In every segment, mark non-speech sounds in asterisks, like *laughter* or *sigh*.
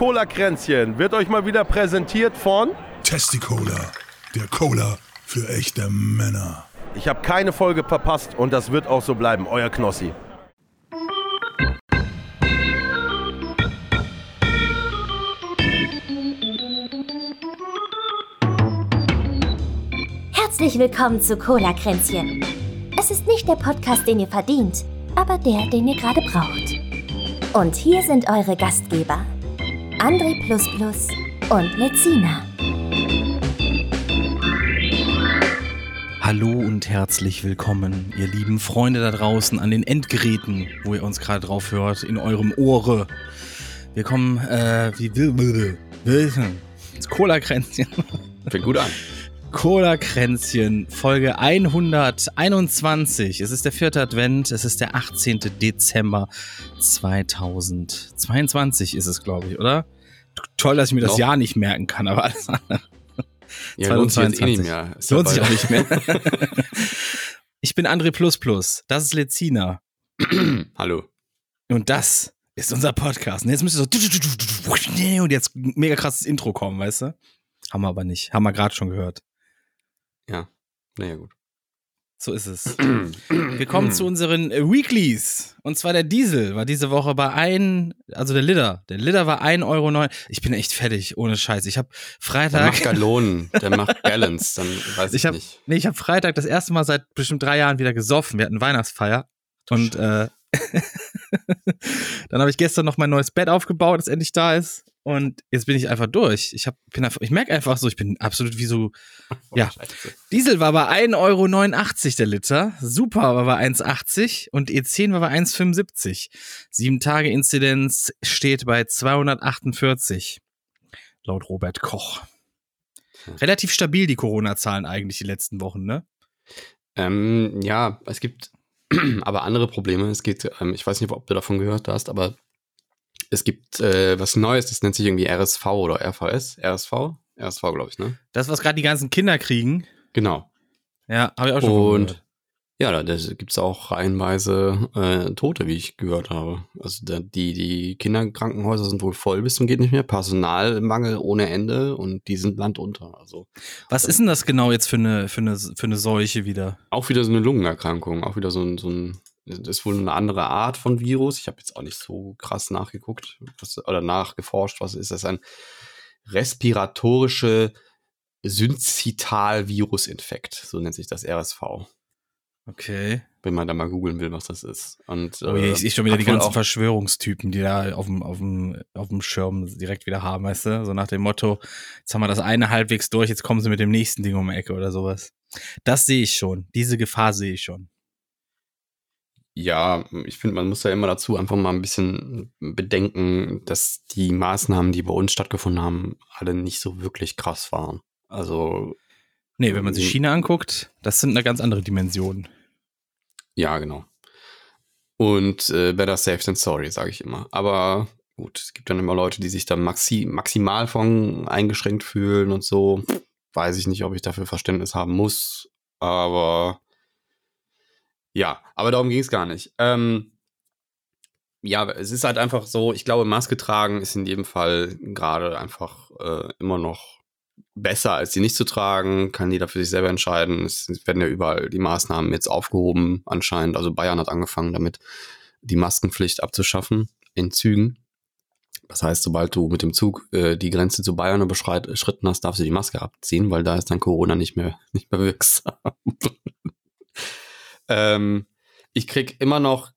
Cola-Kränzchen wird euch mal wieder präsentiert von. Testicola, der Cola für echte Männer. Ich habe keine Folge verpasst und das wird auch so bleiben. Euer Knossi. Herzlich willkommen zu Cola Kränzchen. Es ist nicht der Podcast, den ihr verdient, aber der, den ihr gerade braucht. Und hier sind eure Gastgeber, André und Lezina. Hallo und herzlich willkommen, ihr lieben Freunde da draußen an den Endgeräten, wo ihr uns gerade drauf hört, in eurem Ohre. Wir kommen, äh, wie will, will, will, Cola-Kränzchen. Fängt gut an. Cola-Kränzchen, Folge 121. Es ist der vierte Advent, es ist der 18. Dezember 2022 ist es, glaube ich, oder? Toll, dass ich mir das Noch. Jahr nicht merken kann, aber alles andere. Ja, lohnt sich eh 2022. nicht mehr. Ist Lohnt sich auch nicht mehr. ich bin André Plus Plus, das ist Lezina Hallo. und das ist unser Podcast. Und jetzt müsste so und jetzt mega krasses Intro kommen, weißt du? Haben wir aber nicht. Haben wir gerade schon gehört. Ja. Naja, gut. So ist es. *clears throat* Wir kommen zu unseren äh, Weeklies. Und zwar der Diesel war diese Woche bei ein, also der Liter. Der Liter war 1,09 Euro. Ich bin echt fertig, ohne Scheiß. Ich habe Der Freitag. macht Gallonen, der macht Gallons, *laughs* dann weiß ich, Ich habe nicht. nee, ich hab Freitag das erste Mal seit bestimmt drei Jahren wieder gesoffen. Wir hatten Weihnachtsfeier. Und äh, *laughs* dann habe ich gestern noch mein neues Bett aufgebaut, das endlich da ist. Und jetzt bin ich einfach durch. Ich, hab, bin einfach, ich merke einfach so, ich bin absolut wie so. *laughs* Ja. Scheiße. Diesel war bei 1,89 Euro der Liter. Super war bei 1,80 und E10 war bei 1,75. Sieben Tage Inzidenz steht bei 248. Laut Robert Koch. Relativ stabil die Corona-Zahlen eigentlich die letzten Wochen, ne? Ähm, ja, es gibt *clears throat* aber andere Probleme. Es geht, ähm, ich weiß nicht, ob du davon gehört hast, aber es gibt äh, was Neues, das nennt sich irgendwie RSV oder RVS. RSV? RSV, glaube ich, ne? Das, was gerade die ganzen Kinder kriegen, Genau. ja, habe ich auch schon Und gehört. ja, da, gibt es auch reihenweise äh, Tote, wie ich gehört habe. Also da, die, die Kinderkrankenhäuser sind wohl voll bis zum geht nicht mehr. Personalmangel ohne Ende und die sind landunter. Also Was ist denn das genau jetzt für eine, für eine, für eine Seuche wieder? auch wieder so eine Lungenerkrankung, auch wieder so ein, so ein ist wohl eine andere Art von Virus. Ich habe jetzt auch nicht so krass nachgeguckt was, oder nachgeforscht, was ist das? Ein respiratorische Synzitalvirusinfekt, so nennt sich das RSV, Okay. wenn man da mal googeln will, was das ist. Und, Oh je, ich sehe schon wieder die ganzen Verschwörungstypen, die da auf dem, auf, dem, auf dem Schirm direkt wieder haben, weißt du? So nach dem Motto, jetzt haben wir das eine halbwegs durch, jetzt kommen sie mit dem nächsten Ding um die Ecke oder sowas. Das sehe ich schon. Diese Gefahr sehe ich schon. Ja, ich finde, man muss ja immer dazu einfach mal ein bisschen bedenken, dass die Maßnahmen, die bei uns stattgefunden haben, alle nicht so wirklich krass waren. Also, Nee, wenn man sich Mhm. China anguckt, das sind eine ganz andere Dimension. ja, genau. Und äh, better safe than sorry, sage ich immer. Aber gut, es gibt dann immer Leute, die sich dann maxi maximal von eingeschränkt fühlen und so. Weiß ich nicht, ob ich dafür Verständnis haben muss. Aber ja, aber darum ging es gar nicht. Ähm, ja, es ist halt einfach so, ich glaube, Maske tragen ist in jedem Fall gerade einfach äh, immer noch besser, als die nicht zu tragen. Kann jeder für sich selber entscheiden. Es werden ja überall die Maßnahmen jetzt aufgehoben, anscheinend. Also Bayern hat angefangen damit, die Maskenpflicht abzuschaffen in Zügen. Das heißt, sobald du mit dem Zug äh, die Grenze zu Bayern überschritten hast, darfst du die Maske abziehen, weil da ist dann Corona nicht mehr, *laughs* nicht mehr wirksam. Ähm, ich krieg immer noch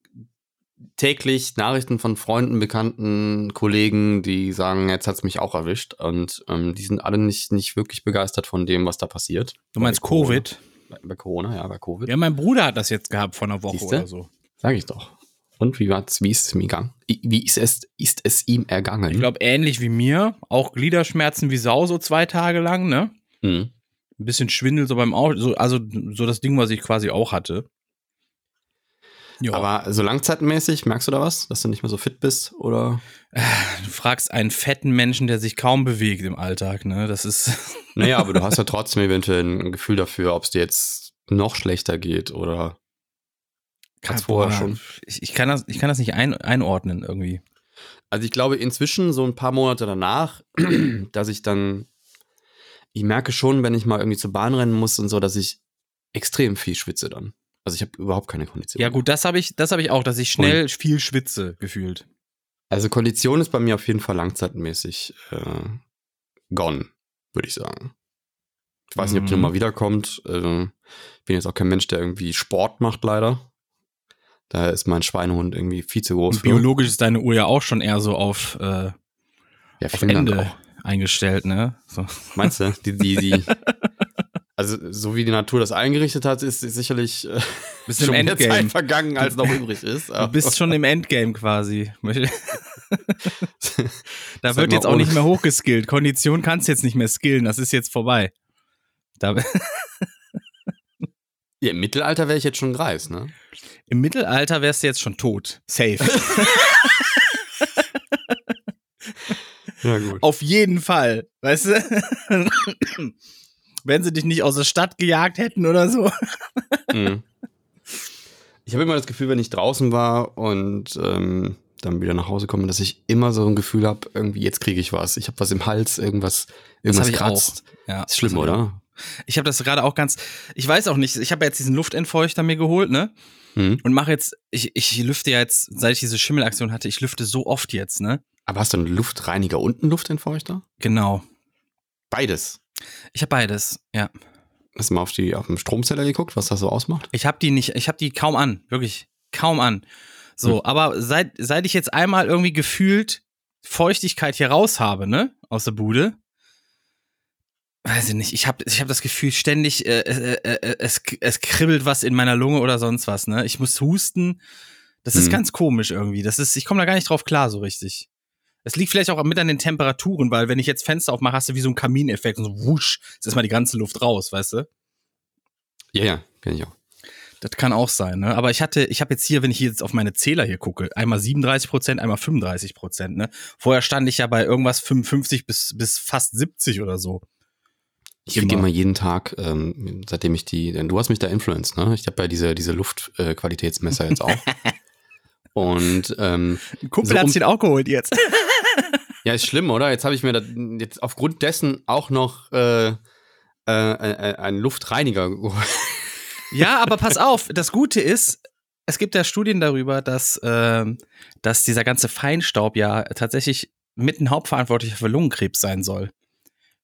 täglich Nachrichten von Freunden, Bekannten, Kollegen, die sagen, jetzt hat's mich auch erwischt. Und ähm, die sind alle nicht, nicht wirklich begeistert von dem, was da passiert. Du meinst Bei Corona. Covid? Bei, bei Corona, ja, bei Covid. Ja, mein Bruder hat das jetzt gehabt vor einer Woche Siehste? oder so. Sag ich doch. Und wie war's, wie ist es ihm gegangen? Wie ist es, ist es ihm ergangen? Ich glaube, ähnlich wie mir, auch Gliederschmerzen wie Sau so zwei Tage lang, ne? Mhm. Ein bisschen Schwindel so beim Auto, so, also so das Ding, was ich quasi auch hatte. Ja, Aber so langzeitmäßig, merkst du da was, dass du nicht mehr so fit bist? Oder? du fragst einen fetten Menschen, der sich kaum bewegt im Alltag, ne? Das ist. *laughs* Naja, aber du hast ja *laughs* trotzdem eventuell ein Gefühl dafür, ob es dir jetzt noch schlechter geht oder Hat's vorher schon. Ich, ich, kann das, ich kann das nicht ein, einordnen irgendwie. Also ich glaube inzwischen so ein paar Monate danach, *clears throat* dass ich dann, ich merke schon, wenn ich mal irgendwie zur Bahn rennen muss und so, dass ich extrem viel schwitze dann. Also ich habe überhaupt keine Kondition. Ja, gut, das habe ich, das habe ich auch, dass ich schnell viel schwitze, gefühlt. Also Kondition ist bei mir auf jeden Fall langzeitmäßig äh, gone, würde ich sagen. Ich weiß nicht, ob die Mhm. nochmal wiederkommt. Äh, ich bin jetzt auch kein Mensch, der irgendwie Sport macht, leider. Daher ist mein Schweinehund irgendwie viel zu groß. Und biologisch ist deine Uhr ja auch schon eher so auf, äh, ja, auf Ende auch. eingestellt, ne? So. Meinst du? Die, die, die, *laughs* also, so wie die Natur das eingerichtet hat, ist sicherlich äh, Bist im schon mehr. Zeit vergangen, als noch übrig ist. Du bist schon im Endgame quasi. *laughs* da wird jetzt auch nicht mehr hochgeskillt. Kondition kannst du jetzt nicht mehr skillen, das ist jetzt vorbei. Da, ja, Im Mittelalter wäre ich jetzt schon Greis, ne? Im Mittelalter wärst du jetzt schon tot. Safe. *laughs* *laughs* Ja, gut. Auf jeden Fall. Weißt du? Wenn sie dich nicht aus der Stadt gejagt hätten oder so. Mhm. Ich habe immer das Gefühl, wenn ich draußen war und ähm, dann wieder nach Hause komme, dass ich immer so ein Gefühl habe, irgendwie jetzt kriege ich was. Ich habe was im Hals, irgendwas, irgendwas ich kratzt. Ja, Ist schlimm, das oder? Ich habe das gerade auch ganz, ich weiß auch nicht, ich habe jetzt diesen Luftentfeuchter mir geholt, ne? Mhm. Und mache jetzt, ich, ich lüfte ja jetzt, seit ich diese Schimmelaktion hatte, ich lüfte so oft jetzt, ne? Aber hast du einen Luftreiniger und einen Luftentfeuchter? Genau. Beides. Ich habe beides, ja. Hast du mal auf, die, auf den Stromzähler geguckt, was das so ausmacht? Ich habe die nicht, ich habe die kaum an, wirklich kaum an. So, Hm. aber seit seit ich jetzt einmal irgendwie gefühlt Feuchtigkeit hier raus habe, ne, aus der Bude, weiß ich nicht, ich habe ich habe das Gefühl ständig äh, äh, äh, es es kribbelt was in meiner Lunge oder sonst was, ne? Ich muss husten. Das ist Hm. ganz komisch irgendwie. Das ist ich komme da gar nicht drauf klar so richtig. Es liegt vielleicht auch mit an den Temperaturen, weil wenn ich jetzt Fenster aufmache, hast du wie so einen Kamineffekt und so wusch, ist erstmal die ganze Luft raus, weißt du? Ja, ja, kenne ich auch. Das kann auch sein, ne? Aber ich hatte, ich habe jetzt hier, wenn ich jetzt auf meine Zähler hier gucke, einmal 37 Prozent, einmal 35 Prozent, ne? Vorher stand ich ja bei irgendwas 55 bis, bis fast 70 oder so. Ich kriege Immer. jeden Tag, ähm, seitdem ich die, denn du hast mich da influenced, ne? Ich habe ja diese, diese Luftqualitätsmesser äh, jetzt auch. *laughs* Und ähm, Ein Kumpel So hat's um- den auch geholt jetzt. Ja, ist schlimm, oder? Jetzt habe ich mir da, jetzt aufgrund dessen auch noch äh, äh, äh, einen Luftreiniger geholt. ja, aber pass auf, das Gute ist, es gibt ja Studien darüber, dass, ähm, dass dieser ganze Feinstaub ja tatsächlich mit ein Hauptverantwortlicher für Lungenkrebs sein soll.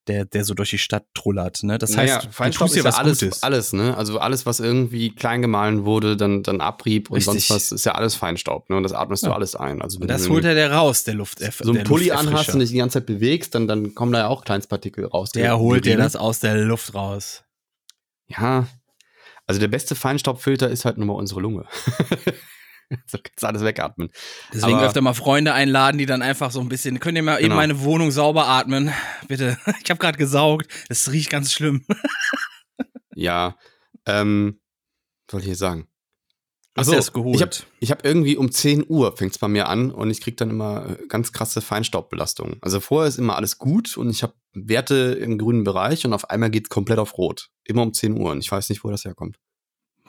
Der, der so durch die Stadt trullert, ne? Das heißt, Naja, du Feinstaub tust dir ist ja was alles, Gutes. alles, ne? Also alles, was irgendwie klein gemahlen wurde, dann, dann Abrieb und Richtig. sonst was, ist ja alles Feinstaub, ne? Und das atmest du Ja. alles ein. Also das du holt er der raus, der Luft. so einen Pulli anhast und dich die ganze Zeit bewegst, dann, dann kommen da ja auch Kleinstpartikel raus. Der holt dir das aus der Luft raus. Ja. Also der beste Feinstaubfilter ist halt nur mal unsere Lunge. *laughs* *laughs* so kannst du alles wegatmen. Deswegen Aber- öfter mal Freunde einladen, die dann einfach so ein bisschen, könnt ihr mal eben Genau. meine Wohnung sauber atmen? *laughs* Bitte. Ich habe gerade gesaugt. Es riecht ganz schlimm. *laughs* Ja. Ähm, was wollte ich jetzt sagen? Geholt? Ich habe ich hab irgendwie um 10 Uhr fängt es bei mir an und ich krieg dann immer äh, ganz krasse Feinstaubbelastung. Also vorher ist immer alles gut und ich habe Werte im grünen Bereich und auf einmal geht komplett auf Rot. Immer um 10 Uhr und ich weiß nicht, wo das herkommt.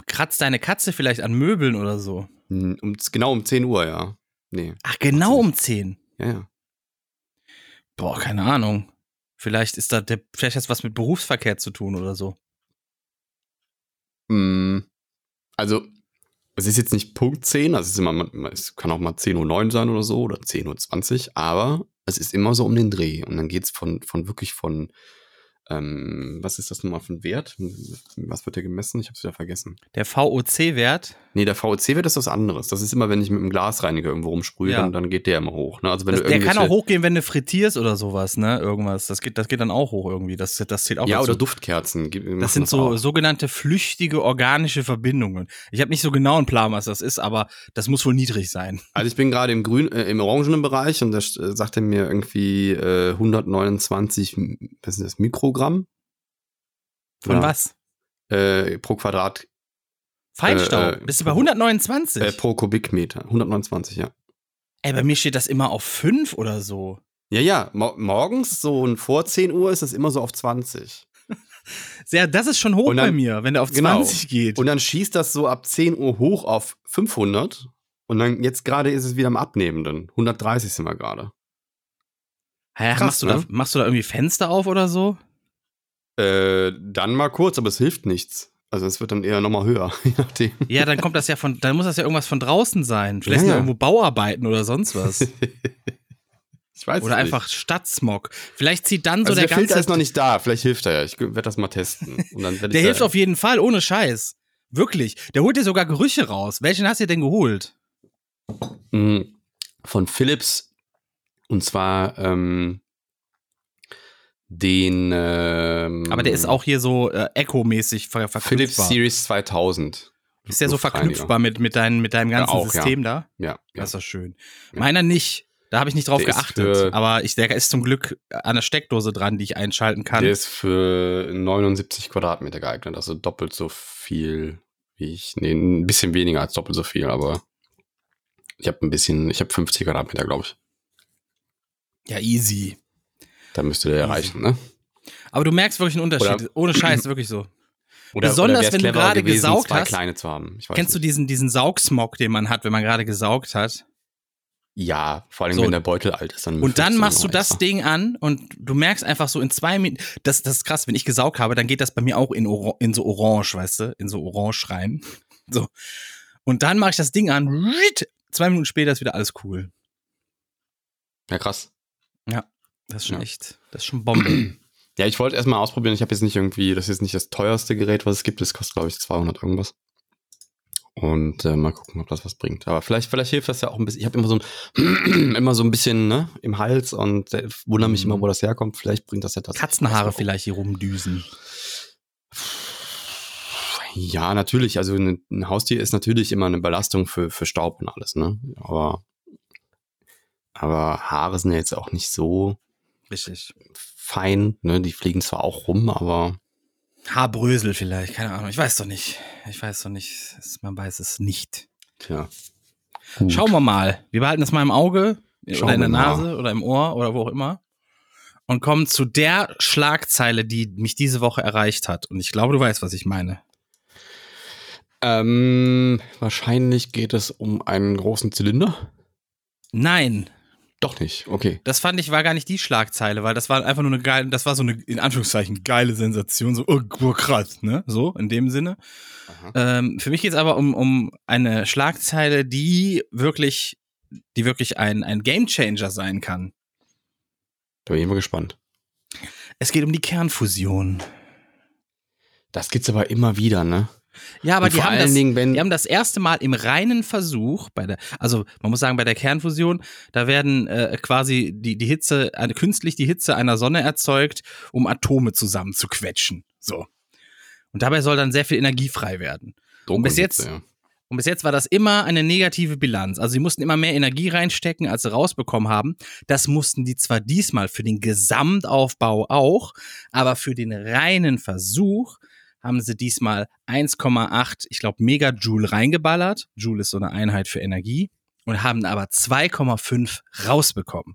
Kratzt deine Katze vielleicht an Möbeln oder so? Hm, Um, genau um 10 Uhr, ja. Nee. Ach, genau um 10. Ja, ja. Boah, keine Ahnung. Vielleicht ist da der, vielleicht hat es was mit Berufsverkehr zu tun oder so. Mm, Also, es ist jetzt nicht Punkt 10, also es, immer, es kann auch mal 10.09 Uhr sein oder so oder 10.20 Uhr, aber es ist immer so um den Dreh. Und dann geht es von, von wirklich von, ähm, was ist das nochmal für ein Wert? Was wird der gemessen? Ich habe es wieder vergessen. Der VOC-Wert, Nee, der VOC-Wert ist was anderes. Das ist immer, wenn ich mit einem Glasreiniger irgendwo rumsprühe, Ja. dann, dann geht der immer hoch. Ne? Also wenn das, du der kann auch hochgehen, wenn du frittierst oder sowas, ne? Irgendwas. Das geht, das geht dann auch hoch irgendwie. Das, das zählt auch Ja, dazu. oder Duftkerzen. Das sind so auch. sogenannte flüchtige organische Verbindungen. Ich habe nicht so genau einen Plan, was das ist, aber das muss wohl niedrig sein. *laughs* Also ich bin gerade im grün, äh, im orangenen Bereich und da äh, sagt er mir irgendwie äh, 129, M- was ist das, Mikrogramm? Von Ja. was? Äh, pro Quadrat, Feinstaub. Äh, äh, Bist du bei 129? äh, pro Kubikmeter. 129, ja. Ey, bei mir steht das immer auf 5 oder so. Ja, ja, mo morgens so und vor 10 Uhr ist das immer so auf 20. *laughs* Sehr, das ist schon hoch dann- bei mir, wenn der auf genau. 20 geht. Und dann schießt das so ab 10 Uhr hoch auf 500 Und dann jetzt gerade ist es wieder am Abnehmenden. 130 sind wir gerade. Hä, Krass, machst, du ne? da, machst du da irgendwie Fenster auf oder so? Äh, dann mal kurz, aber es hilft nichts. Also es wird dann eher nochmal höher, *laughs* je nachdem. Ja, dann kommt das ja von, dann muss das ja irgendwas von draußen sein. Vielleicht Ja, ja. irgendwo Bauarbeiten oder sonst was. *laughs* Ich weiß Oder einfach Stadtsmog. Vielleicht zieht dann so Also der, der, ganze. Filter ist noch nicht da. Vielleicht hilft er ja. Ich werde das mal testen. Der hilft auf jeden Fall, ohne Scheiß. Wirklich. Der holt dir sogar Gerüche raus. Welchen hast du denn geholt? Mm, von Philips. Und zwar ähm, den ähm, Aber der ist auch hier so äh, Echo-mäßig ver Philips verknüpfbar. Series 2000. Ist der so verknüpfbar mit, mit, dein, mit deinem Ja, ganzen auch, ja. System da? Ja, ja. Das ist doch schön. Ja. Meiner nicht. Da habe ich nicht drauf Der geachtet. aber ich, der ist zum Glück an der Steckdose dran, die ich einschalten kann. Der ist für 79 Quadratmeter geeignet, also doppelt so viel wie ich. Nee, ein bisschen weniger als doppelt so viel, aber ich habe ein bisschen, ich habe 50 Quadratmeter, glaube ich. ja, easy. Da müsste der Easy. erreichen, ne? Aber du merkst wirklich einen Unterschied. Oder- Ohne Scheiß, wirklich so. *clears throat* Oder, Besonders, wär's wenn du gerade gewesen, gesaugt zwei hast. kleine zu haben. Kennst du nicht. diesen, diesen Saugsmog, den man hat, wenn man gerade gesaugt hat? Ja, vor allem So. wenn der Beutel alt ist. Dann Und dann machst du das extra. Ding an und du merkst einfach so in zwei Minuten, das, das ist krass, wenn ich gesaugt habe, dann geht das bei mir auch in, Ora- in so orange, weißt du, in so orange rein. *laughs* So. Und dann mache ich das Ding an, zwei Minuten später ist wieder alles cool. Ja, krass. Das ist schon Ja. echt, das ist schon Bombe. *clears throat* Ja, ich wollte erstmal ausprobieren. Ich habe jetzt nicht irgendwie, das ist nicht das teuerste Gerät, was es gibt. Das kostet, glaube ich, 200 irgendwas. Und äh, mal gucken, ob das was bringt. Aber vielleicht, vielleicht hilft das ja auch ein bisschen. Ich habe immer so ein, *clears throat* immer so ein bisschen ne, im Hals und äh, wundere mich Mhm. immer, wo das herkommt. Vielleicht bringt das ja das. Katzenhaare vielleicht hier rumdüsen. Ja, natürlich. Also ein, ein Haustier ist natürlich immer eine Belastung für, für Staub und alles, ne? Aber, aber Haare sind ja jetzt auch nicht so Richtig. fein, ne? Die fliegen zwar auch rum, aber Haarbrösel vielleicht, keine Ahnung. Ich weiß doch nicht. Ich weiß doch nicht. Es- Man weiß es nicht. tja. Schauen wir mal. Wir behalten das mal im Auge Schauen oder in der wir mal. Nase oder im Ohr oder wo auch immer. Und kommen zu der Schlagzeile, die mich diese Woche erreicht hat. Und ich glaube, du weißt, was ich meine. Ähm, wahrscheinlich geht es um einen großen Zylinder. Nein, Doch nicht, okay. das fand ich war gar nicht die Schlagzeile, weil das war einfach nur eine geile, das war so eine, in Anführungszeichen, geile Sensation. So, oh, krass, ne? So, in dem Sinne. Ähm, für mich geht es aber um, um eine Schlagzeile, die wirklich, die wirklich ein, ein Gamechanger sein kann. Da bin ich mal gespannt. Es geht um die Kernfusion. Das gibt's aber immer wieder, ne? Ja, aber Und die haben, das, Dingen, wenn- die haben das erste Mal im reinen Versuch, bei der, also man muss sagen, bei der Kernfusion, da werden äh, quasi die, die Hitze, eine, künstlich die Hitze einer Sonne erzeugt, um Atome zusammenzuquetschen. So. Und dabei soll dann sehr viel Energie frei werden. Und bis jetzt, Ja. und bis jetzt war das immer eine negative Bilanz. Also sie mussten immer mehr Energie reinstecken, als sie rausbekommen haben. Das mussten die zwar diesmal für den Gesamtaufbau auch, aber für den reinen Versuch haben sie diesmal 1,8, ich glaube, Megajoule reingeballert. Joule ist so eine Einheit für Energie. Und haben aber 2,5 rausbekommen.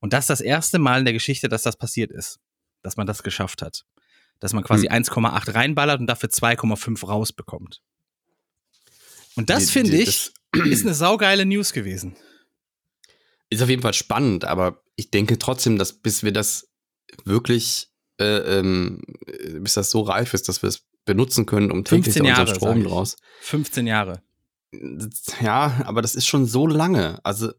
Und das ist das erste Mal in der Geschichte, dass das passiert ist. Dass man das geschafft hat. Dass man quasi 1,8 reinballert und dafür 2,5 rausbekommt. Und das finde ich, ist eine saugeile News gewesen. Ist auf jeden Fall spannend, aber ich denke trotzdem, dass bis wir das wirklich, äh, ähm, äh, bis das so reif ist, dass wir es benutzen können, um täglich 15 da Jahre, unseren Strom draus. 15 Jahre. Ja, aber das ist schon so lange. Also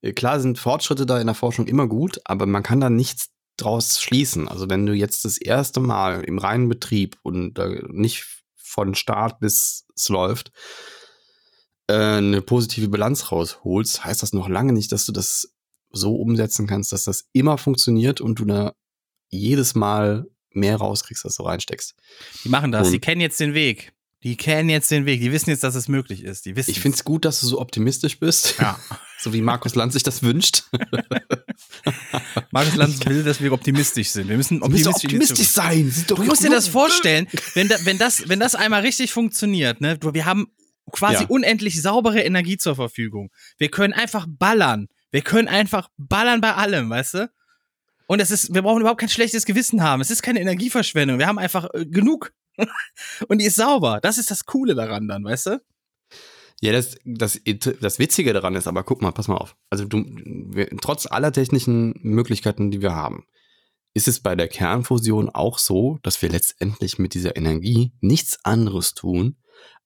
äh, klar sind Fortschritte da in der Forschung immer gut, aber man kann da nichts draus schließen. Also wenn du jetzt das erste Mal im reinen Betrieb und nicht von Start bis es läuft, äh, eine positive Bilanz rausholst, heißt das noch lange nicht, dass du das so umsetzen kannst, dass das immer funktioniert und du da jedes Mal mehr rauskriegst, als du reinsteckst. Die machen das. Und- Die kennen jetzt den Weg. Die kennen jetzt den Weg. Die wissen jetzt, dass es möglich ist. Die wissen. Ich finde es gut, dass du so optimistisch bist. Ja. *laughs* So wie Markus Lanz sich das wünscht. *laughs* Markus Lanz will, dass wir optimistisch sind. Wir müssen optimistisch, optimistisch sein. Sind doch Du musst dir das vorstellen, wenn, da, wenn, das, wenn das einmal richtig funktioniert, ne? Wir haben quasi Ja. unendlich saubere Energie zur Verfügung. Wir können einfach ballern. Wir können einfach ballern bei allem, weißt du? Und es ist, wir brauchen überhaupt kein schlechtes Gewissen haben. Es ist keine Energieverschwendung. Wir haben einfach äh, genug. *laughs* Und die ist sauber. Das ist das Coole daran dann, weißt du? Ja, das, das, das Witzige daran ist, aber guck mal, pass mal auf. Also du, wir, trotz aller technischen Möglichkeiten, die wir haben, ist es bei der Kernfusion auch so, dass wir letztendlich mit dieser Energie nichts anderes tun,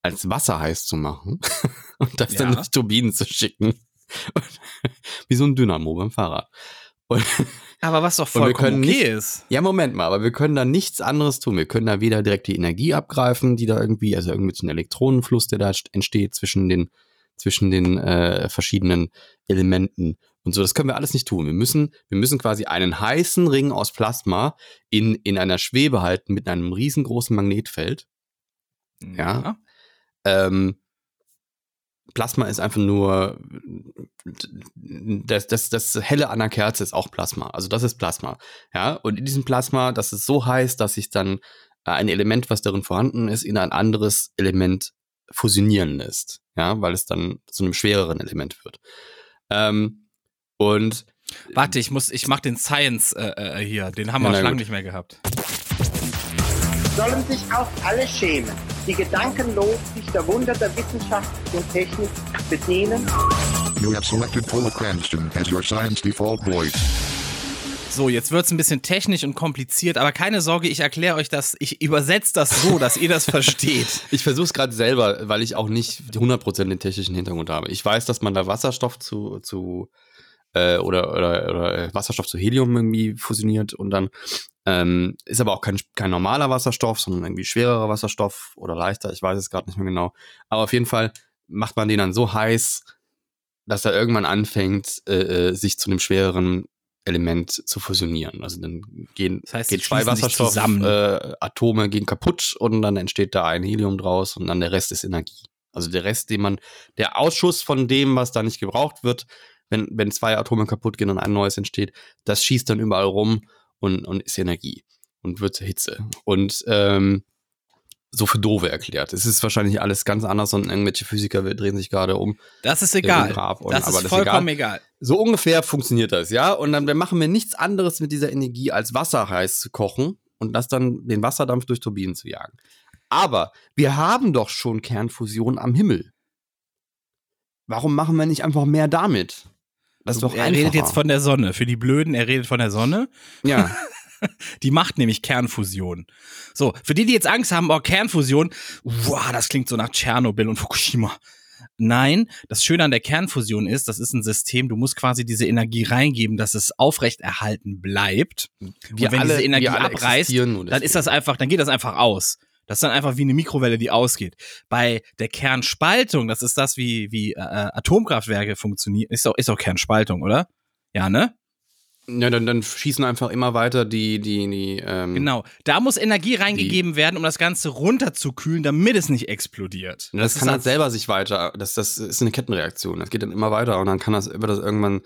als Wasser heiß zu machen *laughs* und das Ja. dann durch Turbinen zu schicken. *laughs* Wie so ein Dynamo beim Fahrrad. Und, Aber was doch vollkommen können okay nicht- ist. ja, Moment mal, aber wir können da nichts anderes tun. Wir können da weder direkt die Energie abgreifen, die da irgendwie, also irgendwie so ein Elektronenfluss, der da entsteht zwischen den, zwischen den äh, verschiedenen Elementen und so. Das können wir alles nicht tun. Wir müssen, wir müssen quasi einen heißen Ring aus Plasma in, in einer Schwebe halten mit einem riesengroßen Magnetfeld. Ja. Ähm, Plasma ist einfach nur das, das, das helle an der Kerze ist auch Plasma. Also das ist Plasma. Ja, und in diesem Plasma, das ist so heiß, dass sich dann äh, ein Element, was darin vorhanden ist, in ein anderes Element fusionieren lässt. Ja, weil es dann zu einem schwereren Element wird. Ähm, und Warte, ich muss, ich mach den Science äh, äh, hier. Den haben Ja, wir na schon lange nicht mehr gehabt. sollen sich auch alle schämen, die gedankenlos sich der Wunder der Wissenschaft und Technik bedienen? You have selected Paula Cranston as your science default voice. So, jetzt wird's ein bisschen technisch und kompliziert, aber keine Sorge, ich erkläre euch das, ich übersetze das so, dass ihr das *laughs* versteht. Ich versuche es gerade selber, weil ich auch nicht 100% den technischen Hintergrund habe. Ich weiß, dass man da Wasserstoff zu, zu äh, oder, oder, oder äh, Wasserstoff zu Helium irgendwie fusioniert und dann ähm, ist aber auch kein, kein normaler Wasserstoff, sondern irgendwie schwererer Wasserstoff oder leichter, ich weiß es gerade nicht mehr genau. Aber auf jeden Fall macht man den dann so heiß, dass er irgendwann anfängt, äh, äh, sich zu einem schwereren Element zu fusionieren. Also dann gehen, Das heißt, gehen zwei schließen sich Wasserstoff zusammen. äh, Atome gehen kaputt und dann entsteht da ein Helium draus und dann der Rest ist Energie. Also der Rest, den man, der Ausschuss von dem, was da nicht gebraucht wird, wenn, wenn zwei Atome kaputt gehen und ein neues entsteht, das schießt dann überall rum und, und ist Energie und wird zur Hitze. Und ähm, so für Dove erklärt. Es ist wahrscheinlich alles ganz anders und irgendwelche Physiker drehen sich gerade um. Das ist egal. Und- Das aber ist das ist vollkommen egal. So ungefähr funktioniert das, ja. Und dann machen wir nichts anderes mit dieser Energie, als Wasser heiß zu kochen und das dann den Wasserdampf durch Turbinen zu jagen. Aber wir haben doch schon Kernfusion am Himmel. Warum machen wir nicht einfach mehr damit? Das ist doch er redet jetzt von der Sonne. Für die Blöden, er redet von der Sonne. ja. *laughs* Die macht nämlich Kernfusion. So, für die, die jetzt Angst haben, oh, Kernfusion, wow, das klingt so nach Tschernobyl und Fukushima. Nein, das Schöne an der Kernfusion ist, das ist ein System, du musst quasi diese Energie reingeben, dass es aufrechterhalten bleibt. Wir und wenn alle, diese Energie abreißt, dann ist das einfach, dann geht das einfach aus. Das ist dann einfach wie eine Mikrowelle, die ausgeht. Bei der Kernspaltung, das ist das, wie, wie äh, Atomkraftwerke funktionieren, ist doch, ist doch Kernspaltung, oder? Ja, ne? Ja, dann, dann schießen einfach immer weiter die, die, die, ähm, Genau. Da muss Energie reingegeben werden, um das Ganze runterzukühlen, damit es nicht explodiert. Das, kann ist halt selber sich weiter, das, das ist eine Kettenreaktion. Das geht dann immer weiter und dann kann das, wird das irgendwann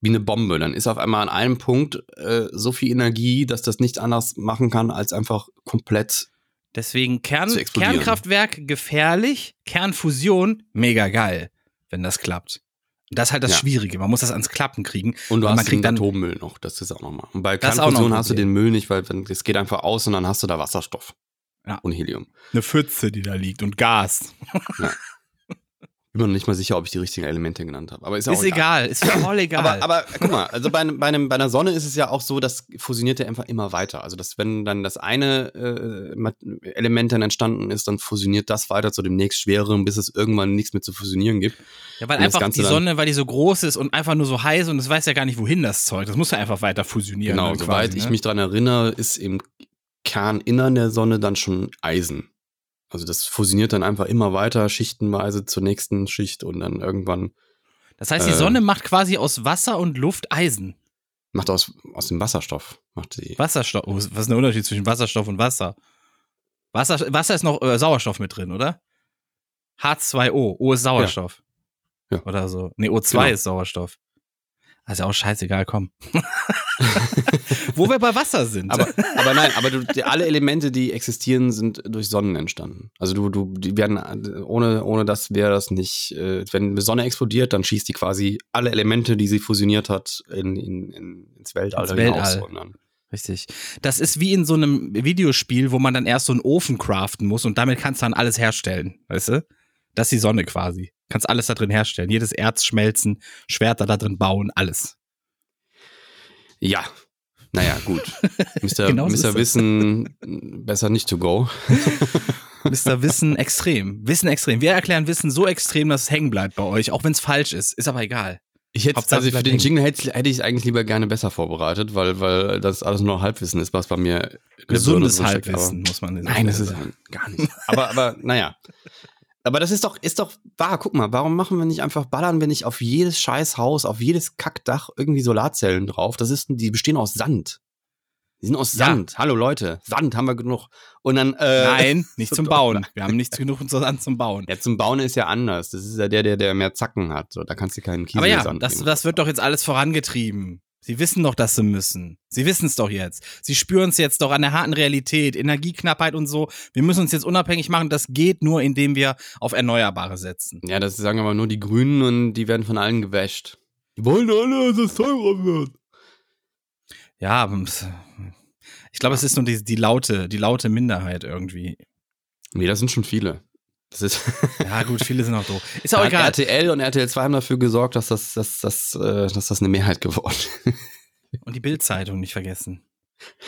wie eine Bombe. Dann ist auf einmal an einem Punkt äh, so viel Energie, dass das nicht anders machen kann, als einfach komplett. Deswegen Kern. Kernkraftwerk gefährlich, Kernfusion mega geil, wenn das klappt. Und das ist halt das Ja. Schwierige. Man muss das ans Klappen kriegen. Und du man hast kriegt den dann Atommüll noch, das ist auch nochmal. Und bei Kernfusion hast du den Müll nicht, weil dann- es geht einfach aus und dann hast du da Wasserstoff. Ja. Und Helium. eine Pfütze, die da liegt und Gas. *laughs* Bin mir noch nicht mal sicher, ob ich die richtigen Elemente genannt habe. Aber ist, auch Ist egal, ist voll egal. Aber, aber guck mal, also bei, einem- bei, einem, bei einer Sonne ist es ja auch so, das fusioniert ja einfach immer weiter. Also dass wenn dann das eine äh, Element dann entstanden ist, dann fusioniert das weiter zu dem nächst schwereren, bis es irgendwann nichts mehr zu fusionieren gibt. ja, weil und einfach die Sonne, weil die so groß ist und einfach nur so heiß und es weiß ja gar nicht, wohin das Zeug. Das muss ja einfach weiter fusionieren. genau, ne, soweit quasi, ich ne? mich dran erinnere, ist im Kerninnern der Sonne dann schon Eisen. Also das fusioniert dann einfach immer weiter, schichtenweise zur nächsten Schicht und dann irgendwann Das heißt, die äh, Sonne macht quasi aus Wasser und Luft Eisen. macht aus, aus dem Wasserstoff, macht sie. Wasserstoff. Oh, was ist der Unterschied zwischen Wasserstoff und Wasser? Wasser, Wasser ist noch äh, Sauerstoff mit drin, oder? H2O. O ist Sauerstoff. Ja. Oder so. Nee, O2 Genau. ist Sauerstoff. Also auch scheißegal, komm. *laughs* Wo wir bei Wasser sind. Aber, aber nein, aber du, die, alle Elemente, die existieren, sind durch Sonnen entstanden. Also du, du, die werden, ohne, ohne das wäre das nicht, äh, wenn eine Sonne explodiert, dann schießt die quasi alle Elemente, die sie fusioniert hat, in, in, in, ins Weltall. Ins. Weltall. Dann, Richtig. Das ist wie in so einem Videospiel, wo man dann erst so einen Ofen craften muss und damit kannst du dann alles herstellen, weißt du? Das ist die Sonne quasi. Kannst alles da drin herstellen. Jedes Erz schmelzen, Schwerter da drin bauen, alles. Ja. Naja, gut. *laughs* Mr. Genau so Mr. Wissen, besser nicht to go. *laughs* Mr. Wissen extrem. Wissen extrem. Wir erklären Wissen so extrem, dass es hängen bleibt bei euch, auch wenn es falsch ist. Ist aber egal. Ich hätte, Hauptsache, also für den hängen. Jingle hätte, hätte ich es eigentlich lieber gerne besser vorbereitet, weil, weil das alles nur Halbwissen ist, was bei mir Gesundes aber- Halbwissen, muss man sagen. Nein, das ist gar nicht. Aber, aber, naja. Aber das ist doch, ist doch wahr. Guck mal, warum machen wir nicht einfach, ballern wir nicht auf jedes scheiß Haus, auf jedes Kackdach irgendwie Solarzellen drauf? Das ist, die bestehen aus Sand. Die sind aus Ja. Sand. Hallo Leute, Sand haben wir genug. Und dann, äh, Nein, *laughs* nicht zum. Bauen. Wir haben nichts genug an zum Bauen. Ja, zum Bauen ist ja anders. Das ist ja der, der, der mehr Zacken hat. So, da kannst du keinen Kiesel Aber ja, Sand das, das wird doch jetzt alles vorangetrieben. Sie wissen doch, dass sie müssen. Sie wissen es doch jetzt. Sie spüren es jetzt doch an der harten Realität, Energieknappheit und so. Wir müssen uns jetzt unabhängig machen. Das geht nur, indem wir auf Erneuerbare setzen. Ja, das sagen aber nur die Grünen und die werden von allen gewäscht. Die wollen alle, dass es teurer wird. Ja, ich glaube, es ist nur die, die laute, die laute Minderheit irgendwie. Nee, das sind schon viele. Das ist. *laughs* Ja, gut, viele sind auch doof. Ist auch egal. RTL und RTL 2 haben dafür gesorgt, dass das, dass, dass, äh, dass das eine Mehrheit geworden ist. *laughs* Und die Bildzeitung nicht vergessen.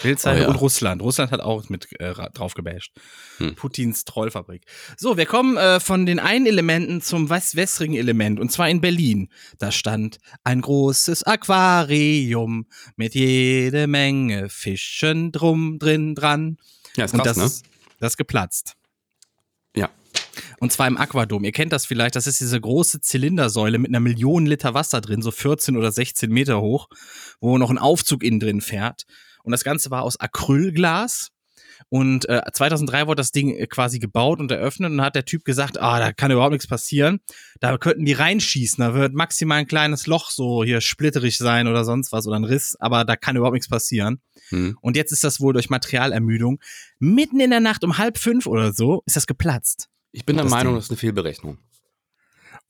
Bildzeitung Oh ja. und Russland. Russland hat auch mit äh, ra- drauf gebasht. Hm. Putins Trollfabrik. So, wir kommen äh, von den einen Elementen zum wässrigen Element und zwar in Berlin. Da stand ein großes Aquarium mit jede Menge Fischen drum drin dran. Ja, ist und krass, das, ne? ist, das ist geplatzt. Und zwar im Aquadom. Ihr kennt das vielleicht. Das ist diese große Zylindersäule mit einer Million Liter Wasser drin, so 14 oder 16 Meter hoch, wo noch ein Aufzug innen drin fährt. Und das Ganze war aus Acrylglas. Und äh, 2003 wurde das Ding äh, quasi gebaut und eröffnet und hat der Typ gesagt, ah, da kann überhaupt nichts passieren. Da könnten die reinschießen, da wird maximal ein kleines Loch so hier splitterig sein oder sonst was oder ein Riss, aber da kann überhaupt nichts passieren. Hm. Und jetzt ist das wohl durch Materialermüdung mitten in der Nacht um halb fünf oder so ist das geplatzt. Ich bin der Meinung, Ding. das ist eine Fehlberechnung.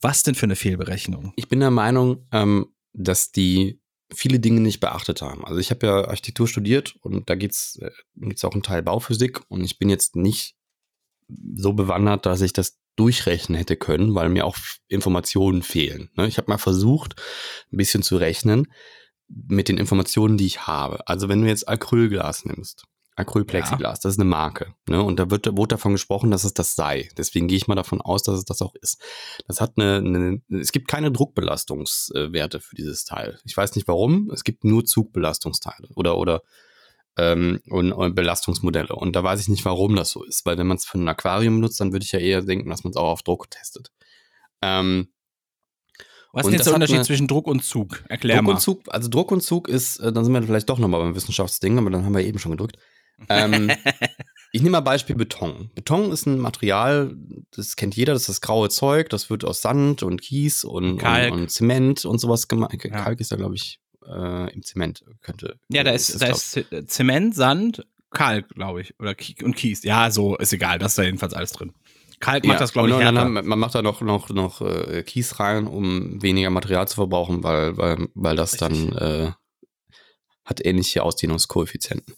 Was denn für eine Fehlberechnung? Ich bin der Meinung, ähm, dass die viele Dinge nicht beachtet haben. Also ich habe ja Architektur studiert und da geht's äh, geht's auch einen Teil Bauphysik und ich bin jetzt nicht so bewandert, dass ich das durchrechnen hätte können, weil mir auch Informationen fehlen. Ne? Ich habe mal versucht, ein bisschen zu rechnen mit den Informationen, die ich habe. Also wenn du jetzt Acrylglas nimmst, Acrylplexiglas, das ist eine Marke. Ne? Und da wird, wurde davon gesprochen, dass es das sei. Deswegen gehe ich mal davon aus, dass es das auch ist. Das hat eine, eine es gibt keine Druckbelastungswerte für dieses Teil. Ich weiß nicht warum. Es gibt nur Zugbelastungsteile oder, oder ähm, und, und Belastungsmodelle. Und da weiß ich nicht, warum das so ist. Weil wenn man es für ein Aquarium nutzt, dann würde ich ja eher denken, dass man es auch auf Druck testet. Ähm, Was ist jetzt der Unterschied eine- zwischen Druck und Zug? Erklär Druck mal. und Zug, also Druck und Zug ist, äh, dann sind wir vielleicht doch nochmal beim Wissenschaftsding, aber dann haben wir eben schon gedrückt. Ähm, *laughs* ich nehme mal Beispiel Beton. Beton ist ein Material, das kennt jeder, das ist das graue Zeug, das wird aus Sand und Kies und, Kalk. und, und Zement und sowas gemacht. Ja. Kalk ist da, glaube ich, äh, im Zement könnte. Ja, da ist, da glaub- ist Zement, Sand, Kalk, glaube ich. Oder Ki und Kies. Ja, so, ist egal. Das ist da jedenfalls alles drin. Kalk macht das, glaube ich, dann härter. haben, man macht da noch, noch, noch äh, Kies rein, um weniger Material zu verbrauchen, weil, weil, weil das Richtig. dann äh, hat ähnliche Ausdehnungskoeffizienten.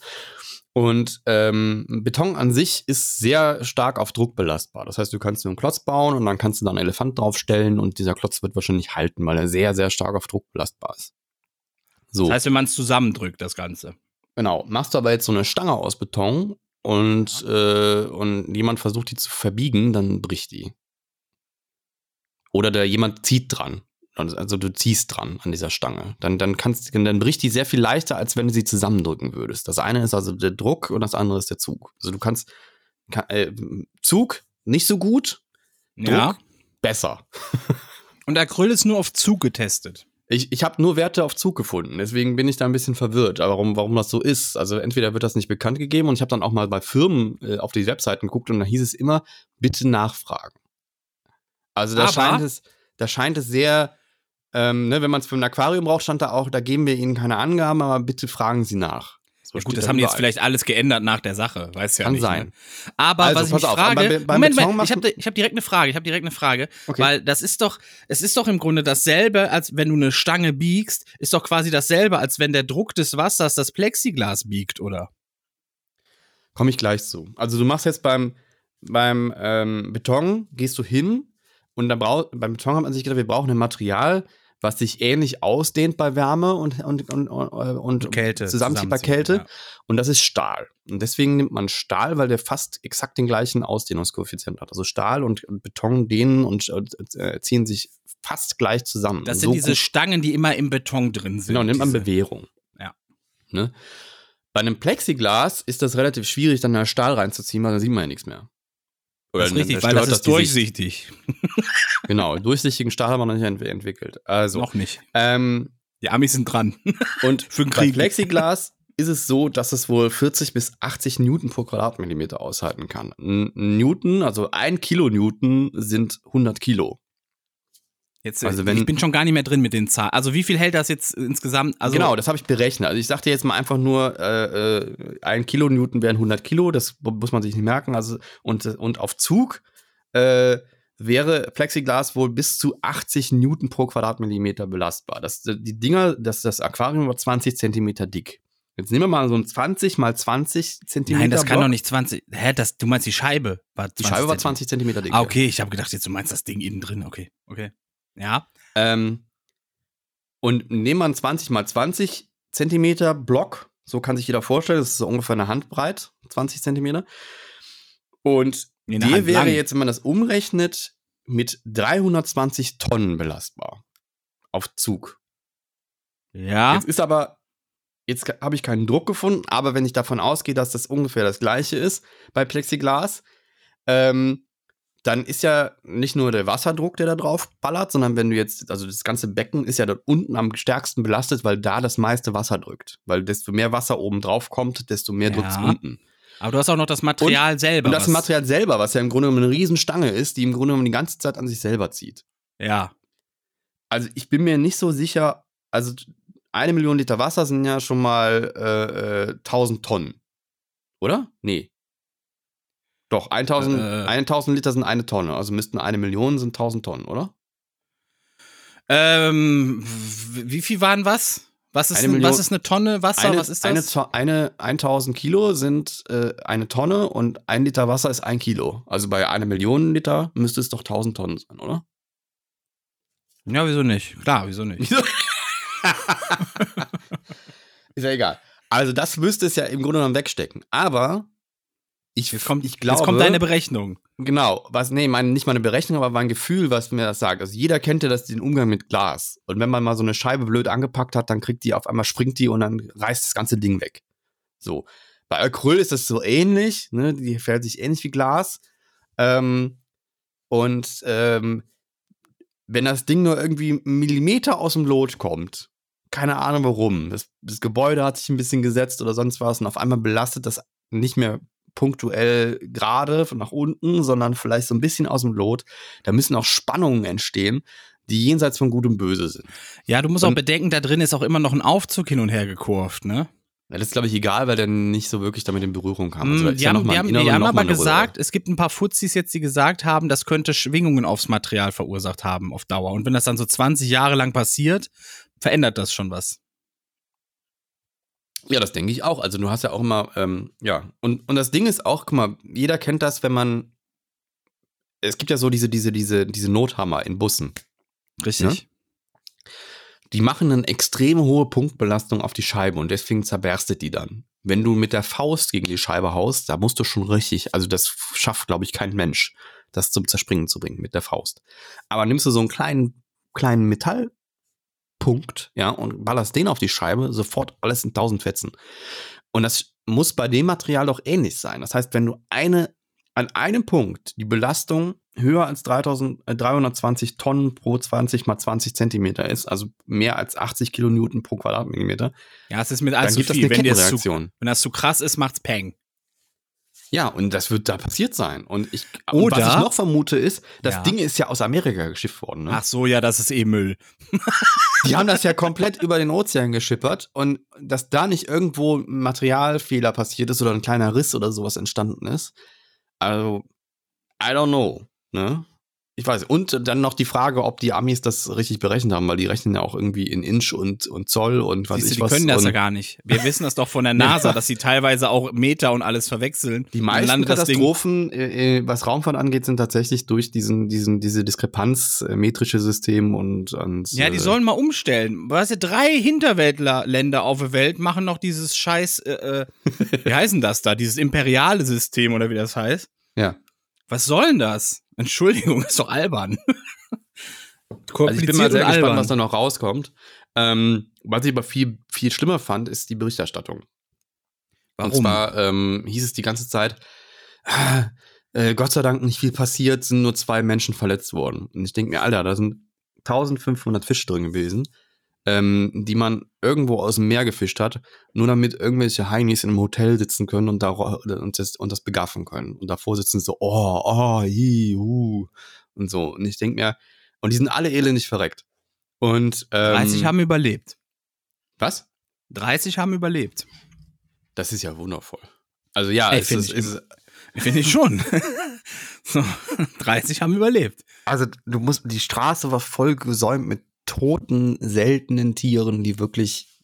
Und ähm, Beton an sich ist sehr stark auf Druck belastbar. Das heißt, du kannst dir einen Klotz bauen und dann kannst du da einen Elefant draufstellen und dieser Klotz wird wahrscheinlich halten, weil er sehr, sehr stark auf Druck belastbar ist. So. Das heißt, wenn man es zusammendrückt, das Ganze. Genau. Machst du aber jetzt so eine Stange aus Beton und, äh, und jemand versucht die zu verbiegen, dann bricht die. Oder da jemand zieht dran. Also du ziehst dran an dieser Stange. Dann, dann, kannst, dann bricht die sehr viel leichter, als wenn du sie zusammendrücken würdest. Das eine ist also der Druck und das andere ist der Zug. Also du kannst ka- äh, Zug nicht so gut, Druck Ja. besser. *laughs* Und Acryl ist nur auf Zug getestet. Ich, ich habe nur Werte auf Zug gefunden, deswegen bin ich da ein bisschen verwirrt, warum, warum das so ist. Also entweder wird das nicht bekannt gegeben und ich habe dann auch mal bei Firmen äh, auf die Webseiten geguckt und da hieß es immer, bitte nachfragen. Also da Aber- scheint es, da scheint es sehr, ähm, ne, wenn man es für ein Aquarium braucht, stand da auch, da geben wir Ihnen keine Angaben, aber bitte fragen Sie nach. So Ja, gut, das da haben die jetzt vielleicht alles geändert nach der Sache. Weiß ja Kann nicht. sein. Ne? Aber Also, was ich mich auf, frage, beim Be- beim Moment, Moment, ich habe ich hab direkt eine Frage, ich habe direkt eine Frage, Okay. weil das ist doch, es ist doch im Grunde dasselbe, als wenn du eine Stange biegst, ist doch quasi dasselbe, als wenn der Druck des Wassers das Plexiglas biegt, oder? Komme ich gleich zu. Also du machst jetzt beim, beim ähm, Beton, gehst du hin und da braucht, beim Beton hat man sich gedacht, wir brauchen ein Material, was sich ähnlich ausdehnt bei Wärme und, und, und, und, und Kälte zusammenzieht bei Kälte. ja. Und das ist Stahl. Und deswegen nimmt man Stahl, weil der fast exakt den gleichen Ausdehnungskoeffizient hat. Also Stahl und, und Beton dehnen und äh, ziehen sich fast gleich zusammen. Das sind so diese Stangen, die immer im Beton drin sind. Genau, nennt man Bewährung. Ja. Ne? Bei einem Plexiglas ist das relativ schwierig, dann da Stahl reinzuziehen, weil dann sieht man ja nichts mehr. Das ist richtig, weil das ist Sicht. durchsichtig. *laughs* Genau, durchsichtigen Stahl haben wir noch nicht ent entwickelt. Also, Noch nicht. ähm, Die Amis sind dran. *laughs* und Für den bei Krieg. Plexiglas ist es so, dass es wohl 40 bis 80 Newton pro Quadratmillimeter aushalten kann. Newton, also ein Kilonewton sind 100 Kilo. Jetzt, Also also wenn- ich bin schon gar nicht mehr drin mit den Zahlen. Also wie viel hält das jetzt insgesamt? Also genau, das habe ich berechnet. Also ich sagte jetzt mal einfach nur, äh, äh, ein Kilonewton wären 100 Kilo, das muss man sich nicht merken. Also, und, und auf Zug äh, wäre Plexiglas wohl bis zu 80 Newton pro Quadratmillimeter belastbar. Das, die Dinger, das, das Aquarium war 20 Zentimeter dick. Jetzt nehmen wir mal so ein 20 mal 20 Zentimeter. Nein, das kann Block. doch nicht 20. Hä, das, du meinst die Scheibe war 20 Die Scheibe war Zentimeter. 20 Zentimeter dick. Ah, okay, ich habe gedacht, jetzt du meinst das Ding innen drin. Okay, okay. Ja. Ähm, und nehmen wir einen 20 mal 20 Zentimeter Block, so kann sich jeder vorstellen, das ist so ungefähr eine Handbreit, 20 Zentimeter. Und der Hand wäre lang. jetzt, wenn man das umrechnet, mit 320 Tonnen belastbar. Auf Zug. Ja. Jetzt ist aber, jetzt habe ich keinen Druck gefunden, aber wenn ich davon ausgehe, dass das ungefähr das gleiche ist bei Plexiglas, ähm, dann ist ja nicht nur der Wasserdruck, der da drauf ballert, sondern wenn du jetzt, also das ganze Becken ist ja dort unten am stärksten belastet, weil da das meiste Wasser drückt. Weil desto mehr Wasser oben drauf kommt, desto mehr Ja. drückt es unten. Aber du hast auch noch das Material selber. Und das Material selber, was ja im Grunde genommen eine Riesenstange ist, die im Grunde genommen die ganze Zeit an sich selber zieht. Ja. Also ich bin mir nicht so sicher, also eine Million Liter Wasser sind ja schon mal äh, äh, 1000 Tonnen. Oder? Nee. Doch, 1000, Äh. 1000 Liter sind eine Tonne, also müssten eine Million sind 1000 Tonnen, oder? Ähm, wie viel waren was? Was ist, Eine ein, Million- was ist eine Tonne Wasser? eine, was ist Eine, das? To- eine 1000 Kilo sind äh, eine Tonne und ein Liter Wasser ist ein Kilo. Also bei einer Million Liter müsste es doch 1000 Tonnen sein, oder? ja, wieso nicht? Klar, wieso nicht? Wieso? *laughs* ist ja egal. Also das müsste es ja im Grunde genommen wegstecken. Aber ich, Jetzt kommt, ich glaube, jetzt kommt deine Berechnung. Genau, was, nee, meine, nicht meine Berechnung, aber mein Gefühl, was mir das sagt. Also jeder kennt ja das, den Umgang mit Glas. Und wenn man mal so eine Scheibe blöd angepackt hat, dann kriegt die auf einmal, springt die und dann reißt das ganze Ding weg. So. Bei Acryl ist das so ähnlich, ne? Die verhält sich ähnlich wie Glas. Ähm, und ähm, wenn das Ding nur irgendwie einen Millimeter aus dem Lot kommt, keine Ahnung warum, das, das Gebäude hat sich ein bisschen gesetzt oder sonst was und auf einmal belastet das nicht mehr punktuell gerade nach unten, sondern vielleicht so ein bisschen aus dem Lot. Da müssen auch Spannungen entstehen, die jenseits von Gut und Böse sind. Ja, du musst auch Und- bedenken, da drin ist auch immer noch ein Aufzug hin und her gekurvt, ne? Ja, das ist, glaube ich, egal, weil der nicht so wirklich damit in Berührung kam. Mm, Also, ist die ja haben, noch mal die haben, die haben aber gesagt, es gibt ein paar Fuzis jetzt, die gesagt haben, das könnte Schwingungen aufs Material verursacht haben auf Dauer. Und wenn das dann so 20 Jahre lang passiert, verändert das schon was. Ja, das denke ich auch. Also du hast ja auch immer, ähm, ja. Und, und das Ding ist auch, guck mal, jeder kennt das, wenn man, es gibt ja so diese, diese, diese, diese Nothammer in Bussen. Richtig. Die machen eine extrem hohe Punktbelastung auf die Scheibe und deswegen zerberstet die dann. Wenn du mit der Faust gegen die Scheibe haust, da musst du schon richtig, also das schafft, glaube ich, kein Mensch, das zum Zerspringen zu bringen mit der Faust. Aber nimmst du so einen kleinen, kleinen Metallpunkt, ja, und ballerst den auf die Scheibe, sofort alles in tausend Fetzen. Und das muss bei dem Material doch ähnlich sein. Das heißt, wenn du eine, an einem Punkt die Belastung höher als 3000, äh, 320 Tonnen pro 20 mal 20 Zentimeter ist, also mehr als 80 Kilonewton pro Quadratmillimeter, Ja, es ist mit dann allzu viel. eine Wenn, zu, wenn das zu krass ist, macht's Peng. Ja, und das wird da passiert sein. Und ich, und was Oder- ich noch vermute ist, das Ja. Ding ist ja aus Amerika geschifft worden. Ne? Ach so, ja, das ist eh Müll. *laughs* Die haben das ja komplett über den Ozean geschippert und dass da nicht irgendwo ein Materialfehler passiert ist oder ein kleiner Riss oder sowas entstanden ist. Also, I don't know. Ne? Ich weiß. Und dann noch die Frage, ob die Amis das richtig berechnet haben, weil die rechnen ja auch irgendwie in Inch und, und Zoll und was Siehst du, ich die was. können das ja gar nicht. Wir wissen das doch von der *laughs* NASA, dass sie teilweise auch Meter und alles verwechseln. Die meisten Katastrophen, äh, äh, was Raumfahrt angeht, sind tatsächlich durch diesen, diesen, diese Diskrepanz, äh, metrische System und, und Ja, die äh, sollen mal umstellen. Weißt du, drei Hinterwäldler-Länder auf der Welt machen noch dieses scheiß, äh, äh, *laughs* wie heißen das da? Dieses imperiale System oder wie das heißt. Ja. Was soll denn das? Entschuldigung, *laughs* ist doch albern. Also ich bin mal sehr gespannt, albern. was da noch rauskommt. Ähm, was ich aber viel, viel schlimmer fand, ist die Berichterstattung. Warum? Und zwar ähm, hieß es die ganze Zeit, ah, äh, Gott sei Dank nicht viel passiert, sind nur zwei Menschen verletzt worden. Und ich denke mir, Alter, da sind 1500 Fische drin gewesen, ähm, die man irgendwo aus dem Meer gefischt hat, nur damit irgendwelche Heinis in einem Hotel sitzen können und, da, und, das, und das begaffen können. Und davor sitzen so, oh, oh, hi, hu, und so. Und ich denke mir, und die sind alle elendig verreckt. Und ähm, 30 haben überlebt. was? 30 haben überlebt. Das ist ja wundervoll. Also ja, Ey, es find ist, ich es ist, *laughs* Finde ich schon. *laughs* so, 30 haben überlebt. also du musst, die Straße war voll gesäumt mit toten, seltenen Tieren, die wirklich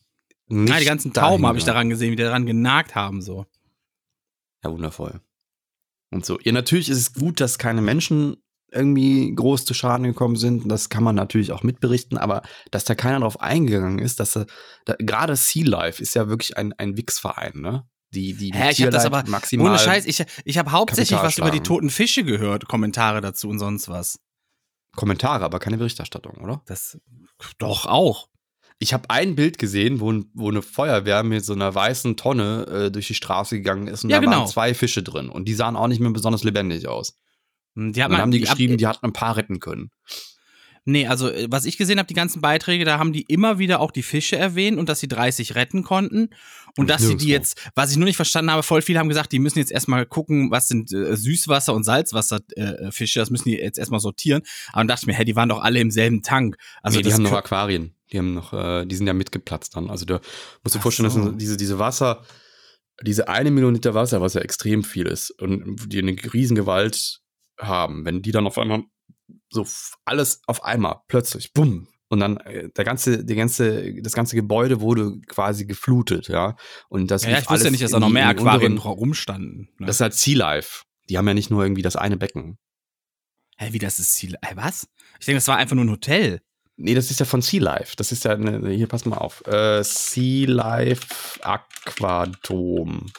nicht Nein, die ganzen Tauben habe ich daran gesehen, wie die daran genagt haben. So. Ja, wundervoll. Und so. Ja, natürlich ist es gut, dass keine Menschen irgendwie groß zu Schaden gekommen sind. Das kann man natürlich auch mitberichten, aber dass da keiner drauf eingegangen ist, dass da, da, gerade Sea Life ist ja wirklich ein, ein Wix-Verein, ne? Die, die, die Hä, ich habe das aber maximal. ohne Scheiß, ich, ich habe hauptsächlich was über die toten Fische gehört, Kommentare dazu und sonst was. Kommentare, aber keine Berichterstattung, oder? Das doch auch. Ich habe ein Bild gesehen, wo, wo eine Feuerwehr mit so einer weißen Tonne äh, durch die Straße gegangen ist und Ja, da genau. waren zwei Fische drin und die sahen auch nicht mehr besonders lebendig aus. Hm, Die Und dann haben die ab- geschrieben, die hatten ein paar retten können. Nee, also äh, was ich gesehen habe, die ganzen Beiträge, da haben die immer wieder auch die Fische erwähnt und dass sie 30 retten konnten. Und Und dass sie die jetzt, was ich nur nicht verstanden habe, voll viele haben gesagt, die müssen jetzt erstmal gucken, was sind äh, Süßwasser- und Salzwasserfische, äh, Fische, das müssen die jetzt erstmal sortieren. Aber dann dachte ich mir, hä, die waren doch alle im selben Tank. Also nee, die haben noch Aquarien. Die haben noch, äh, die sind ja mitgeplatzt dann. Also da musst du dir vorstellen, so. dass diese, diese Wasser, diese eine Million Liter Wasser, was ja extrem viel ist und die eine Riesengewalt haben, wenn die dann auf einmal so alles auf einmal plötzlich, bumm, und dann äh, der ganze, die ganze, das ganze Gebäude wurde quasi geflutet, ja. Und das ja, ja, ich wusste ja nicht, dass da noch mehr Aquarien unteren- rumstanden. Ne? Das ist halt Sea Life. Die haben ja nicht nur irgendwie das eine Becken. Hä, wie das ist Ziel? Hä, was? Ich denke, das war einfach nur ein Hotel. Nee, das ist ja von Sea Life. Das ist ja, eine, hier, pass mal auf. Äh, sea Life Aquadom.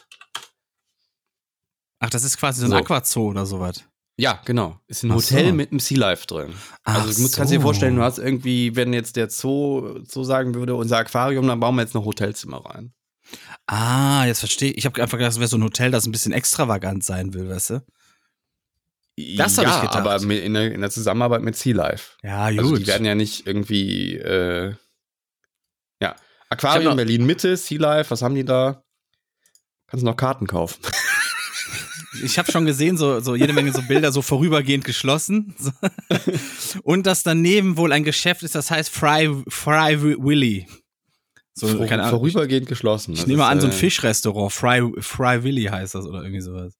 Ach, das ist quasi so ein So. Aquazoo oder sowas. Ja, genau. Ist ein Ach Hotel so. mit einem Sea Life drin. Ach also du musst, kannst dir so. vorstellen, du hast irgendwie, wenn jetzt der Zoo so sagen würde, unser Aquarium, dann bauen wir jetzt noch Hotelzimmer rein. Ah, jetzt verstehe ich. Ich habe einfach gedacht, das wäre so ein Hotel, das ein bisschen extravagant sein will, weißt du? Das hab ja, ich gedacht. aber in der, in der Zusammenarbeit mit Sea Life. Ja, gut. Also die werden ja nicht irgendwie, äh, ja. Aquarium Berlin Mitte, Sea Life, was haben die da? Kannst du noch Karten kaufen. Ich habe schon gesehen, so, so jede Menge so Bilder so vorübergehend geschlossen. *laughs* Und dass daneben wohl ein Geschäft ist, das heißt Fry, Fry Willy. So, Vor, keine Ahnung. vorübergehend geschlossen. Ich Das nehme ist, an, so ein äh, Fischrestaurant. Fry, Fry Willy heißt das oder irgendwie sowas.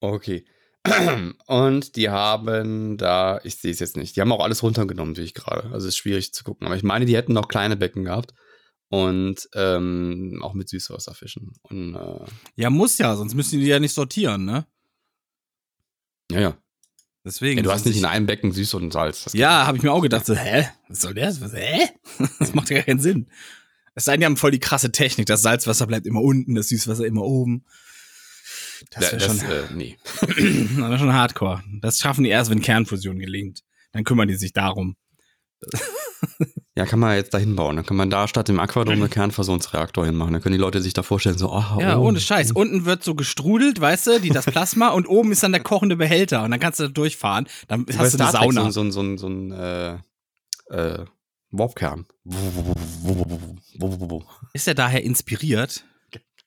Okay. *clears throat* Und die haben da, ich sehe es jetzt nicht, die haben auch alles runtergenommen, sehe ich gerade. Also ist schwierig zu gucken. Aber ich meine, die hätten noch kleine Becken gehabt. Und ähm, auch mit Süßwasserfischen. Und äh, Ja, muss ja, sonst müssen die ja nicht sortieren, ne? ja, ja. Deswegen. ja du hast nicht ich- in einem Becken Süß und Salz. Ja, habe ich mir auch gedacht, so, hä? Was soll das? Was, hä? *laughs* Das macht ja gar keinen Sinn. Es sei denn, die haben voll die krasse Technik. Das Salzwasser bleibt immer unten, das Süßwasser immer oben. Das wäre schon, äh, nee. *clears throat* das schon hardcore. Das schaffen die erst, wenn Kernfusion gelingt. Dann kümmern die sich darum. *laughs* Ja, kann man jetzt da hinbauen. Dann kann man da statt dem Aquadom einen Kernfusionsreaktor hinmachen. Dann können die Leute sich da vorstellen, so, oh, Ja, oh. ohne Scheiß. Unten wird so gestrudelt, weißt du, die, das Plasma, und oben ist dann der kochende Behälter. Und dann kannst du da durchfahren. Dann hast du eine Star Trek Sauna. So, so, so, so ein äh, äh, Warpkern. Ist er daher inspiriert?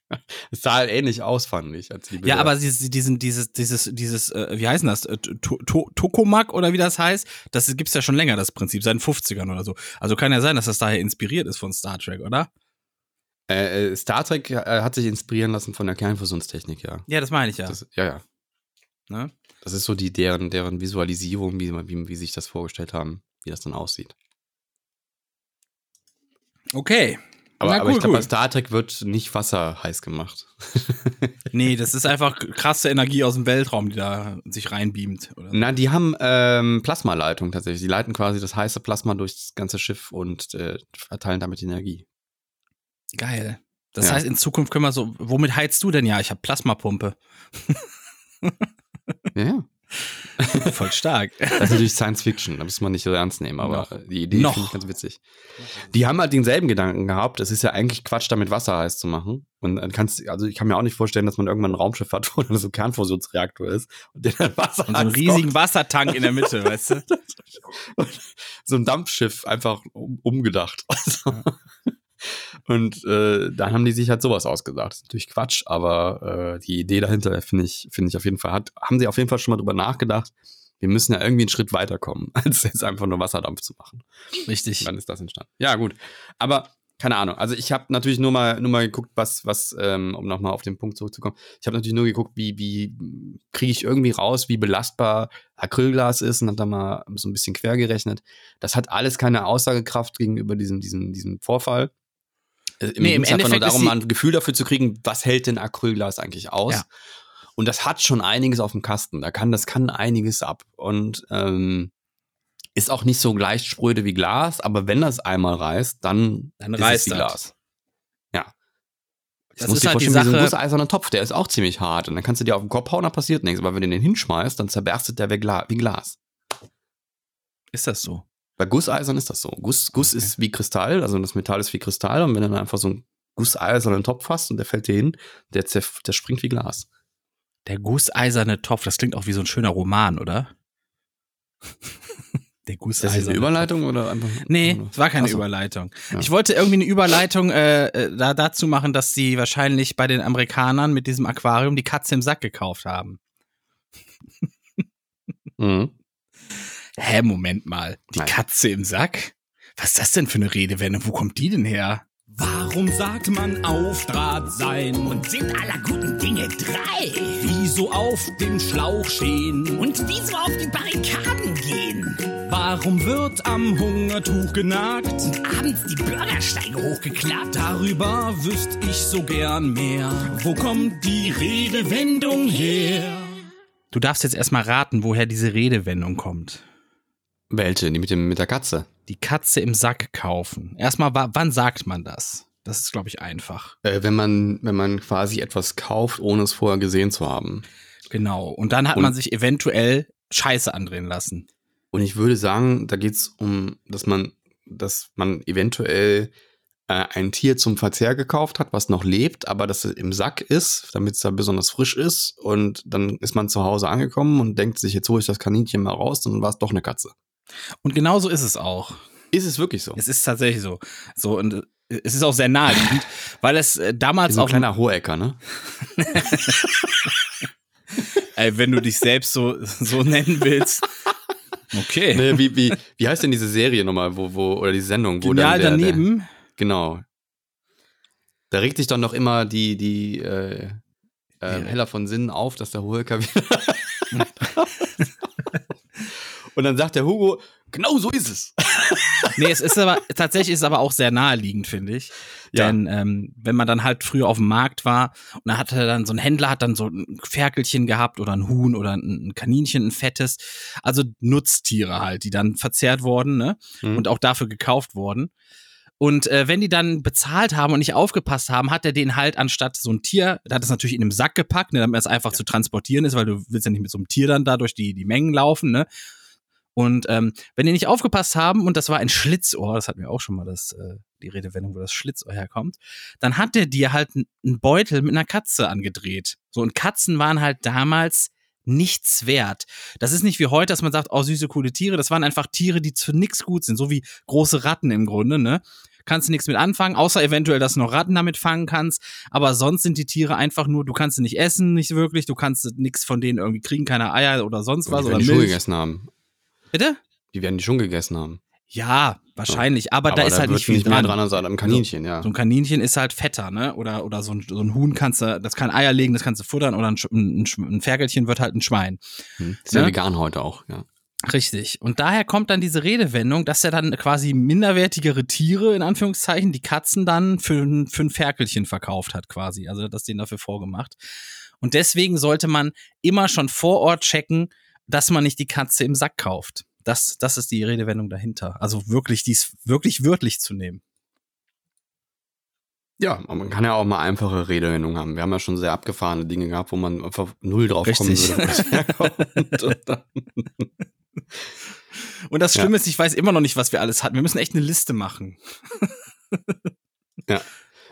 *laughs* Es sah halt ähnlich aus, fand ich. Als die Ja, aber sie- diesen, dieses, dieses, dieses, äh, wie heißt das? Äh, To- To- Tokamak oder wie das heißt, das gibt's ja schon länger, das Prinzip, seit den 50ern oder so. Also kann ja sein, dass das daher inspiriert ist von Star Trek, oder? Äh, äh, Star Trek äh, hat sich inspirieren lassen von der Kernfusionstechnik, ja. Ja, das meine ich ja. Das, ja, ja. Ne? Das ist so die deren, deren Visualisierung, wie, wie, wie sich das vorgestellt haben, wie das dann aussieht. Okay. Aber, Na, aber ich cool, glaube, bei cool. Star Trek wird nicht Wasser heiß gemacht. *laughs* Nee, das ist einfach krasse Energie aus dem Weltraum, die da sich reinbeamt. Oder? Na, die haben ähm, Plasmaleitung tatsächlich. Die leiten quasi das heiße Plasma durchs ganze Schiff und äh, verteilen damit Energie. Geil. Das Ja. heißt, in Zukunft können wir so, womit heizt du denn? Ja, ich habe Plasmapumpe. Ja, ja. *laughs* Voll stark. Das ist natürlich Science Fiction, da muss man nicht so ernst nehmen, aber Noch. die Idee finde ich ganz witzig. Die haben halt denselben Gedanken gehabt, es ist ja eigentlich Quatsch, damit Wasser heiß zu machen. Und dann kannst also ich kann mir auch nicht vorstellen, dass man irgendwann ein Raumschiff hat, *laughs* wo dann so ein Kernfusionsreaktor ist und der dann Wasser Und so einen riesigen. Wassertank in der Mitte, weißt du? *laughs* so ein Dampfschiff einfach um, umgedacht. Also, Und äh, dann haben die sich halt sowas ausgedacht. Das ist natürlich Quatsch, aber äh, die Idee dahinter finde ich, finde ich auf jeden Fall hat, haben sie auf jeden Fall schon mal drüber nachgedacht. Wir müssen ja irgendwie einen Schritt weiterkommen, *laughs* als jetzt einfach nur Wasserdampf zu machen. Richtig. Dann ist das entstanden. Ja, gut. Aber keine Ahnung. Also ich habe natürlich nur mal, nur mal geguckt, was, was, ähm, um nochmal auf den Punkt zurückzukommen. Ich habe natürlich nur geguckt, wie, wie kriege ich irgendwie raus, wie belastbar Acrylglas ist und habe da mal so ein bisschen quer gerechnet. Das hat alles keine Aussagekraft gegenüber diesem, diesem, diesem Vorfall. Äh, Nee, im ging's einfach nur Endeffekt darum, mal ein Gefühl dafür zu kriegen, was hält denn Acrylglas eigentlich aus? Ja. Und das hat schon einiges auf dem Kasten. Da kann, das kann einiges ab. Und ähm, ist auch nicht so leicht spröde wie Glas, aber wenn das einmal reißt, dann, Dann ist reißt es wie das. Glas. Ja. Das musst ist dir halt die vorstellen, wie so ein Sache- gusseiserner Topf, der ist auch ziemlich hart. Und dann kannst du dir auf den Kopf hauen, da passiert nichts. Aber wenn du den hinschmeißt, dann zerberstet der wie Glas. Ist das so? Bei Gusseisern ist das so. Guss, Guss Okay. ist wie Kristall, also das Metall ist wie Kristall. Und wenn du dann einfach so einen gusseisernen Topf hast und der fällt dir hin, der, der springt wie Glas. Der gusseiserne Topf, das klingt auch wie so ein schöner Roman, oder? *laughs* Der Ist das jetzt gusseiserne eine Überleitung oder einfach? Nee, es war keine so. Überleitung. Ja. Ich wollte irgendwie eine Überleitung äh, äh, da, dazu machen, dass sie wahrscheinlich bei den Amerikanern mit diesem Aquarium die Katze im Sack gekauft haben. Mhm. Hä, Moment mal. Die Nein. Katze im Sack? Was ist das denn für eine Redewendung? Wo kommt die denn her? Warum sagt man auf Draht sein? Und sind aller guten Dinge drei? Wieso auf dem Schlauch stehen? Und wieso auf die Barrikaden gehen? Warum wird am Hungertuch genagt? Und abends die Bürgersteige hochgeklappt? Darüber wüsste ich so gern mehr. Wo kommt die Redewendung her? Du darfst jetzt erstmal raten, woher diese Redewendung kommt. Welche? Die mit, dem, mit der Katze? Die Katze im Sack kaufen. Erstmal, wa- wann sagt man das? Das ist, glaube ich, einfach. Äh, wenn, man, wenn man quasi etwas kauft, ohne es vorher gesehen zu haben. Genau. Und dann hat Und- man sich eventuell Scheiße andrehen lassen. Und ich würde sagen, da geht es um, dass man, dass man eventuell äh, ein Tier zum Verzehr gekauft hat, was noch lebt, aber das im Sack ist, damit es da besonders frisch ist. Und dann ist man zu Hause angekommen und denkt sich, jetzt hole ich das Kaninchen mal raus, dann war es doch eine Katze. Und genauso ist es auch. Ist es wirklich so? Es ist tatsächlich so. So und äh, es ist auch sehr naheliegend, *laughs* weil es äh, damals so ein auch kleiner Hohecker, ne? *laughs* Ey, wenn du dich selbst so so nennen willst. Okay. ne wie, wie, wie heißt denn diese Serie nochmal, wo, wo, oder die Sendung, wo Genial dann der, Der, daneben. genau. Da regt sich dann noch immer die, die äh, äh, Heller von Sinnen auf, dass der Hohecker wieder. *laughs* Und dann sagt der Hugo, genau so ist es. Nee, es ist aber tatsächlich ist es aber auch sehr naheliegend, finde ich. Ja. Denn ähm, wenn man dann halt früher auf dem Markt war und da hatte dann so ein Händler hat dann so ein Ferkelchen gehabt oder ein Huhn oder ein Kaninchen, ein fettes, also Nutztiere halt, die dann verzehrt wurden, ne? Mhm. Und auch dafür gekauft wurden. Und äh, wenn die dann bezahlt haben und nicht aufgepasst haben, hat er den halt anstatt so ein Tier, der hat es natürlich in einem Sack gepackt, ne, damit es einfach zu transportieren ist, weil du willst ja nicht mit so einem Tier dann da durch die, die Mengen laufen, ne? Und ähm, wenn die nicht aufgepasst haben, und das war ein Schlitzohr, das hatten wir auch schon mal, das, äh, die Redewendung, wo das Schlitzohr herkommt, dann hat der dir halt einen Beutel mit einer Katze angedreht. So, und Katzen waren halt damals nichts wert. Das ist nicht wie heute, dass man sagt, oh, süße, coole Tiere. Das waren einfach Tiere, die zu nix gut sind, so wie große Ratten im Grunde, ne? Kannst du nichts mit anfangen, außer eventuell, dass du noch Ratten damit fangen kannst. Aber sonst sind die Tiere einfach nur, du kannst sie nicht essen, nicht wirklich, du kannst nichts von denen irgendwie kriegen, keine Eier oder sonst was oder Milch. gegessen haben. Bitte? Die werden die schon gegessen haben. Ja, wahrscheinlich, aber, da ist halt wird nicht viel mehr dran. dran als an einem Kaninchen, ja. So ein Kaninchen ist halt fetter, ne? Oder, oder so, ein, so ein Huhn kannst du, das kann Eier legen, das kannst du futtern, oder ein, ein, ein Ferkelchen wird halt ein Schwein. Hm. Ist ja Ne? vegan heute auch, ja. Richtig. Und daher kommt dann diese Redewendung, dass er dann quasi minderwertigere Tiere, in Anführungszeichen, die Katzen dann für, ein- für ein Ferkelchen verkauft hat, quasi. Also das denen dafür vorgemacht. Und deswegen sollte man immer schon vor Ort checken, dass man nicht die Katze im Sack kauft. Das, das ist die Redewendung dahinter. Also wirklich, dies wirklich wörtlich zu nehmen. Ja, man kann ja auch mal einfache Redewendungen haben. Wir haben ja schon sehr abgefahrene Dinge gehabt, wo man einfach null drauf kommen Richtig. würde, das herkommt. *laughs* Und das Ja. Schlimme ist, ich weiß immer noch nicht, was wir alles hatten. Wir müssen echt eine Liste machen.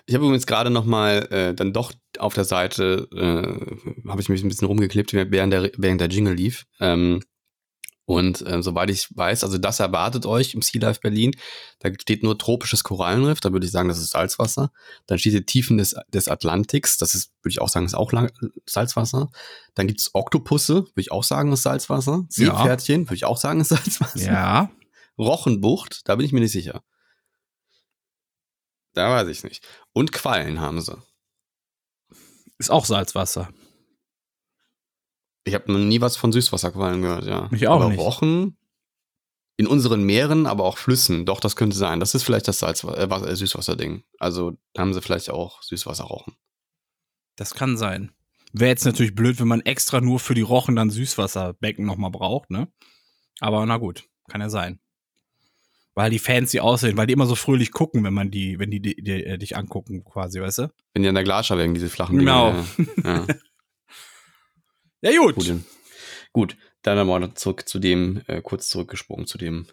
Ich habe übrigens gerade noch mal äh, dann doch auf der Seite äh, habe ich mich ein bisschen rumgeklebt, während der während der Jingle lief. Ähm, und äh, soweit ich weiß, also das erwartet euch im Sea Life Berlin. Da steht nur tropisches Korallenriff, da würde ich sagen, das ist Salzwasser. Dann steht die Tiefen des, des Atlantiks, das ist, würde ich auch sagen, ist auch lang, Salzwasser. Dann gibt's Oktopusse, würde ich auch sagen, ist Salzwasser. Ja. Seepferdchen, würde ich auch sagen, ist Salzwasser. Ja. Rochenbucht, da bin ich mir nicht sicher. Da weiß ich nicht. Und Quallen haben sie. Ist auch Salzwasser. Ich habe noch nie was von Süßwasserquallen gehört, ja. Ich auch aber nicht. Rochen in unseren Meeren, aber auch Flüssen. Doch, das könnte sein. Das ist vielleicht das Salzwa äh, äh, Süßwasserding. Also da haben sie vielleicht auch Süßwasserrochen. Das kann sein. Wäre jetzt natürlich blöd, wenn man extra nur für die Rochen dann Süßwasserbecken nochmal braucht, ne? Aber na gut, kann ja sein. Weil die fancy aussehen, weil die immer so fröhlich gucken, wenn man die, wenn die, die, die äh, dich angucken, quasi, weißt du? Wenn die an der Glasscheibe hängen, diese flachen Genau. Dinge. Ja, ja. *laughs* Gut. Gut. Gut, dann aber noch zurück zu dem, äh, kurz zurückgesprungen zu dem,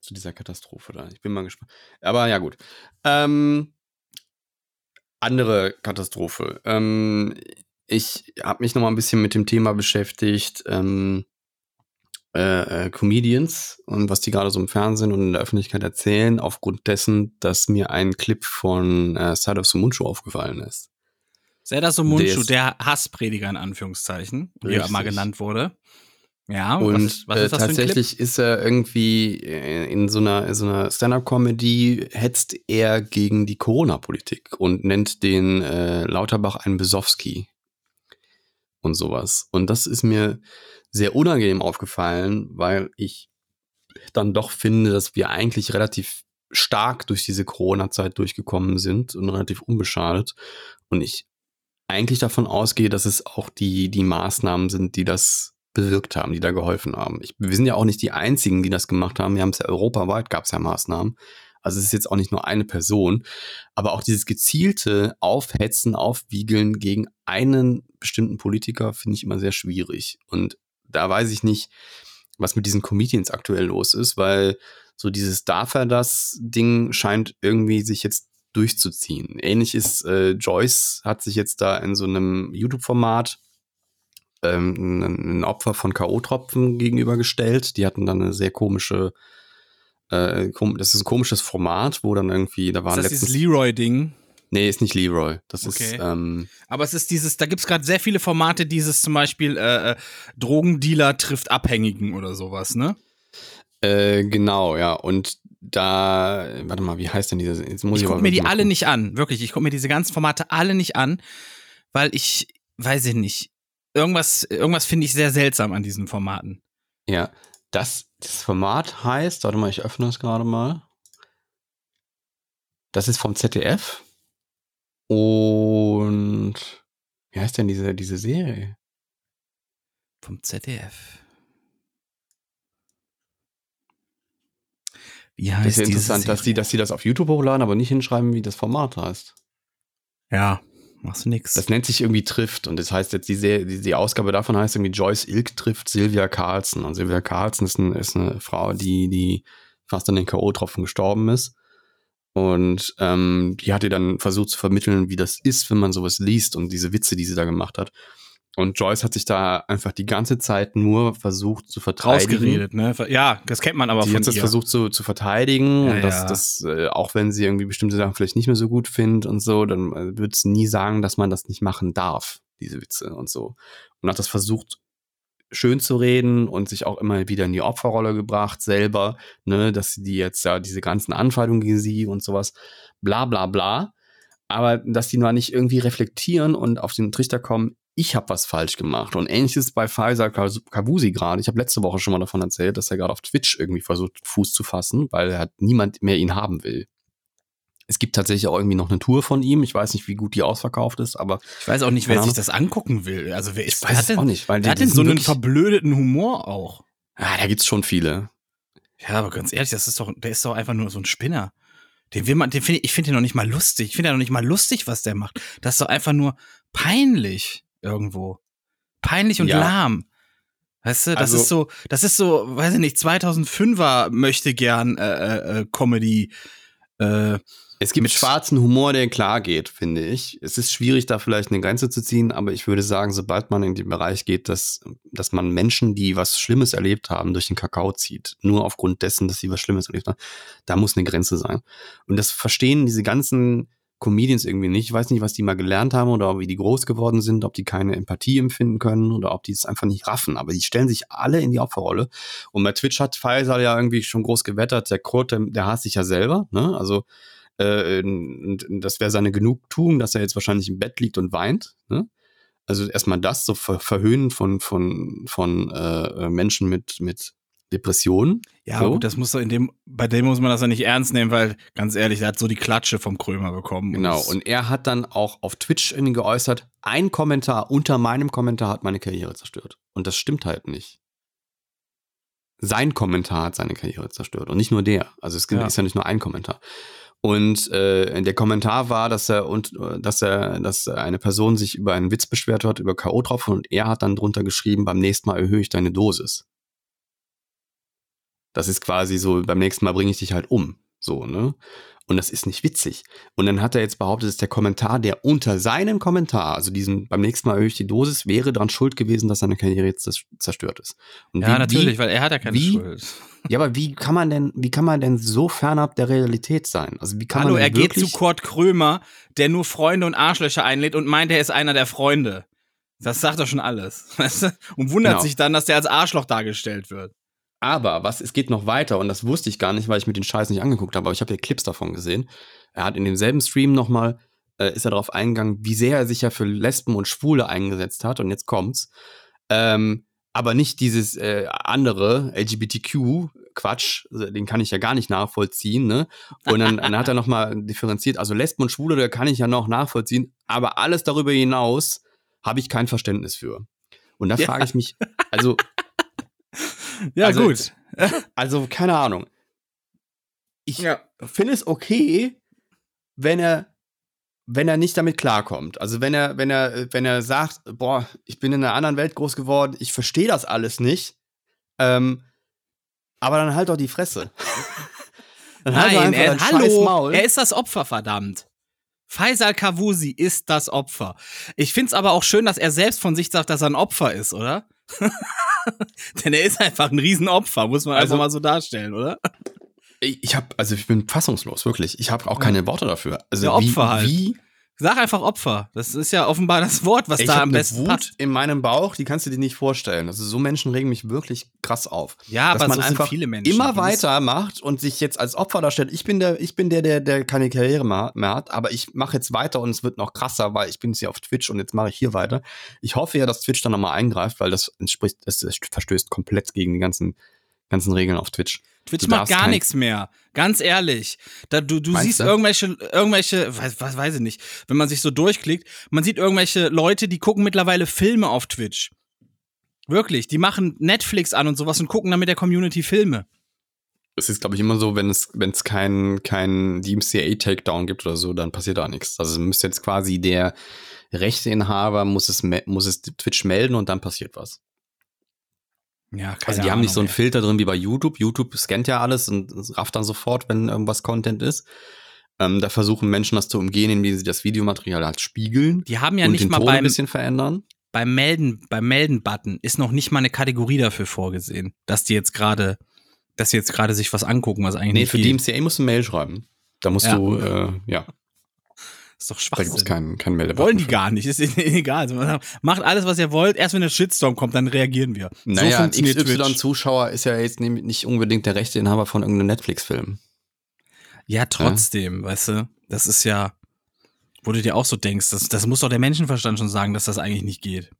zu dieser Katastrophe da. Ich bin mal gespannt. Aber ja, gut. Ähm, andere Katastrophe. Ähm, ich habe mich noch mal ein bisschen mit dem Thema beschäftigt, ähm, äh, äh, Comedians und was die gerade so im Fernsehen und in der Öffentlichkeit erzählen, aufgrund dessen, dass mir ein Clip von äh, Side of Show aufgefallen ist. Serdar Somuncu, Der der Hassprediger in Anführungszeichen, wie er mal genannt wurde. Ja, Und was, was äh, ist das Clip? tatsächlich ist er irgendwie äh, in so einer, in so einer Stand-up-Comedy hetzt er gegen die Corona-Politik und nennt den äh, Lauterbach einen Besowski und sowas. Und das ist mir sehr unangenehm aufgefallen, weil ich dann doch finde, dass wir eigentlich relativ stark durch diese Corona-Zeit durchgekommen sind und relativ unbeschadet. Und ich eigentlich davon ausgehe, dass es auch die, die Maßnahmen sind, die das bewirkt haben, die da geholfen haben. Ich, wir sind ja auch nicht die Einzigen, die das gemacht haben. Wir haben es ja europaweit, gab es ja Maßnahmen. Also es ist jetzt auch nicht nur eine Person, aber auch dieses gezielte Aufhetzen, Aufwiegeln gegen einen bestimmten Politiker finde ich immer sehr schwierig. Und da weiß ich nicht, was mit diesen Comedians aktuell los ist, weil so dieses Darf er das Ding scheint irgendwie sich jetzt durchzuziehen. Ähnlich ist äh, Joyce hat sich jetzt da in so einem YouTube-Format ähm, ein Opfer von K.O.-Tropfen gegenübergestellt. Die hatten dann eine sehr komische, äh, kom das ist ein komisches Format, wo dann irgendwie, da Ist waren das dieses letztens, Leroy-Ding? Nee, ist nicht Leroy, das Okay. ist, ähm, Aber es ist dieses, da gibt's gerade sehr viele Formate, dieses zum Beispiel äh, äh, Drogendealer trifft Abhängigen oder sowas, ne? äh, genau, ja, und da, warte mal, wie heißt denn diese, jetzt muss Ich ich, gucke mir die mal alle nicht an, wirklich. Ich gucke mir diese ganzen Formate alle nicht an, weil ich, weiß ich nicht, irgendwas, irgendwas finde ich sehr seltsam an diesen Formaten. Ja, das, das Format heißt, warte mal, ich öffne es gerade mal. Das ist vom ZDF. Und wie heißt denn diese, diese Serie? Vom ZDF. Wie heißt Das ist ja interessant, dass die, dass die das auf YouTube hochladen, aber nicht hinschreiben, wie das Format heißt. Ja, machst du nix. Das nennt sich irgendwie Trifft und das heißt jetzt, die, Serie- die, die Ausgabe davon heißt irgendwie Joyce Ilk trifft Sylvia Carlson. Und Sylvia Carlson ist, ein, ist eine Frau, die, die fast an den K.O.-Tropfen gestorben ist. Und ähm, die hat ihr dann versucht zu vermitteln, wie das ist, wenn man sowas liest und diese Witze, die sie da gemacht hat. Und Joyce hat sich da einfach die ganze Zeit nur versucht zu verteidigen. Rausgeredet, ne? Ja, das kennt man aber Die von hat das ihr. versucht zu, zu verteidigen Ja, und dass ja. das, äh, auch wenn sie irgendwie bestimmte Sachen vielleicht nicht mehr so gut findet und so, dann äh, wird sie nie sagen, dass man das nicht machen darf, diese Witze und so. Und hat das versucht, schön zu reden und sich auch immer wieder in die Opferrolle gebracht, selber, ne, dass die jetzt ja diese ganzen Anfeindungen gegen sie und sowas, bla bla bla. Aber dass die nur nicht irgendwie reflektieren und auf den Trichter kommen, ich habe was falsch gemacht. Und ähnliches bei Faisal Kavusi gerade. Ich habe letzte Woche schon mal davon erzählt, dass er gerade auf Twitch irgendwie versucht, Fuß zu fassen, weil er hat niemand mehr ihn haben will. Es gibt tatsächlich auch irgendwie noch eine Tour von ihm. Ich weiß nicht, wie gut die ausverkauft ist, aber. Ich weiß auch nicht, wer sich das angucken will. Also wer ist Ich weiß es denn, auch nicht, weil wer hat denn so einen verblödeten Humor auch? Ja, da gibt's schon viele. Ja, aber ganz ehrlich, das ist doch, der ist doch einfach nur so ein Spinner. Den will man, den finde ich, ich finde den noch nicht mal lustig. Ich finde ja noch nicht mal lustig, was der macht. Das ist doch einfach nur peinlich irgendwo. Peinlich und Ja. lahm. Weißt du, das Also- ist so, das ist so, weiß ich nicht, 2005er möchte gern äh, äh, äh, Comedy. Äh, Es gibt Mit- schwarzen Humor, der klar geht, finde ich. Es ist schwierig, da vielleicht eine Grenze zu ziehen, aber ich würde sagen, sobald man in den Bereich geht, dass, dass man Menschen, die was Schlimmes erlebt haben, durch den Kakao zieht, nur aufgrund dessen, dass sie was Schlimmes erlebt haben, da muss eine Grenze sein. Und das verstehen diese ganzen Comedians irgendwie nicht. Ich weiß nicht, was die mal gelernt haben oder wie die groß geworden sind, ob die keine Empathie empfinden können oder ob die es einfach nicht raffen. Aber die stellen sich alle in die Opferrolle. Und bei Twitch hat Faisal ja irgendwie schon groß gewettert. Der Kurt, der, der hasst sich ja selber. Ne? Also äh, und das wäre seine Genugtuung, dass er jetzt wahrscheinlich im Bett liegt und weint. Ne? Also erstmal das, so ver Verhöhnen von, von, von äh, Menschen mit, mit Depressionen. ja, So. gut, das muss in dem, bei dem muss man das ja nicht ernst nehmen, weil, ganz ehrlich, er hat so die Klatsche vom Krömer bekommen. Genau. das- Und er hat dann auch auf Twitch irgendwie geäußert, ein Kommentar unter meinem Kommentar hat meine Karriere zerstört. Und das stimmt halt nicht. Sein Kommentar hat seine Karriere zerstört und nicht nur der. Also es gibt- Ja. ist ja nicht nur ein Kommentar. Und äh, der Kommentar war, dass er und äh, dass er, dass eine Person sich über einen Witz beschwert hat, über K.O. drauf und er hat dann drunter geschrieben, beim nächsten Mal erhöhe ich deine Dosis. Das ist quasi so, beim nächsten Mal bringe ich dich halt um. So, ne? Und das ist nicht witzig. Und dann hat er jetzt behauptet, dass der Kommentar, der unter seinem Kommentar, also diesen beim nächsten Mal erhöhe ich die Dosis, wäre daran schuld gewesen, dass seine Karriere jetzt zers- zerstört ist. Und ja, wie- natürlich, wie, weil er hat ja keine wie- Schuld. Ja, aber wie kann man denn, wie kann man denn so fernab der Realität sein? Also wie kann Hallo, man er geht zu Kurt Krömer, der nur Freunde und Arschlöcher einlädt und meint, er ist einer der Freunde. Das sagt doch schon alles. *laughs* Weißt du? Und wundert Genau. sich dann, dass der als Arschloch dargestellt wird. Aber was, es geht noch weiter und das wusste ich gar nicht, weil ich mir den Scheiß nicht angeguckt habe, aber ich habe hier Clips davon gesehen. Er hat in demselben Stream nochmal, äh, ist er darauf eingegangen, wie sehr er sich ja für Lesben und Schwule eingesetzt hat und jetzt kommt's. Ähm, aber nicht dieses äh, andere LGBTQ-Quatsch, also den kann ich ja gar nicht nachvollziehen, ne? Und dann, dann hat er nochmal differenziert, also Lesben und Schwule, da kann ich ja noch nachvollziehen, aber alles darüber hinaus habe ich kein Verständnis für. Und da Ja. frage ich mich, also Ja, Also- gut. also, keine Ahnung. Ich Ja. finde es okay, wenn er, wenn er nicht damit klarkommt. Also wenn er, wenn er, wenn er sagt, boah, ich bin in einer anderen Welt groß geworden, ich verstehe das alles nicht. Ähm, aber dann halt doch die Fresse. *laughs* dann halt doch Nein, er, dein hallo, Maul. er ist das Opfer, verdammt. Faisal Kavusi ist das Opfer. Ich find's aber auch schön, dass er selbst von sich sagt, dass er ein Opfer ist, oder? *laughs* Denn er ist einfach ein Riesenopfer, muss man Also- einfach mal so darstellen, oder? ich ich habe, also ich bin fassungslos, wirklich. Ich habe auch keine Worte dafür. Also wie, Opfer halt. wie Sag einfach Opfer. Das ist ja offenbar das Wort, was ich da am besten Wut passt. in meinem Bauch, die kannst du dir nicht vorstellen. Also so Menschen regen mich wirklich krass auf. Ja, dass aber man so sind einfach viele Menschen. immer weitermacht und sich jetzt als Opfer darstellt. Ich bin der, ich bin der, der, der keine Karriere mehr mehr hat, aber ich mache jetzt weiter und es wird noch krasser, weil ich bin jetzt hier auf Twitch und jetzt mache ich hier weiter. Ich hoffe ja, dass Twitch dann nochmal eingreift, weil das entspricht, das, das verstößt komplett gegen die ganzen, ganzen Regeln auf Twitch. Twitch Du macht gar nichts mehr. Ganz ehrlich. Da, du du Meinst siehst du? irgendwelche, irgendwelche, was, was weiß ich nicht, wenn man sich so durchklickt, man sieht irgendwelche Leute, die gucken mittlerweile Filme auf Twitch. Wirklich, die machen Netflix an und sowas und gucken dann mit der Community Filme. Es ist, glaube ich, immer so, wenn es, wenn es kein, kein DMCA-Takedown gibt oder so, dann passiert da nichts. Also müsste jetzt quasi der Rechteinhaber muss es, muss es Twitch melden und dann passiert was. Ja, keine Also die haben nicht so einen. Filter drin wie bei YouTube. YouTube scannt ja alles und rafft dann sofort, wenn irgendwas Content ist. Ähm, da versuchen Menschen das zu umgehen, indem sie das Videomaterial halt spiegeln Die haben ja und nicht den mal Ton ein beim, bisschen verändern. beim Melden, beim Melden-Button ist noch nicht mal eine Kategorie dafür vorgesehen, dass die jetzt gerade, dass sie jetzt gerade sich was angucken, was eigentlich Nee, nicht für geht. DMCA musst du eine Mail schreiben. Da musst Ja. du, äh, ja. Ist doch Da gibt es Schwachsinn. keinen kein Meldebutton. Wollen die gar nicht, ist *laughs* egal. Also, Macht alles, was ihr wollt. Erst wenn der Shitstorm kommt, dann reagieren wir. Naja, so ein. XY-Zuschauer ist ja jetzt nicht nicht unbedingt der Rechteinhaber von irgendeinem Netflix-Film. Ja, trotzdem, weißt du, das ist ja, wo du dir auch so denkst, das, das muss doch der Menschenverstand schon sagen, dass das eigentlich nicht geht.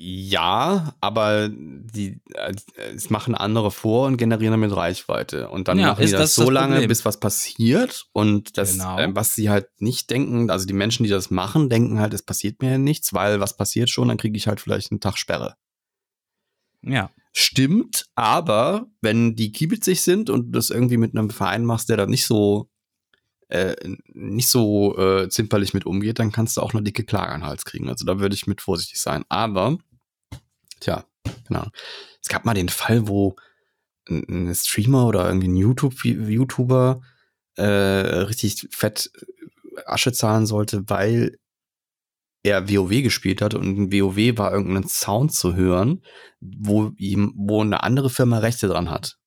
Ja, aber die äh, es machen andere vor und generieren damit Reichweite. Und dann Ja, machen die das das so das lange, bis was passiert. Und das, Genau. äh, was sie halt nicht denken, also die Menschen, die das machen, denken halt, es passiert mir nichts, weil was passiert schon, dann kriege ich halt vielleicht einen Tag Sperre. Ja. Stimmt, aber wenn die kiebitzig sind und du das irgendwie mit einem Verein machst, der da nicht so äh, nicht so äh, zimperlich mit umgeht, dann kannst du auch eine dicke Klage an den Hals kriegen. Also da würde ich mit vorsichtig sein. Aber, tja, genau. Es gab mal den Fall, wo ein, ein Streamer oder irgendwie ein YouTube, YouTuber äh, richtig fett Asche zahlen sollte, weil er WoW gespielt hat und in WoW war irgendein Sound zu hören, wo ihm, wo eine andere Firma Rechte dran hat.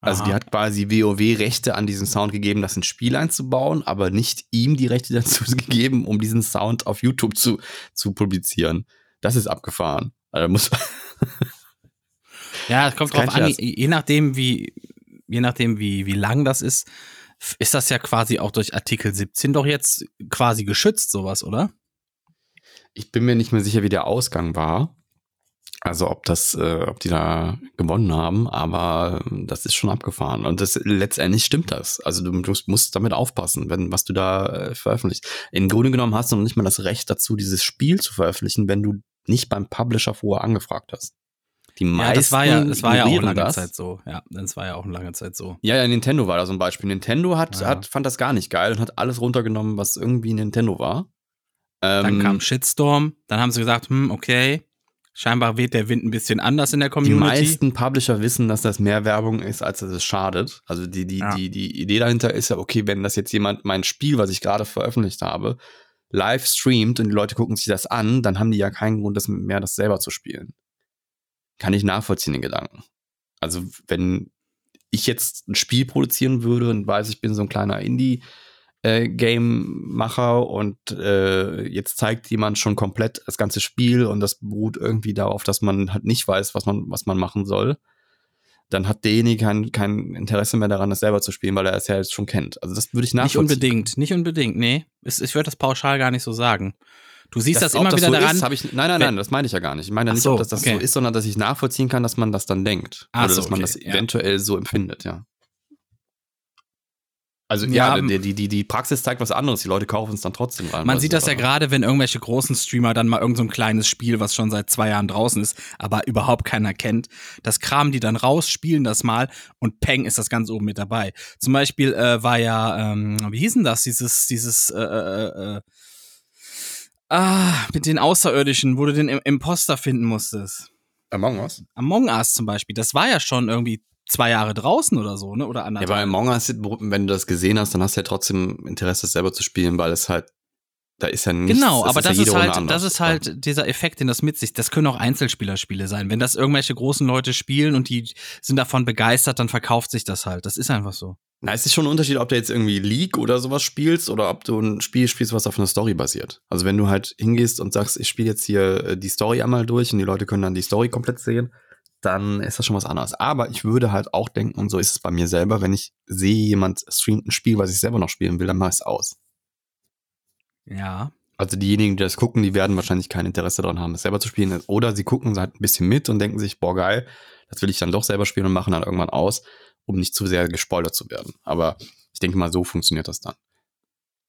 Also Aha. die hat quasi WoW Rechte an diesen Sound gegeben, das ins Spiel einzubauen, aber nicht ihm die Rechte *laughs* dazu gegeben, um diesen Sound auf YouTube zu, zu publizieren. Das ist abgefahren. Also muss *laughs* Ja, es kommt kein drauf an, Scherz. je je nachdem, wie, je nachdem, wie, wie lang das ist, ist das ja quasi auch durch Artikel 17 doch jetzt quasi geschützt, sowas, oder? ich bin mir nicht mehr sicher, wie der Ausgang war. Also ob das, äh, ob die da gewonnen haben, aber das ist schon abgefahren. Und das letztendlich stimmt das. Also du, du musst damit aufpassen, wenn was du da äh, veröffentlichst. Im Grunde genommen hast du noch nicht mal das Recht dazu, dieses Spiel zu veröffentlichen, wenn du nicht beim Publisher vorher angefragt hast. Die meisten Ja, das war ja, das war ja auch lange das. Zeit so. Ja, das war ja auch eine lange Zeit so. Ja, ja, Nintendo war da so ein Beispiel. Nintendo hat, Ja. hat fand das gar nicht geil und hat alles runtergenommen, was irgendwie Nintendo war. Dann Ähm, kam Shitstorm, dann haben sie gesagt, hm, okay, scheinbar weht der Wind ein bisschen anders in der Die Community. meisten Publisher wissen, dass das mehr Werbung ist, als dass es schadet. Also die, die, Ja. die, die Idee dahinter ist ja, okay, wenn das jetzt jemand mein Spiel, was ich gerade veröffentlicht habe, live streamt und die Leute gucken sich das an, dann haben die ja keinen Grund das mehr, das selber zu spielen. Kann ich nachvollziehen, den Gedanken. Also wenn ich jetzt ein Spiel produzieren würde und weiß, ich bin so ein kleiner Indie, äh, Game-Macher und äh, jetzt zeigt jemand schon komplett das ganze Spiel und das beruht irgendwie darauf, dass man halt nicht weiß, was man, was man machen soll, dann hat derjenige kein, kein Interesse mehr daran, das selber zu spielen, weil er es ja jetzt schon kennt. Also das würde ich Nicht nachvollziehen. unbedingt, nicht unbedingt, nee. Ich würde das pauschal gar nicht so sagen. Du siehst das, ob immer wieder so daran. Ist, ich, nein, nein, nein, das meine ich ja gar nicht. Ich meine Ach nicht, so, ob das, das okay. so ist, sondern dass ich nachvollziehen kann, dass man das dann denkt. Ach Oder so, dass man okay, das ja. eventuell so empfindet, ja. Also Ja, ja, die, die, die, Praxis zeigt was anderes. Die Leute kaufen es dann trotzdem rein. Man sieht sie das ja gerade, wenn irgendwelche großen Streamer dann mal irgend so ein kleines Spiel, was schon seit zwei Jahren draußen ist, aber überhaupt keiner kennt, das kramen die dann raus, spielen das mal und peng ist das ganz oben mit dabei. Zum Beispiel äh, war ja, ähm, wie hieß denn das, dieses, dieses, äh, äh, äh, ah, mit den Außerirdischen, wo du den Im- Imposter finden musstest. Among Us? Among Us zum Beispiel, das war ja schon irgendwie zwei Jahre draußen oder so, ne? Oder Ja, anderthalb. bei Among Us, wenn du das gesehen hast, dann hast du ja trotzdem Interesse, es selber zu spielen, weil es halt, da ist ja nichts. Genau, aber ja das jede ist halt, anders. das ist halt dieser Effekt, den das mit sich. Das können auch Einzelspielerspiele sein. Wenn das irgendwelche großen Leute spielen und die sind davon begeistert, dann verkauft sich das halt. Das ist einfach so. Na, es ist schon ein Unterschied, ob du jetzt irgendwie League oder sowas spielst oder ob du ein Spiel spielst, was auf einer Story basiert. Also wenn du halt hingehst und sagst, ich spiele jetzt hier äh, die Story einmal durch und die Leute können dann die Story komplett sehen, dann ist das schon was anderes. Aber ich würde halt auch denken, und so ist es bei mir selber, wenn ich sehe, jemand streamt ein Spiel, was ich selber noch spielen will, dann mach ich es aus. Ja. Also diejenigen, die das gucken, die werden wahrscheinlich kein Interesse daran haben, es selber zu spielen. Oder sie gucken halt ein bisschen mit und denken sich, boah, geil, das will ich dann doch selber spielen und machen dann irgendwann aus, um nicht zu sehr gespoilert zu werden. Aber ich denke mal, so funktioniert das dann.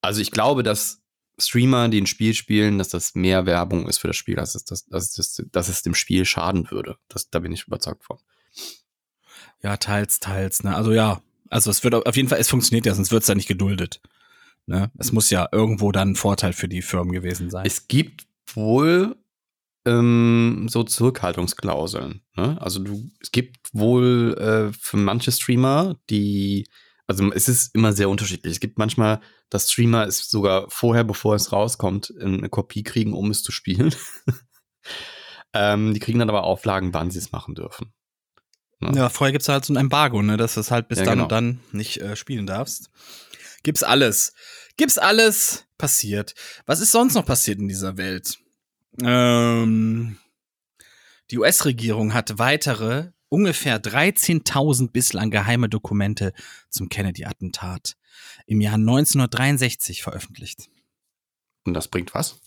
Also ich glaube, dass Streamer, die ein Spiel spielen, dass das mehr Werbung ist für das Spiel, als es, das, dass, es, dass es dem Spiel schaden würde. Das, da bin ich überzeugt von. Ja, teils, teils, ne? Also ja. Also es wird auf auf jeden Fall, es funktioniert ja, sonst wird es ja nicht geduldet. Ne? Es muss ja irgendwo dann ein Vorteil für die Firmen gewesen sein. Es gibt wohl ähm, so Zurückhaltungsklauseln. Ne? Also du, es gibt wohl äh, für manche Streamer, die, also es ist immer sehr unterschiedlich. Es gibt manchmal, dass Streamer es sogar vorher, bevor es rauskommt, eine Kopie kriegen, um es zu spielen. *laughs* ähm, die kriegen dann aber Auflagen, wann sie es machen dürfen. Ne? Ja, vorher gibt's halt so ein Embargo, ne, dass du es halt bis Ja, dann genau. und dann nicht äh, spielen darfst. Gibt's alles. Gibt's alles passiert. Was ist sonst noch passiert in dieser Welt? Ähm, die US-Regierung hat weitere ungefähr 13.000 bislang geheime Dokumente zum Kennedy-Attentat im Jahr 1963 veröffentlicht. Und das bringt was?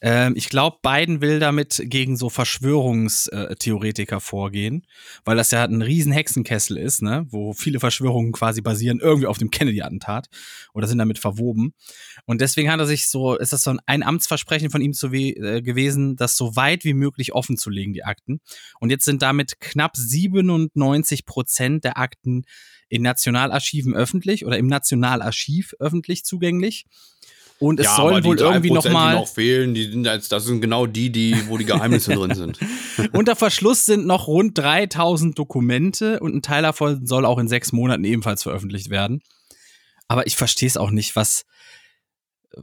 Ähm, ich glaube, Biden will damit gegen so Verschwörungstheoretiker vorgehen, weil das ja ein riesen Hexenkessel ist, ne, wo viele Verschwörungen quasi basieren irgendwie auf dem Kennedy-Attentat oder sind damit verwoben. Und deswegen hat er sich so, ist das so ein, Amtsversprechen von ihm zu äh, gewesen, das so weit wie möglich offen zu legen, die Akten. Und jetzt sind damit knapp 97 Prozent der Akten in Nationalarchiven öffentlich oder im Nationalarchiv öffentlich zugänglich. Und es sollen wohl irgendwie noch mal Die noch fehlen, die sind jetzt, das sind genau die, die, wo die Geheimnisse drin sind. *laughs* Unter Verschluss sind noch rund 3000 Dokumente und ein Teil davon soll auch in sechs Monaten ebenfalls veröffentlicht werden. Aber ich verstehe es auch nicht, was,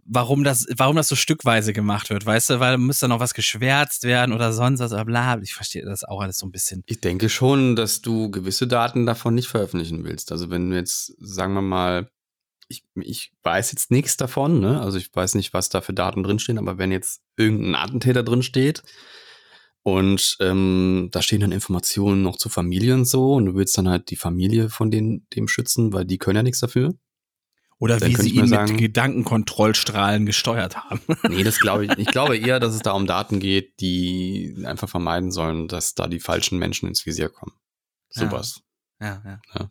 warum das, warum das so stückweise gemacht wird, weißt du, weil müsste noch was geschwärzt werden oder sonst was, oder bla. Ich verstehe das auch alles so ein bisschen. Ich denke schon, dass du gewisse Daten davon nicht veröffentlichen willst. Also wenn du jetzt, sagen wir mal, ich, ich weiß jetzt nichts davon, ne? Also ich weiß nicht, was da für Daten drinstehen, aber wenn jetzt irgendein Attentäter drinsteht und ähm, da stehen dann Informationen noch zur Familie und so und du willst dann halt die Familie von den, dem schützen, weil die können ja nichts dafür. Oder Dann wie sie ihn sagen- mit Gedankenkontrollstrahlen gesteuert haben. *laughs* Nee, das glaube ich. Ich glaube eher, dass es da um Daten geht, die einfach vermeiden sollen, dass da die falschen Menschen ins Visier kommen. Ja. Sowas. ja, ja.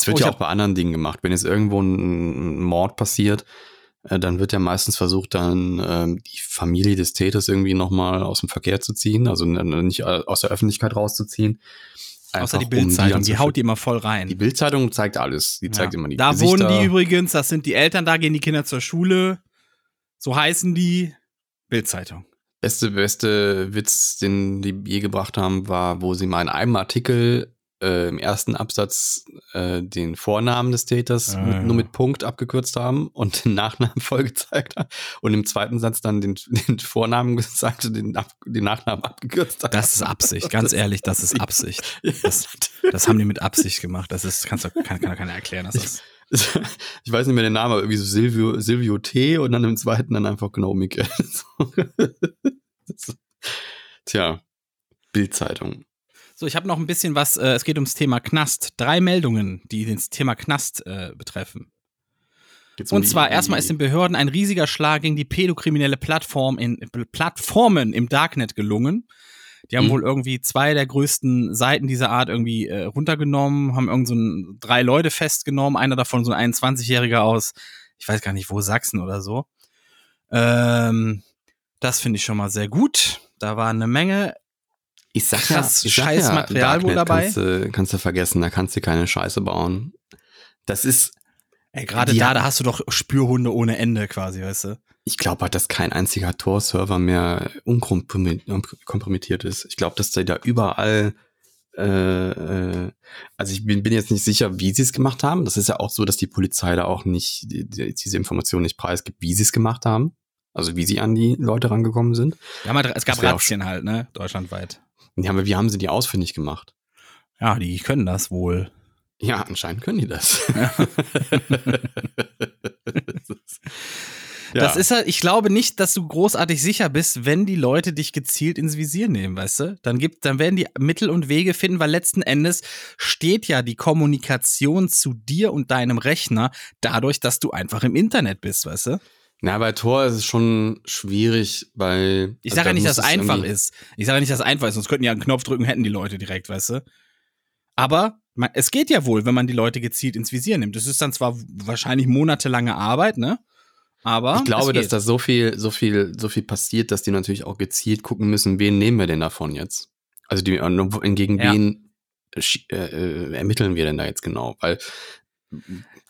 Das wird Oh, ja auch bei anderen Dingen gemacht. Wenn jetzt irgendwo ein, Mord passiert, äh, dann wird ja meistens versucht, dann ähm, die Familie des Täters irgendwie nochmal aus dem Verkehr zu ziehen, also nicht äh, aus der Öffentlichkeit rauszuziehen. Außer die um Bildzeitung, dann die, zu haut die immer voll rein. Die Bildzeitung zeigt alles. Die zeigt Ja. immer die Da Gesichter. wohnen die übrigens, das sind die Eltern, da gehen die Kinder zur Schule. So heißen die. Bildzeitung. beste, beste Witz, den die je gebracht haben, war, wo sie mal in einem Artikel äh, im ersten Absatz äh, den Vornamen des Täters Ah, mit, ja. nur mit Punkt abgekürzt haben und den Nachnamen *laughs* voll gezeigt haben und im zweiten Satz dann den, den Vornamen gesagt und den, ab, den Nachnamen abgekürzt haben. Das ist Absicht, ganz ehrlich, das ist Absicht. *laughs* Das, das haben die mit Absicht gemacht. Das ist, kannst du, kann, kann doch keiner erklären. Das ist, *laughs* ich weiß nicht mehr den Namen, aber irgendwie so Silvio, Silvio T und dann im zweiten dann einfach genau. So. Tja, Bildzeitung. So, ich habe noch ein bisschen was, äh, es geht ums Thema Knast. Drei Meldungen, die das Thema Knast äh, betreffen. Um Und zwar erstmal ist den Behörden ein riesiger Schlag gegen die pädokriminelle Plattform in Plattformen im Darknet gelungen. Die haben Mhm. wohl irgendwie zwei der größten Seiten dieser Art irgendwie äh, runtergenommen, haben irgend so ein, drei Leute festgenommen, einer davon so ein 21-Jähriger aus, ich weiß gar nicht wo, Sachsen oder so. Ähm, das finde ich schon mal sehr gut. Da war eine Menge Ich sag krass ich sag scheiß Material wohl Darknet dabei. Kannst du, kannst du vergessen, da kannst du keine Scheiße bauen. Das ist, Ey, gerade da, da hast du doch Spürhunde ohne Ende quasi, weißt du? ich glaube halt, dass kein einziger Tor-Server mehr unkompromittiert ist. Ich glaube, dass da überall, äh, äh, also ich bin, bin jetzt nicht sicher, wie sie es gemacht haben. Das ist ja auch so, dass die Polizei da auch nicht die, die, diese Information nicht preisgibt, wie sie es gemacht haben. Also wie sie an die Leute rangekommen sind. Ja, mal, es gab Razzien halt, ne? Deutschlandweit. Ja, aber wie haben sie die ausfindig gemacht? Ja, die können das wohl. Ja, anscheinend können die das. Ja. *laughs* *laughs* Das ist halt, ich glaube nicht, dass du großartig sicher bist, wenn die Leute dich gezielt ins Visier nehmen, weißt du? Dann gibt, dann werden die Mittel und Wege finden, weil letzten Endes steht ja die Kommunikation zu dir und deinem Rechner dadurch, dass du einfach im Internet bist, weißt du? Na, bei Tor ist es schon schwierig, weil. Ich also sage da ja nicht, dass es einfach ist. Ich sage ja nicht, dass es einfach ist, sonst könnten ja einen Knopf drücken, hätten die Leute direkt, weißt du? Aber man, es geht ja wohl, wenn man die Leute gezielt ins Visier nimmt. Das ist dann zwar wahrscheinlich monatelange Arbeit, ne? Aber Ich glaube, dass da so viel, so viel, so viel passiert, dass die natürlich auch gezielt gucken müssen, wen nehmen wir denn davon jetzt? Also die, äh, gegen Ja. wen schi- äh, äh, ermitteln wir denn da jetzt genau? Weil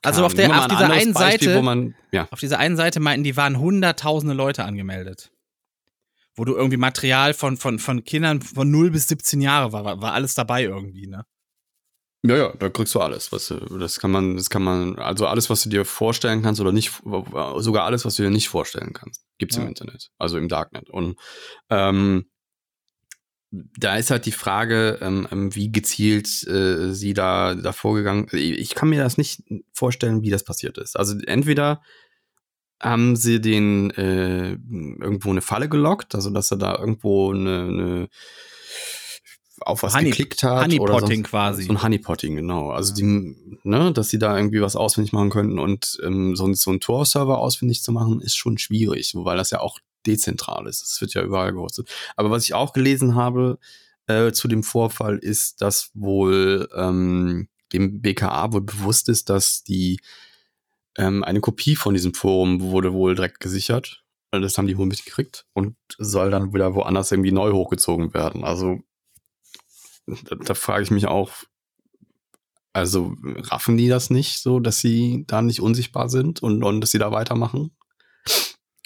Also auf der- auf dieser ein einen Beispiel, Seite- man, ja, Auf dieser einen Seite meinten, die waren hunderttausende Leute angemeldet. Wo du irgendwie Material von, von, von Kindern von 0 bis 17 Jahre war, war, war alles dabei irgendwie, ne? ja, ja, da kriegst du alles, was das kann man, das kann man, also alles, was du dir vorstellen kannst oder nicht, sogar alles, was du dir nicht vorstellen kannst, gibt's Ja. im Internet, also im Darknet. Und ähm, da ist halt die Frage, ähm, ähm, wie gezielt äh, sie da, da vorgegangen. Ich kann mir das nicht vorstellen, wie das passiert ist. Also entweder haben sie den äh, irgendwo eine Falle gelockt, also dass er da irgendwo eine, eine auf was Honey- geklickt hat. Honeypotting quasi. So ein Honeypotting, genau. Also die, ne, dass sie da irgendwie was ausfindig machen könnten und ähm, so, ein- so einen Tor-Server ausfindig zu machen, ist schon schwierig, weil das ja auch dezentral ist. Es wird ja überall gehostet. Aber was ich auch gelesen habe äh, zu dem Vorfall, ist, dass wohl ähm, dem BKA wohl bewusst ist, dass die ähm, eine Kopie von diesem Forum wurde wohl direkt gesichert. Und Das haben die wohl mitgekriegt und soll dann wieder woanders irgendwie neu hochgezogen werden. Also da, da frage ich mich auch, also raffen die das nicht so, dass sie da nicht unsichtbar sind und, und dass sie da weitermachen?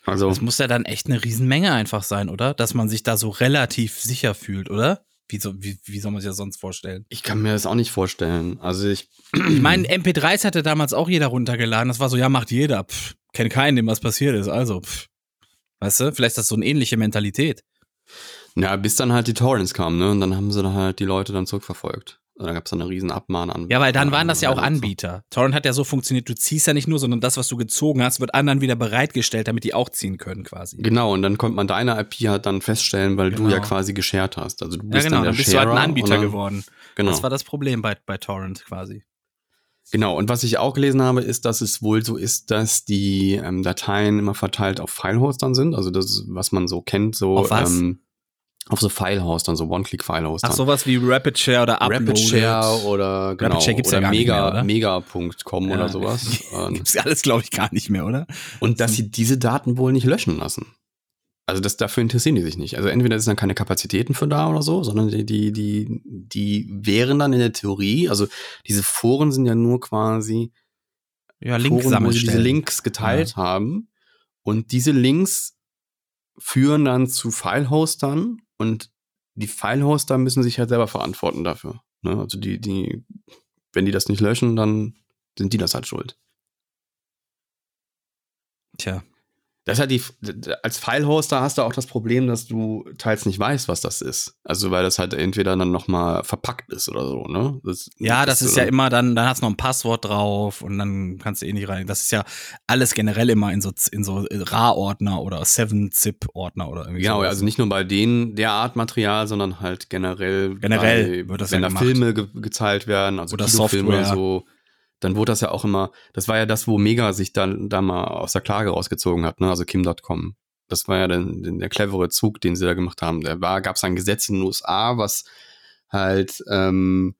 Also Das muss ja dann echt eine Riesenmenge einfach sein, oder? Dass man sich da so relativ sicher fühlt, oder? Wie, so, wie, wie soll man sich das sonst vorstellen? ich kann mir das auch nicht vorstellen. Also ich, Ich meine, MP3s hatte damals auch jeder runtergeladen. Das war so, ja, macht jeder. Pff, kenn keinen, dem was passiert ist. Also, pff. weißt du, vielleicht ist das so eine ähnliche Mentalität. ja, bis dann halt die Torrents kamen, ne? Und dann haben sie dann halt die Leute dann zurückverfolgt. Und da gab es dann eine riesen Abmahn an. Ja, weil dann waren das ja auch Anbieter. Torrent hat ja so funktioniert, du ziehst ja nicht nur, sondern das, was du gezogen hast, wird anderen wieder bereitgestellt, damit die auch ziehen können quasi. Genau, und dann konnte man deine IP halt dann feststellen, weil du Genau. ja quasi geshared hast. Also du Ja, bist genau, dann der dann bist du halt ein Sharer Anbieter dann- geworden. Genau. Das war das Problem bei, bei Torrent quasi. Genau, und was ich auch gelesen habe, ist, dass es wohl so ist, dass die ähm, Dateien immer verteilt auf Filehostern sind. Also das, ist, was man so kennt, so Auf was? Ähm, auf so Filehostern, so One-Click-Filehostern. Ach, sowas wie Rapid Share oder Uploaded. Rapid Share oder genau, Rapid Share gibt's oder ja Mega? Mega.com Ja. oder sowas. *laughs* Und- Gibt's ja alles, glaube ich, gar nicht mehr, oder? Und dass sie diese Daten wohl nicht löschen lassen. Also das, dafür interessieren die sich nicht. Also entweder ist dann keine Kapazitäten für da oder so, sondern die, die, die, die wären dann in der Theorie, also diese Foren sind ja nur quasi Ja, Link Foren, wo sie diese. Links geteilt haben. Und diese Links führen dann zu Filehostern und die Filehoster müssen sich halt selber verantworten dafür. Ne? Also die, die, wenn die das nicht löschen, dann sind die das halt schuld. Tja. Das ist halt die, als Filehoster hast du auch das Problem, dass du teils nicht weißt, was das ist. Also weil das halt entweder dann nochmal verpackt ist oder so, ne? Das, Ja, das ist ja dann- immer dann, dann hast du noch ein Passwort drauf und dann kannst du eh nicht rein. Das ist ja alles generell immer in so, in so RA-Ordner oder 7-Zip-Ordner oder irgendwie Genau, sowas. also nicht nur bei denen der Art Material, sondern halt generell. Generell bei, wird das wenn ja da. Filme ge gezahlt werden, also Oder Software. oder so, dann wurde das ja auch immer, das war ja das, wo Mega sich dann da mal aus der Klage rausgezogen hat, ne? also Kim.com. Das war ja dann der, clevere Zug, den sie da gemacht haben. Da gab es ein Gesetz in den USA, was halt ähm,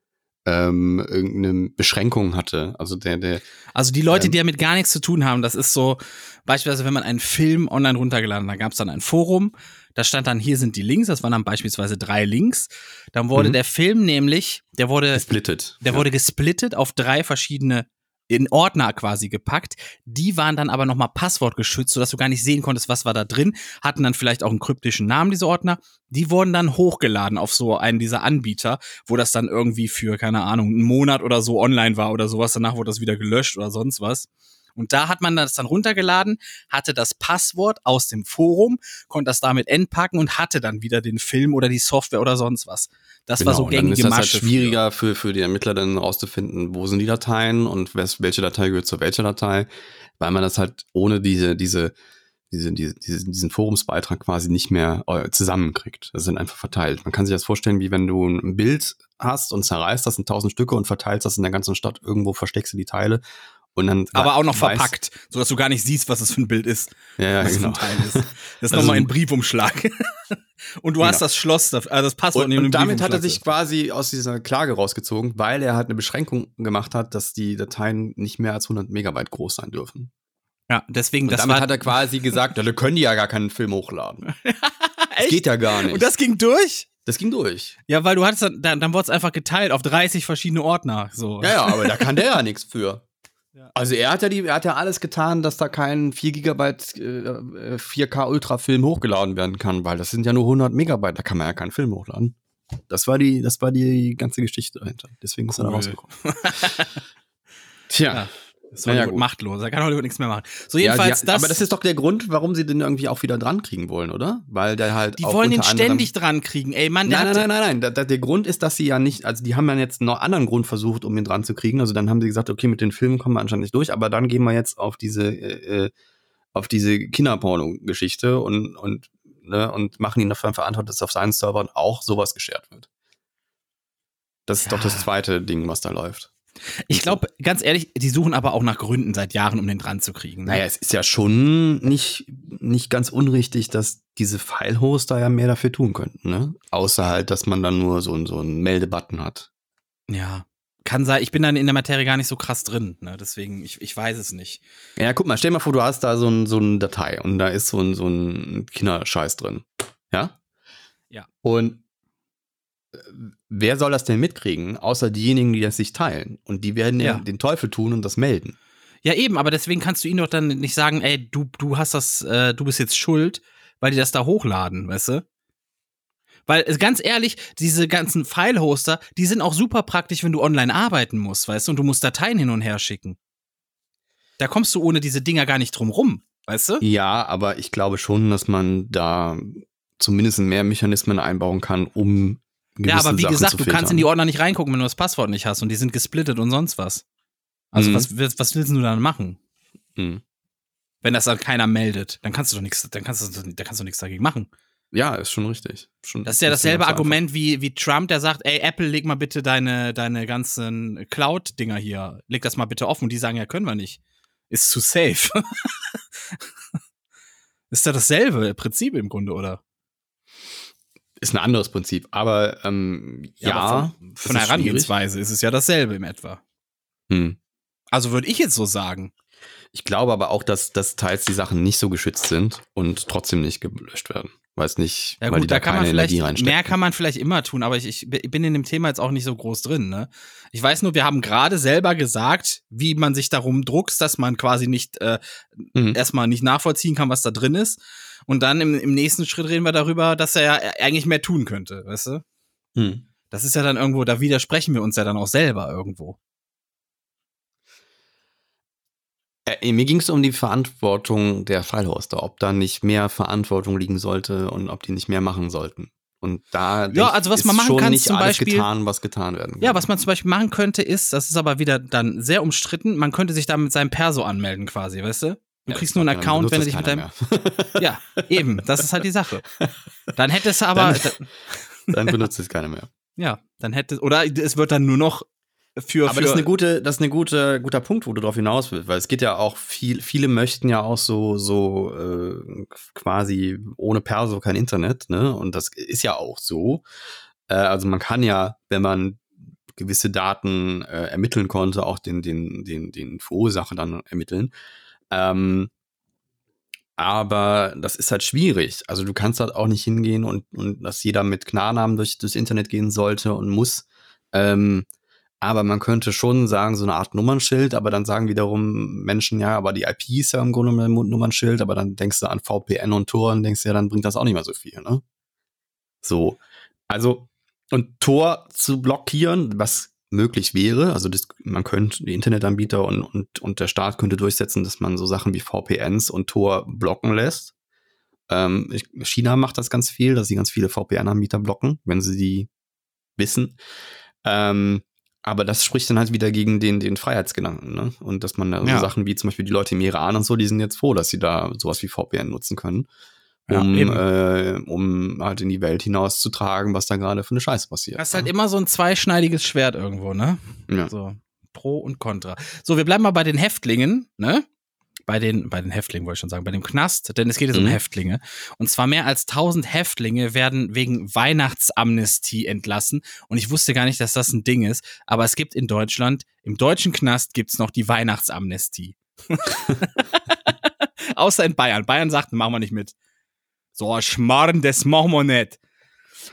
ähm, irgendeine Beschränkung hatte. Also der, der, Also die Leute, Ähm, die damit gar nichts zu tun haben, das ist so, beispielsweise, wenn man einen Film online runtergeladen hat, da gab es dann ein Forum, da stand dann, hier sind die Links, das waren dann beispielsweise drei Links. Dann wurde Mhm. der Film nämlich, der wurde, gesplittet. der ja. wurde gesplittet auf drei verschiedene in Ordner quasi gepackt. Die waren dann aber nochmal passwortgeschützt, sodass du gar nicht sehen konntest, was war da drin. Hatten dann vielleicht auch einen kryptischen Namen, diese Ordner. Die wurden dann hochgeladen auf so einen dieser Anbieter, wo das dann irgendwie für, keine Ahnung, einen Monat oder so online war oder sowas. Danach wurde das wieder gelöscht oder sonst was. Und da hat man das dann runtergeladen, hatte das Passwort aus dem Forum, konnte das damit entpacken und hatte dann wieder den Film oder die Software oder sonst was. Das war so Genau, und dann gängige ist das halt Masche. schwieriger für, für die Ermittler dann rauszufinden, wo sind die Dateien und welche Datei gehört zu welcher Datei, weil man das halt ohne diese, diese, diese, diese, diesen, diesen Forumsbeitrag quasi nicht mehr äh, zusammenkriegt. Das sind einfach verteilt. Man kann sich das vorstellen, wie wenn du ein Bild hast und zerreißt das in tausend Stücke und verteilst das in der ganzen Stadt. Irgendwo versteckst du die Teile und dann. aber auch noch verpackt, sodass du gar nicht siehst, was das für ein Bild ist. Ja, ja, was für genau. ein Teil ist. Das ist Also- nochmal ein Briefumschlag. *laughs* und du hast Genau. das Schloss, äh, das Passwort Und, neben und damit hat er sich quasi aus dieser Klage rausgezogen, weil er halt eine Beschränkung gemacht hat, dass die Dateien nicht mehr als 100 Megabyte groß sein dürfen. Ja, deswegen, Und das damit hat er quasi gesagt, ja, da können die ja gar keinen Film hochladen. *laughs* Das geht ja gar nicht. und das ging durch? das ging durch. Ja, weil du hattest dann, dann, dann wurde es einfach geteilt auf 30 verschiedene Ordner. So. Ja, ja, aber da kann der ja nichts für. Ja. Also er hat ja die, er hat ja alles getan, dass da kein 4 Gigabyte äh, 4K Ultra-Film hochgeladen werden kann, weil das sind ja nur 100 Megabyte, da kann man ja keinen Film hochladen. Das war die, das war die ganze Geschichte dahinter. Deswegen ist er da Cool. rausgekommen. *laughs* Tja. Ja. Ist Na ja, Hollywood gut. machtlos. Da kann Hollywood nichts mehr machen. So, Ja, jedenfalls sie, das. aber das ist doch der Grund, warum sie den irgendwie auch wieder dran kriegen wollen, oder? Weil der halt die auch wollen den ständig dran kriegen. Ey, Mann, der Nein, nein, nein, nein, nein. Der, der Grund ist, dass sie ja nicht, also die haben ja jetzt noch anderen Grund versucht, um ihn dran zu kriegen. Also dann haben sie gesagt, okay, mit den Filmen kommen wir anscheinend nicht durch, aber dann gehen wir jetzt auf diese, äh, äh, auf diese Kinderporno-Geschichte und, und, ne, und machen ihn dafür verantwortlich, dass auf seinen Servern auch sowas geshared wird. Das ist doch das Ja. zweite Ding, was da läuft. Ich glaube, ganz ehrlich, die suchen aber auch nach Gründen seit Jahren, um den dran zu kriegen. Ne? Naja, es ist ja schon nicht, nicht ganz unrichtig, dass diese File-Hoster ja mehr dafür tun könnten, ne? Außer halt, dass man dann nur so, einen- so einen Meldebutton hat. Ja. Kann sein, ich bin dann in der Materie gar nicht so krass drin, ne? Deswegen, ich, ich weiß es nicht. Ja, guck mal, stell dir mal vor, du hast da so, ein, so eine Datei und da ist so ein, so ein Kinderscheiß drin. Ja? Ja. Und wer soll das denn mitkriegen, außer diejenigen, die das sich teilen? Und die werden ja, Ja. den Teufel tun und das melden. Ja, eben, aber deswegen kannst du ihnen doch dann nicht sagen, ey, du, du hast das, äh, du bist jetzt schuld, weil die das da hochladen, weißt du? Weil, äh, ganz ehrlich, diese ganzen File-Hoster, die sind auch super praktisch, wenn du online arbeiten musst, weißt du, und du musst Dateien hin und her schicken. Da kommst du ohne diese Dinger gar nicht drum rum, weißt du? Ja, aber ich glaube schon, dass man da zumindest mehr Mechanismen einbauen kann, um Ja, aber wie Sachen gesagt, du kannst in die Ordner nicht reingucken, wenn du das Passwort nicht hast und die sind gesplittet und sonst was. Also Mhm. was, was willst du dann machen? Mhm. Wenn das dann keiner meldet, dann kannst du doch nichts, dann kannst du, da kannst du nichts dagegen machen. Ja, ist schon richtig. Schon, Das ist ja dasselbe Argument wie, wie Trump, der sagt, ey, Apple, leg mal bitte deine, deine ganzen Cloud-Dinger hier, leg das mal bitte offen. Und die sagen, ja, können wir nicht. Ist zu safe. *laughs* ist ja dasselbe Prinzip im Grunde, oder? Ist ein anderes Prinzip, aber ähm, ja, aber von, von der Herangehensweise ist es ja dasselbe im etwa. Hm. Also würde ich jetzt so sagen. Ich glaube aber auch, dass, dass teils die Sachen nicht so geschützt sind und trotzdem nicht gelöscht werden. Weil es nicht, Ja weil gut, die da, da kann keine man vielleicht, Energie reinstecken. mehr kann man vielleicht immer tun, aber ich, ich bin in dem Thema jetzt auch nicht so groß drin. Ne? Ich weiß nur, wir haben gerade selber gesagt, wie man sich darum druckst, dass man quasi nicht äh, Mhm. erstmal nicht nachvollziehen kann, was da drin ist. Und dann im, im nächsten Schritt reden wir darüber, dass er ja eigentlich mehr tun könnte, weißt du? Hm. Das ist ja dann irgendwo, da widersprechen wir uns ja dann auch selber irgendwo. Äh, mir ging es um die Verantwortung der File-Hoster, ob da nicht mehr Verantwortung liegen sollte und ob die nicht mehr machen sollten. Und da ich, also was ist man machen kann, nicht zum alles Beispiel- getan, was getan werden kann. Ja, was man zum Beispiel machen könnte, ist, das ist aber wieder dann sehr umstritten, man könnte sich da mit seinem Perso anmelden quasi, weißt du? Du Ja, kriegst nur einen Account, wenn du dich mit deinem. Ja, eben, das ist halt die Sache. *laughs* Dann hättest du aber. Dann- *laughs* Dann benutzt es keiner mehr. ja, dann hätte. Oder es wird dann nur noch für. Aber für das ist eine gute, das ist eine gute, guter Punkt, wo du drauf hinaus willst, weil es geht ja auch viel, viele möchten ja auch so, so äh, quasi ohne Perso kein Internet, ne? Und das ist ja auch so. Äh, also man kann ja, wenn man gewisse Daten äh, ermitteln konnte, auch den, den, den, den Verursacher dann ermitteln. Ähm, aber das ist halt schwierig. Also du kannst halt auch nicht hingehen und, und dass jeder mit Klarnamen durch das Internet gehen sollte und muss. Ähm, aber man könnte schon sagen, so eine Art Nummernschild, aber dann sagen wiederum Menschen, ja, aber die IP ist ja im Grunde ein Nummernschild, aber dann denkst du an VPN und Tor und denkst ja, dann bringt das auch nicht mehr so viel, ne? So. Also, und Tor zu blockieren, was möglich wäre, also das, man könnte, die Internetanbieter und, und, und der Staat könnte durchsetzen, dass man so Sachen wie VPNs und Tor blocken lässt. Ähm, China macht das ganz viel, dass sie ganz viele VPN-Anbieter blocken, wenn sie die wissen. Ähm, aber das spricht dann halt wieder gegen den, den Freiheitsgedanken, ne? Und dass man da so Ja. Sachen wie zum Beispiel die Leute im Iran und so, die sind jetzt froh, dass sie da sowas wie VPN nutzen können, um, eben. äh, um halt in die Welt hinaus zu tragen, was da gerade für eine Scheiße passiert. Das ist halt ne? immer so ein zweischneidiges Schwert irgendwo, ne? Ja. So. Pro und Contra. So, wir bleiben mal bei den Häftlingen, ne? Bei den, bei den Häftlingen wollte ich schon sagen, bei dem Knast, denn es geht jetzt um Mhm. Häftlinge. Und zwar mehr als 1000 Häftlinge werden wegen Weihnachtsamnestie entlassen. Und ich wusste gar nicht, dass das ein Ding ist. Aber es gibt in Deutschland, im deutschen Knast gibt's noch die Weihnachtsamnestie. *laughs* *laughs* Außer in Bayern. Bayern sagt, machen wir nicht mit. So, Schmarrn, das machen wir nicht.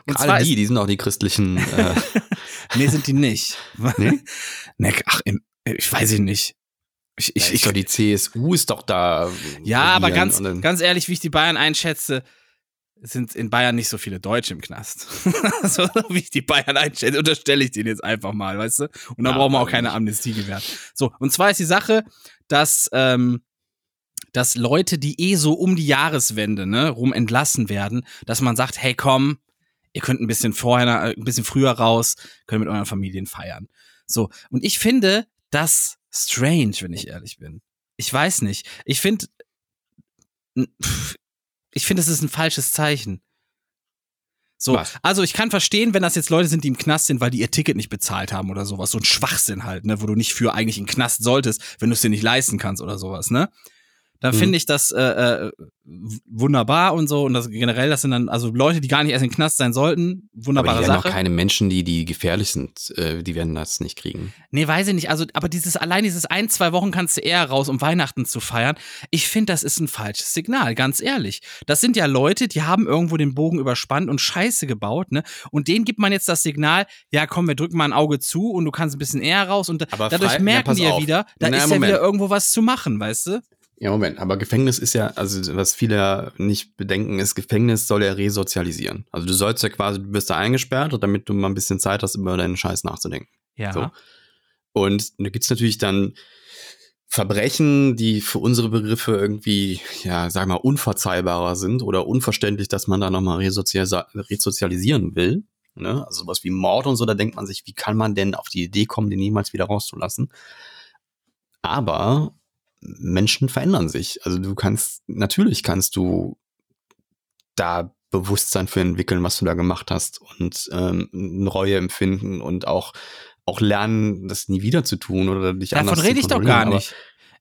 Und Gerade die, die sind auch die christlichen. Äh, *laughs* Nee, sind die nicht. Nee? *laughs* nee ach, ich weiß ich nicht. Ich, ich, ich, ich, doch, die CSU ist doch da. ja, aber ganz, ganz ehrlich, wie ich die Bayern einschätze, sind in Bayern nicht so viele Deutsche im Knast. *laughs* so wie ich die Bayern einstelle, unterstelle ich denen jetzt einfach mal, weißt du? Und da Ja, brauchen wir auch keine. Amnestie gewähren. So, und zwar ist die Sache, dass, ähm, dass Leute, die eh so um die Jahreswende ne, rum entlassen werden, dass man sagt, hey komm, ihr könnt ein bisschen vorher, äh, ein bisschen früher raus, könnt mit euren Familien feiern. So, und ich finde das strange, wenn ich ehrlich bin. Ich weiß nicht. Ich finde, ich finde, es ist ein falsches Zeichen. So, Was? also ich kann verstehen, wenn das jetzt Leute sind, die im Knast sind, weil die ihr Ticket nicht bezahlt haben oder sowas. So ein Schwachsinn halt, ne, wo du nicht für eigentlich in den Knast solltest, wenn du es dir nicht leisten kannst oder sowas, ne? Dann Mhm. finde ich das äh, äh, wunderbar und so. Und das generell, das sind dann also Leute, die gar nicht erst im Knast sein sollten. Aber Wunderbare die werden auch Sache. keine Menschen, die, die gefährlich sind, äh, die werden das nicht kriegen. Nee, weiß ich nicht. Also, aber dieses, allein dieses ein, zwei Wochen kannst du eher raus, um Weihnachten zu feiern. Ich finde, das ist ein falsches Signal, ganz ehrlich. Das sind ja Leute, die haben irgendwo den Bogen überspannt und Scheiße gebaut, ne? Und denen gibt man jetzt das Signal, ja komm, wir drücken mal ein Auge zu und du kannst ein bisschen eher raus und Aber dadurch frei- ja, merken pass die ja auf. wieder, da Na, ist ja Moment. wieder irgendwo was zu machen, weißt du? Ja, Moment, aber Gefängnis ist ja, also was viele nicht bedenken, ist, Gefängnis soll ja resozialisieren. Also du sollst ja quasi, du bist da eingesperrt, damit du mal ein bisschen Zeit hast, über deinen Scheiß nachzudenken. Ja. So. Und da gibt's natürlich dann Verbrechen, die für unsere Begriffe irgendwie, ja, sag mal, unverzeihbarer sind oder unverständlich, dass man da nochmal resozialisa- resozialisieren will. Ne? Also sowas wie Mord und so, da denkt man sich, wie kann man denn auf die Idee kommen, den niemals wieder rauszulassen? Aber Menschen verändern sich. Also du kannst, natürlich kannst du da Bewusstsein für entwickeln, was du da gemacht hast und ähm, eine Reue empfinden und auch, auch lernen, das nie wieder zu tun oder dich Davon anders zu rede ich doch gar nicht.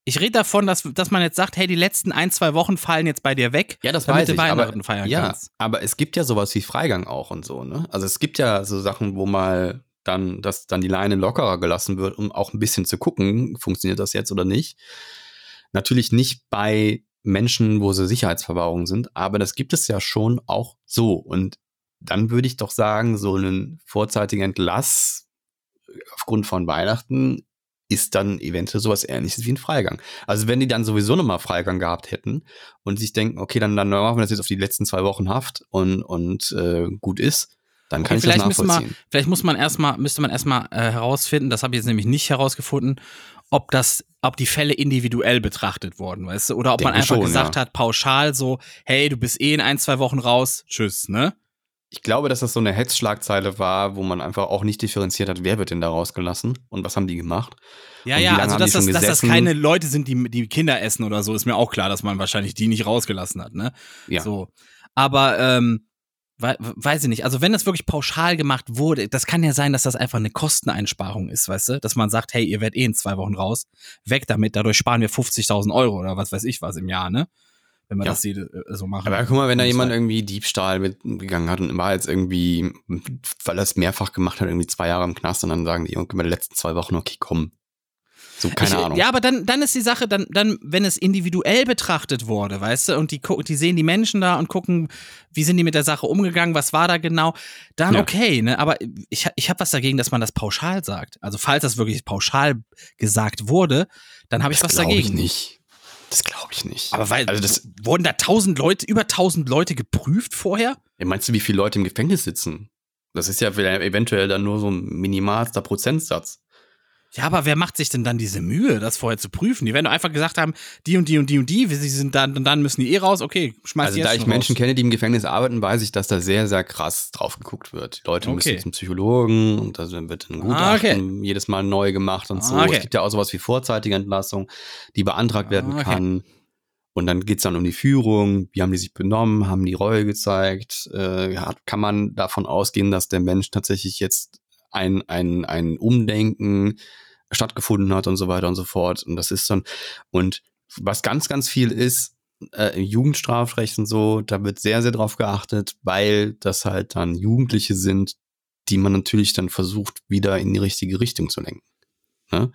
Ich rede davon, dass, dass man jetzt sagt, hey, die letzten ein, zwei Wochen fallen jetzt bei dir weg, Ja, das damit weiß ich, Weihnachten aber, feiern ja, kannst. aber es gibt ja sowas wie Freigang auch und so, ne? Also es gibt ja so Sachen, wo mal dann, dass dann die Leine lockerer gelassen wird, um auch ein bisschen zu gucken, funktioniert das jetzt oder nicht. Natürlich nicht bei Menschen, wo sie Sicherheitsverwahrung sind, aber das gibt es ja schon auch so. Und dann würde ich doch sagen, so einen vorzeitigen Entlass aufgrund von Weihnachten ist dann eventuell sowas ähnliches wie ein Freigang. Also wenn die dann sowieso nochmal Freigang gehabt hätten und sich denken, okay, dann, dann machen wir das jetzt auf die letzten zwei Wochen Haft und, und äh, gut ist, dann kann Okay, ich das vielleicht, wir, nachvollziehen. vielleicht muss man erstmal, müsste man erstmal äh, herausfinden, das habe ich jetzt nämlich nicht herausgefunden, ob das, ob die Fälle individuell betrachtet wurden, weißt du, oder ob man Denke einfach schon, gesagt ja. hat, pauschal so, hey, du bist eh in ein, zwei Wochen raus, tschüss, ne? Ich glaube, dass das so eine Hetzschlagzeile war, wo man einfach auch nicht differenziert hat, wer wird denn da rausgelassen und was haben die gemacht. Ja, ja, also dass das, dass das keine Leute sind, die, die Kinder essen oder so, ist mir auch klar, dass man wahrscheinlich die nicht rausgelassen hat, ne? Ja. So. Aber, ähm, weiß ich nicht. Also wenn das wirklich pauschal gemacht wurde, das kann ja sein, dass das einfach eine Kosteneinsparung ist, weißt du? Dass man sagt, hey, ihr werdet eh in zwei Wochen raus, weg damit, dadurch sparen wir 50.000 Euro oder was weiß ich was im Jahr, ne? Wenn wir Ja. das äh, so machen. Aber guck mal, wenn da jemand irgendwie Diebstahl mitgegangen hat und war jetzt irgendwie, weil er es mehrfach gemacht hat, irgendwie zwei Jahre im Knast und dann sagen die, irgendwie bei den letzten zwei Wochen, okay, komm. So, keine ich, Ahnung. Ja, aber dann, dann ist die Sache, dann, dann, wenn es individuell betrachtet wurde, weißt du, und die, die sehen die Menschen da und gucken, wie sind die mit der Sache umgegangen, was war da genau, dann Ja. okay, ne? Aber ich, ich habe was dagegen, dass man das pauschal sagt. Also falls das wirklich pauschal gesagt wurde, dann habe ich das was glaube dagegen. ich nicht. Das glaube ich nicht. Aber weil, also das, wurden da tausend Leute, über tausend Leute geprüft vorher? ja, meinst du, wie viele Leute im Gefängnis sitzen? Das ist ja eventuell dann nur so ein minimalster Prozentsatz. Ja, aber wer macht sich denn dann diese Mühe, das vorher zu prüfen? Die werden doch einfach gesagt haben, die und die und die und die, sie sind dann, und dann müssen die eh raus, okay, schmeiß Also da ich schon Menschen raus. kenne, die im Gefängnis arbeiten, weiß ich, dass da sehr, sehr krass drauf geguckt wird. Die Leute müssen Okay. zum Psychologen und da wird ein Ah, Gutachten jedes Mal neu gemacht und so. Ah, okay. Es gibt ja auch sowas wie vorzeitige Entlassung, die beantragt werden Ah, okay. kann. Und dann geht's dann um die Führung, wie haben die sich benommen, haben die Reue gezeigt, äh, kann man davon ausgehen, dass der Mensch tatsächlich jetzt ein, ein, ein Umdenken stattgefunden hat und so weiter und so fort. Und das ist dann, und was ganz, ganz viel ist, äh, Jugendstrafrecht und so, da wird sehr, sehr drauf geachtet, weil das halt dann Jugendliche sind, die man natürlich dann versucht, wieder in die richtige Richtung zu lenken. Ne?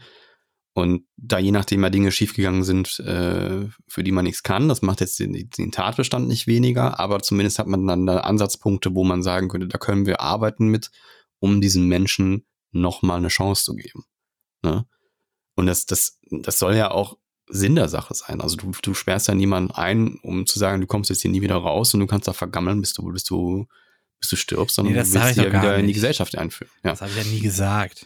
Und da je nachdem ja Dinge schiefgegangen sind, äh, für die man nichts kann, das macht jetzt den, den Tatbestand nicht weniger, aber zumindest hat man dann da Ansatzpunkte, wo man sagen könnte, da können wir arbeiten mit, um diesen Menschen nochmal eine Chance zu geben. Ne? Und das, das, das soll ja auch Sinn der Sache sein. Also du, du sperrst ja niemanden ein, um zu sagen, du kommst jetzt hier nie wieder raus und du kannst da vergammeln, bis du, bis du, bis du stirbst, sondern Nee, das du willst ich dich ja wieder in die nicht. Gesellschaft einführen. Ja. Das habe ich ja nie gesagt.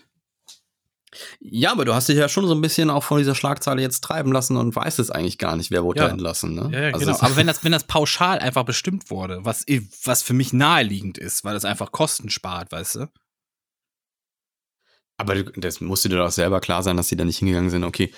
ja, aber du hast dich ja schon so ein bisschen auch von dieser Schlagzeile jetzt treiben lassen und weißt es eigentlich gar nicht, wer wurde Ja. da entlassen. Ne? Ja, ja Also genau. Aber wenn das, wenn das pauschal einfach bestimmt wurde, was, was für mich naheliegend ist, weil das einfach Kosten spart, weißt du? Aber das musste dir doch selber klar sein, dass sie da nicht hingegangen sind. Okay,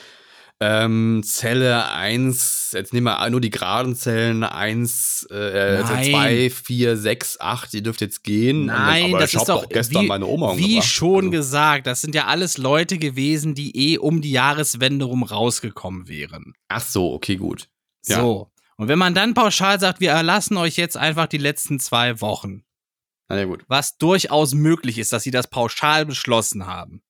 ähm, Zelle 1, jetzt nehmen wir nur die geraden Zellen, 1, äh, Nein. 2, 4, 6, 8, ihr dürft jetzt gehen. Dann, Nein, aber das ich ist doch, gestern wie, meine Oma wie umgebracht. schon Also, gesagt, das sind ja alles Leute gewesen, die eh um die Jahreswende rum rausgekommen wären. Ach so, okay, gut. Ja. So. Und wenn man dann pauschal sagt, wir erlassen euch jetzt einfach die letzten zwei Wochen, Na ja, gut. was durchaus möglich ist, dass sie das pauschal beschlossen haben.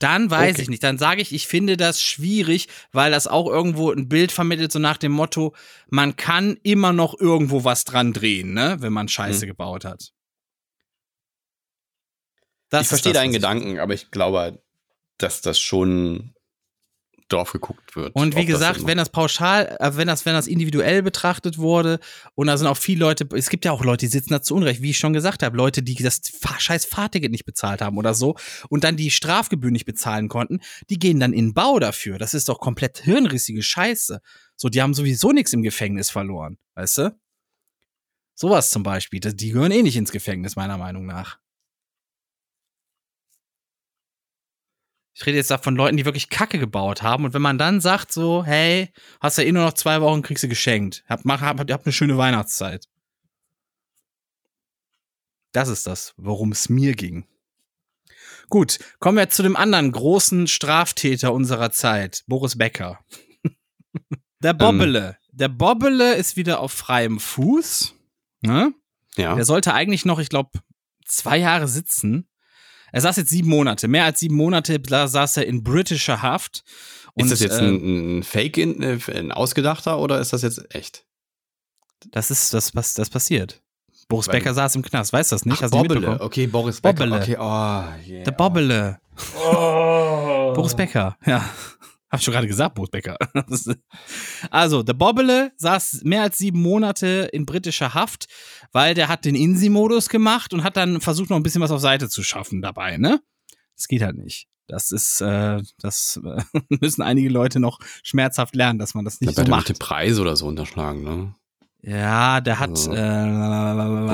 Dann weiß Okay. ich nicht. Dann sage ich, ich finde das schwierig, weil das auch irgendwo ein Bild vermittelt, so nach dem Motto, man kann immer noch irgendwo was dran drehen, ne, wenn man Scheiße Hm. gebaut hat. Das ich verstehe das, deinen Gedanken, aber ich glaube, dass das schon drauf geguckt wird. Und wie das gesagt, Sinn wenn das pauschal, äh, wenn das, wenn das individuell betrachtet wurde, und da sind auch viele Leute, es gibt ja auch Leute, die sitzen da zu Unrecht, wie ich schon gesagt habe, Leute, die das scheiß Fahrticket nicht bezahlt haben oder so und dann die Strafgebühr nicht bezahlen konnten, die gehen dann in den Bau dafür. Das ist doch komplett hirnrissige Scheiße. So, die haben sowieso nichts im Gefängnis verloren, weißt du? Sowas zum Beispiel, das- die gehören eh nicht ins Gefängnis, meiner Meinung nach. Ich rede jetzt da von Leuten, die wirklich Kacke gebaut haben. Und wenn man dann sagt so, hey, hast ja eh nur noch zwei Wochen, kriegst du geschenkt. Hab, mach, hab, hab eine schöne Weihnachtszeit. Das ist das, worum es mir ging. Gut, kommen wir zu dem anderen großen Straftäter unserer Zeit, Boris Becker. *laughs* Der Bobbele. Der Bobbele ist wieder auf freiem Fuß. Ne? ja. Der sollte eigentlich noch, ich glaube, zwei Jahre sitzen. Er saß jetzt sieben Monate. Mehr als sieben Monate da saß er in britischer Haft. ist das jetzt äh, ein, ein Fake, in, äh, ein ausgedachter oder ist das jetzt echt? Das ist das, was das passiert. Boris Weil- Becker saß im Knast, weißt du das nicht? Ach, Hast Bobbele. Okay, Boris Becker. Bobbele. Okay, oh, yeah. Der Bobbele. Boris Becker, ja. Hab ich schon gerade gesagt, ist- *laughs* Also, der Bobbele saß mehr als sieben Monate in britischer Haft, weil der hat den Insi-Modus gemacht und hat dann versucht, noch ein bisschen was auf Seite zu schaffen dabei, ne? Das geht halt nicht. Das ist, äh, das äh, *laughs* müssen einige Leute noch schmerzhaft lernen, dass man das nicht Da so macht. den Preis oder so unterschlagen, ne? Ja, der hat Also, äh,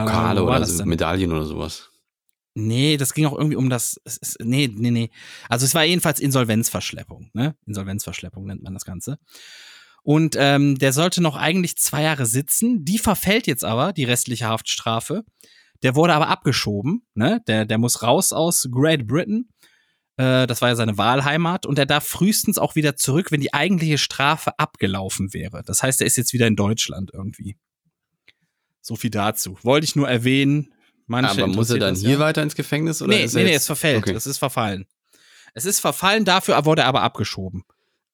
Pokale oder so? Medaillen oder sowas. Nee, das ging auch irgendwie um das. Es ist, nee, nee, nee. Also es war jedenfalls Insolvenzverschleppung, ne? Insolvenzverschleppung nennt man das Ganze. Und ähm, der sollte noch eigentlich zwei Jahre sitzen. Die verfällt jetzt aber, die restliche Haftstrafe. Der wurde aber abgeschoben, ne? Der, der muss raus aus Great Britain. Äh, das war ja seine Wahlheimat. Und er darf frühestens auch wieder zurück, wenn die eigentliche Strafe abgelaufen wäre. Das heißt, er ist jetzt wieder in Deutschland irgendwie. So viel dazu. Wollte ich nur erwähnen. Manche Aber muss er dann das, hier ja. weiter ins Gefängnis? Oder Nee, ist nee, nee, jetzt- es verfällt. Okay. Es ist verfallen. Es ist verfallen, dafür wurde er aber abgeschoben.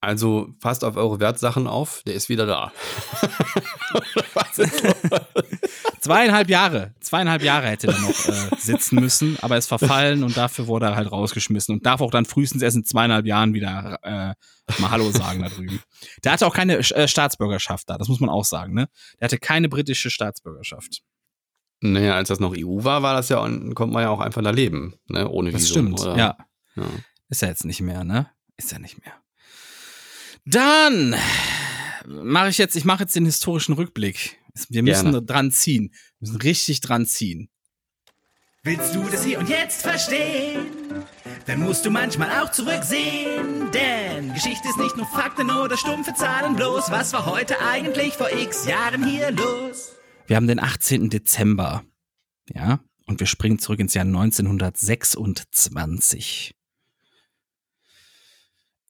Also passt auf eure Wertsachen auf, der ist wieder da. *laughs* Zweieinhalb Jahre, zweieinhalb Jahre hätte er noch äh, sitzen müssen, aber er ist verfallen und dafür wurde er halt rausgeschmissen und darf auch dann frühestens erst in zweieinhalb Jahren wieder äh, mal Hallo sagen da drüben. Der hatte auch keine äh, Staatsbürgerschaft da, das muss man auch sagen, ne? Der hatte keine britische Staatsbürgerschaft. Naja, als das noch EU war, war das ja, konnte man ja auch einfach da leben, ne? Ohne Das Visum. stimmt, oder? ja. ja. Ist er jetzt nicht mehr, ne? Ist er nicht mehr. Dann mache ich jetzt, ich mache jetzt den historischen Rückblick. Wir müssen Gerne. dran ziehen. Wir müssen richtig dran ziehen. Willst du das hier und jetzt verstehen? Dann musst du manchmal auch zurücksehen. Denn Geschichte ist nicht nur Fakten oder stumpfe Zahlen bloß. Was war heute eigentlich vor x Jahren hier los? Wir haben den 18. Dezember. Ja, und wir springen zurück ins Jahr 1926.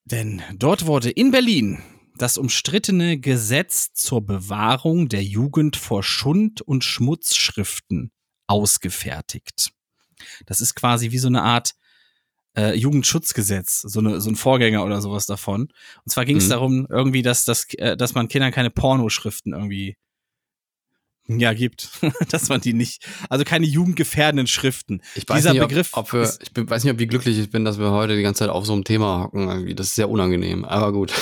Denn dort wurde in Berlin das umstrittene Gesetz zur Bewahrung der Jugend vor Schund- und Schmutzschriften ausgefertigt. Das ist quasi wie so eine Art äh, Jugendschutzgesetz, so, eine, so ein Vorgänger oder sowas davon. Und zwar ging es Mhm. darum, irgendwie, dass, dass, äh, dass man Kindern keine Pornoschriften irgendwie Ja, gibt. *laughs* Dass man die nicht, also keine jugendgefährdenden Schriften. Ich weiß Dieser nicht, Begriff ob, ob wir, ich bin, weiß nicht, ob wie glücklich ich bin, dass wir heute die ganze Zeit auf so einem Thema hocken. Irgendwie. Das ist sehr unangenehm, aber gut. *laughs*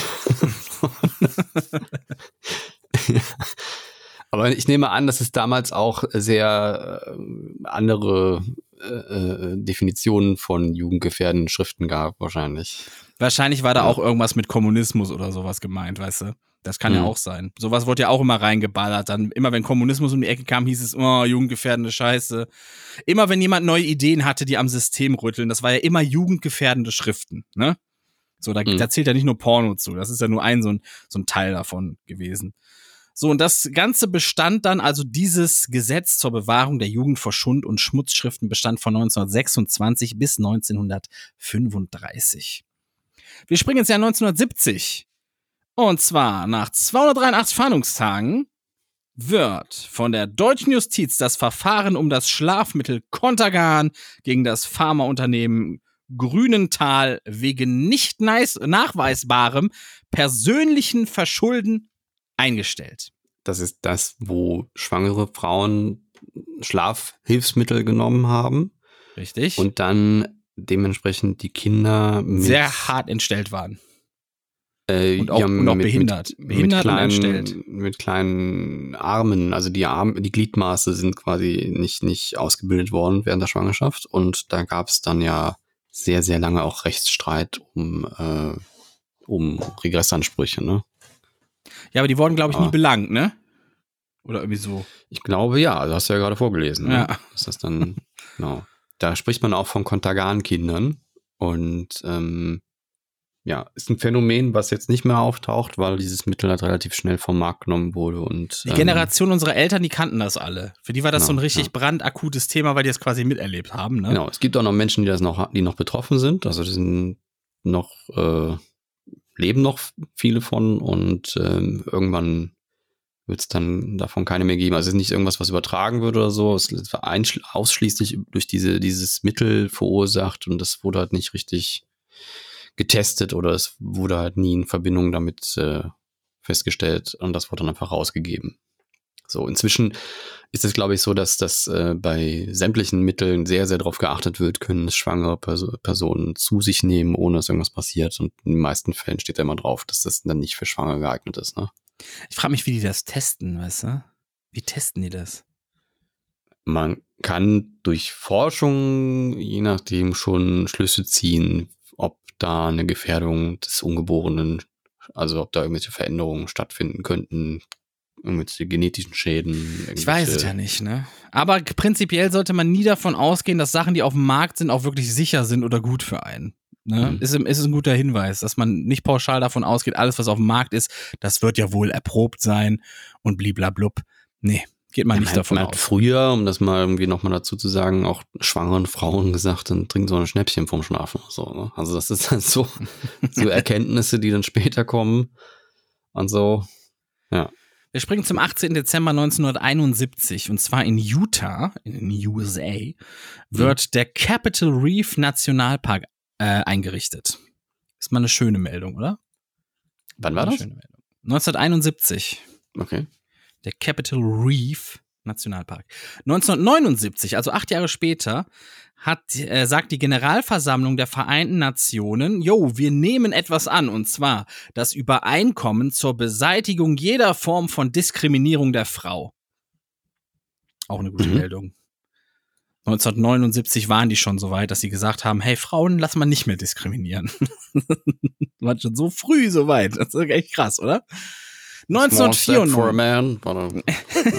aber ich nehme an, dass es damals auch sehr äh, andere äh, äh, Definitionen von jugendgefährdenden Schriften gab, wahrscheinlich. Wahrscheinlich war da Ja. auch irgendwas mit Kommunismus oder sowas gemeint, weißt du? Das kann ja Mhm. auch sein. Sowas wurde ja auch immer reingeballert. Dann immer wenn Kommunismus um die Ecke kam, hieß es, oh, jugendgefährdende Scheiße. Immer wenn jemand neue Ideen hatte, die am System rütteln, das war ja immer jugendgefährdende Schriften, ne? So, da, Mhm. da zählt ja nicht nur Porno zu. Das ist ja nur ein so ein, so ein Teil davon gewesen. So, und das Ganze bestand dann, also dieses Gesetz zur Bewahrung der Jugend vor Schund- und Schmutzschriften bestand von 1926 bis 1935. Wir springen ins Jahr 1970. Und zwar nach 283 Fahndungstagen wird von der deutschen Justiz das Verfahren um das Schlafmittel Contergan gegen das Pharmaunternehmen Grünenthal wegen nicht nachweisbarem persönlichen Verschulden eingestellt. Das ist das, wo schwangere Frauen Schlafhilfsmittel genommen haben Richtig? und dann dementsprechend die Kinder mit, sehr hart entstellt waren. Äh, und auch- und auch behindert. Mit, Behindert und mit kleinen, entstellt. mit kleinen Armen, also die Arme, die Gliedmaße sind quasi nicht, nicht ausgebildet worden während der Schwangerschaft und da gab es dann ja sehr, sehr lange auch Rechtsstreit um, äh, um Regressansprüche, ne? Ja, aber die wurden, glaube ich, nie Ah. belangt, ne? Oder irgendwie so. Ich glaube ja, du hast ja gerade vorgelesen. Ne? Ja. Ist das dann, genau. Da spricht man auch von Kontergan-Kindern. Und ähm, ja, ist ein Phänomen, was jetzt nicht mehr auftaucht, weil dieses Mittel halt relativ schnell vom Markt genommen wurde. Und, Die ähm, Generation unserer Eltern, die kannten das alle. Für die war das so ein Genau, richtig ja. brandakutes Thema, weil die es quasi miterlebt haben, ne? Genau, es gibt auch noch Menschen, die das noch, die noch betroffen sind. Also die sind noch, äh, leben noch viele von und ähm, irgendwann wird es dann davon keine mehr geben. Also es ist nicht irgendwas, was übertragen wird oder so. Es einschl- ausschließlich durch diese, dieses Mittel verursacht und das wurde halt nicht richtig getestet oder es wurde halt nie in Verbindung damit äh, festgestellt und das wurde dann einfach rausgegeben. So, inzwischen ist es, glaube ich, so, dass das äh, bei sämtlichen Mitteln sehr, sehr darauf geachtet wird, können es schwangere Perso Personen zu sich nehmen, ohne dass irgendwas passiert. Und in den meisten Fällen steht da immer drauf, dass das dann nicht für Schwangere geeignet ist. Ne? Ich frage mich, wie die das testen, weißt du? Wie testen die das? Man kann durch Forschung, je nachdem, schon Schlüsse ziehen, da eine Gefährdung des Ungeborenen, also ob da irgendwelche Veränderungen stattfinden könnten, irgendwelche genetischen Schäden. Ich weiß es irgendwelche- ja nicht, ne? Aber prinzipiell sollte man nie davon ausgehen, dass Sachen, die auf dem Markt sind, auch wirklich sicher sind oder gut für einen. Ne? Mhm. Ist, ist ein guter Hinweis, dass man nicht pauschal davon ausgeht, alles, was auf dem Markt ist, das wird ja wohl erprobt sein und bliblablub. Nee, geht man Ja, nicht man, davon man hat aus. früher, um das mal irgendwie nochmal dazu zu sagen, auch schwangeren Frauen gesagt, dann trinken so ein Schnäppchen vorm Schlafen. So, ne? Also das ist dann so, *laughs* so Erkenntnisse, die dann später kommen. Und so, Wir springen zum 18. Dezember 1971 und zwar in Utah, in den USA, wird der Capitol Reef Nationalpark äh, eingerichtet. Ist mal eine schöne Meldung, oder? wann war das? schöne Meldung. 1971. Okay. Der Capitol Reef Nationalpark. 1979, also acht Jahre später, hat, äh, sagt die Generalversammlung der Vereinten Nationen, jo, wir nehmen etwas an, und zwar das Übereinkommen zur Beseitigung jeder Form von Diskriminierung der Frau. Auch eine gute Mhm. Meldung. 1979 waren die schon so weit, dass sie gesagt haben, hey, Frauen lass mal nicht mehr diskriminieren. *laughs* War schon so früh so weit. Das ist echt krass, oder? Small step for a 1994. man, but a,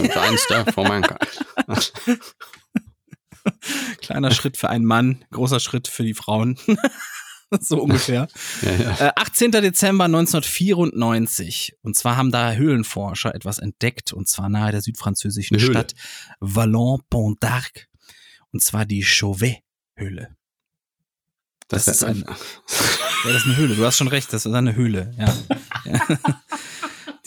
a giant step for mankind. *laughs* Kleiner Schritt für einen Mann, großer Schritt für die Frauen. *laughs* so ungefähr. *laughs* ja, ja. Äh, 18. Dezember 1994. Und zwar haben da Höhlenforscher etwas entdeckt, und zwar nahe der südfranzösischen. Stadt Vallon-Pont d'Arc. Und zwar die Chauvet-Höhle. Das ist ein- Ja, das ist eine Höhle. Du hast schon recht, das ist eine Höhle. Ja.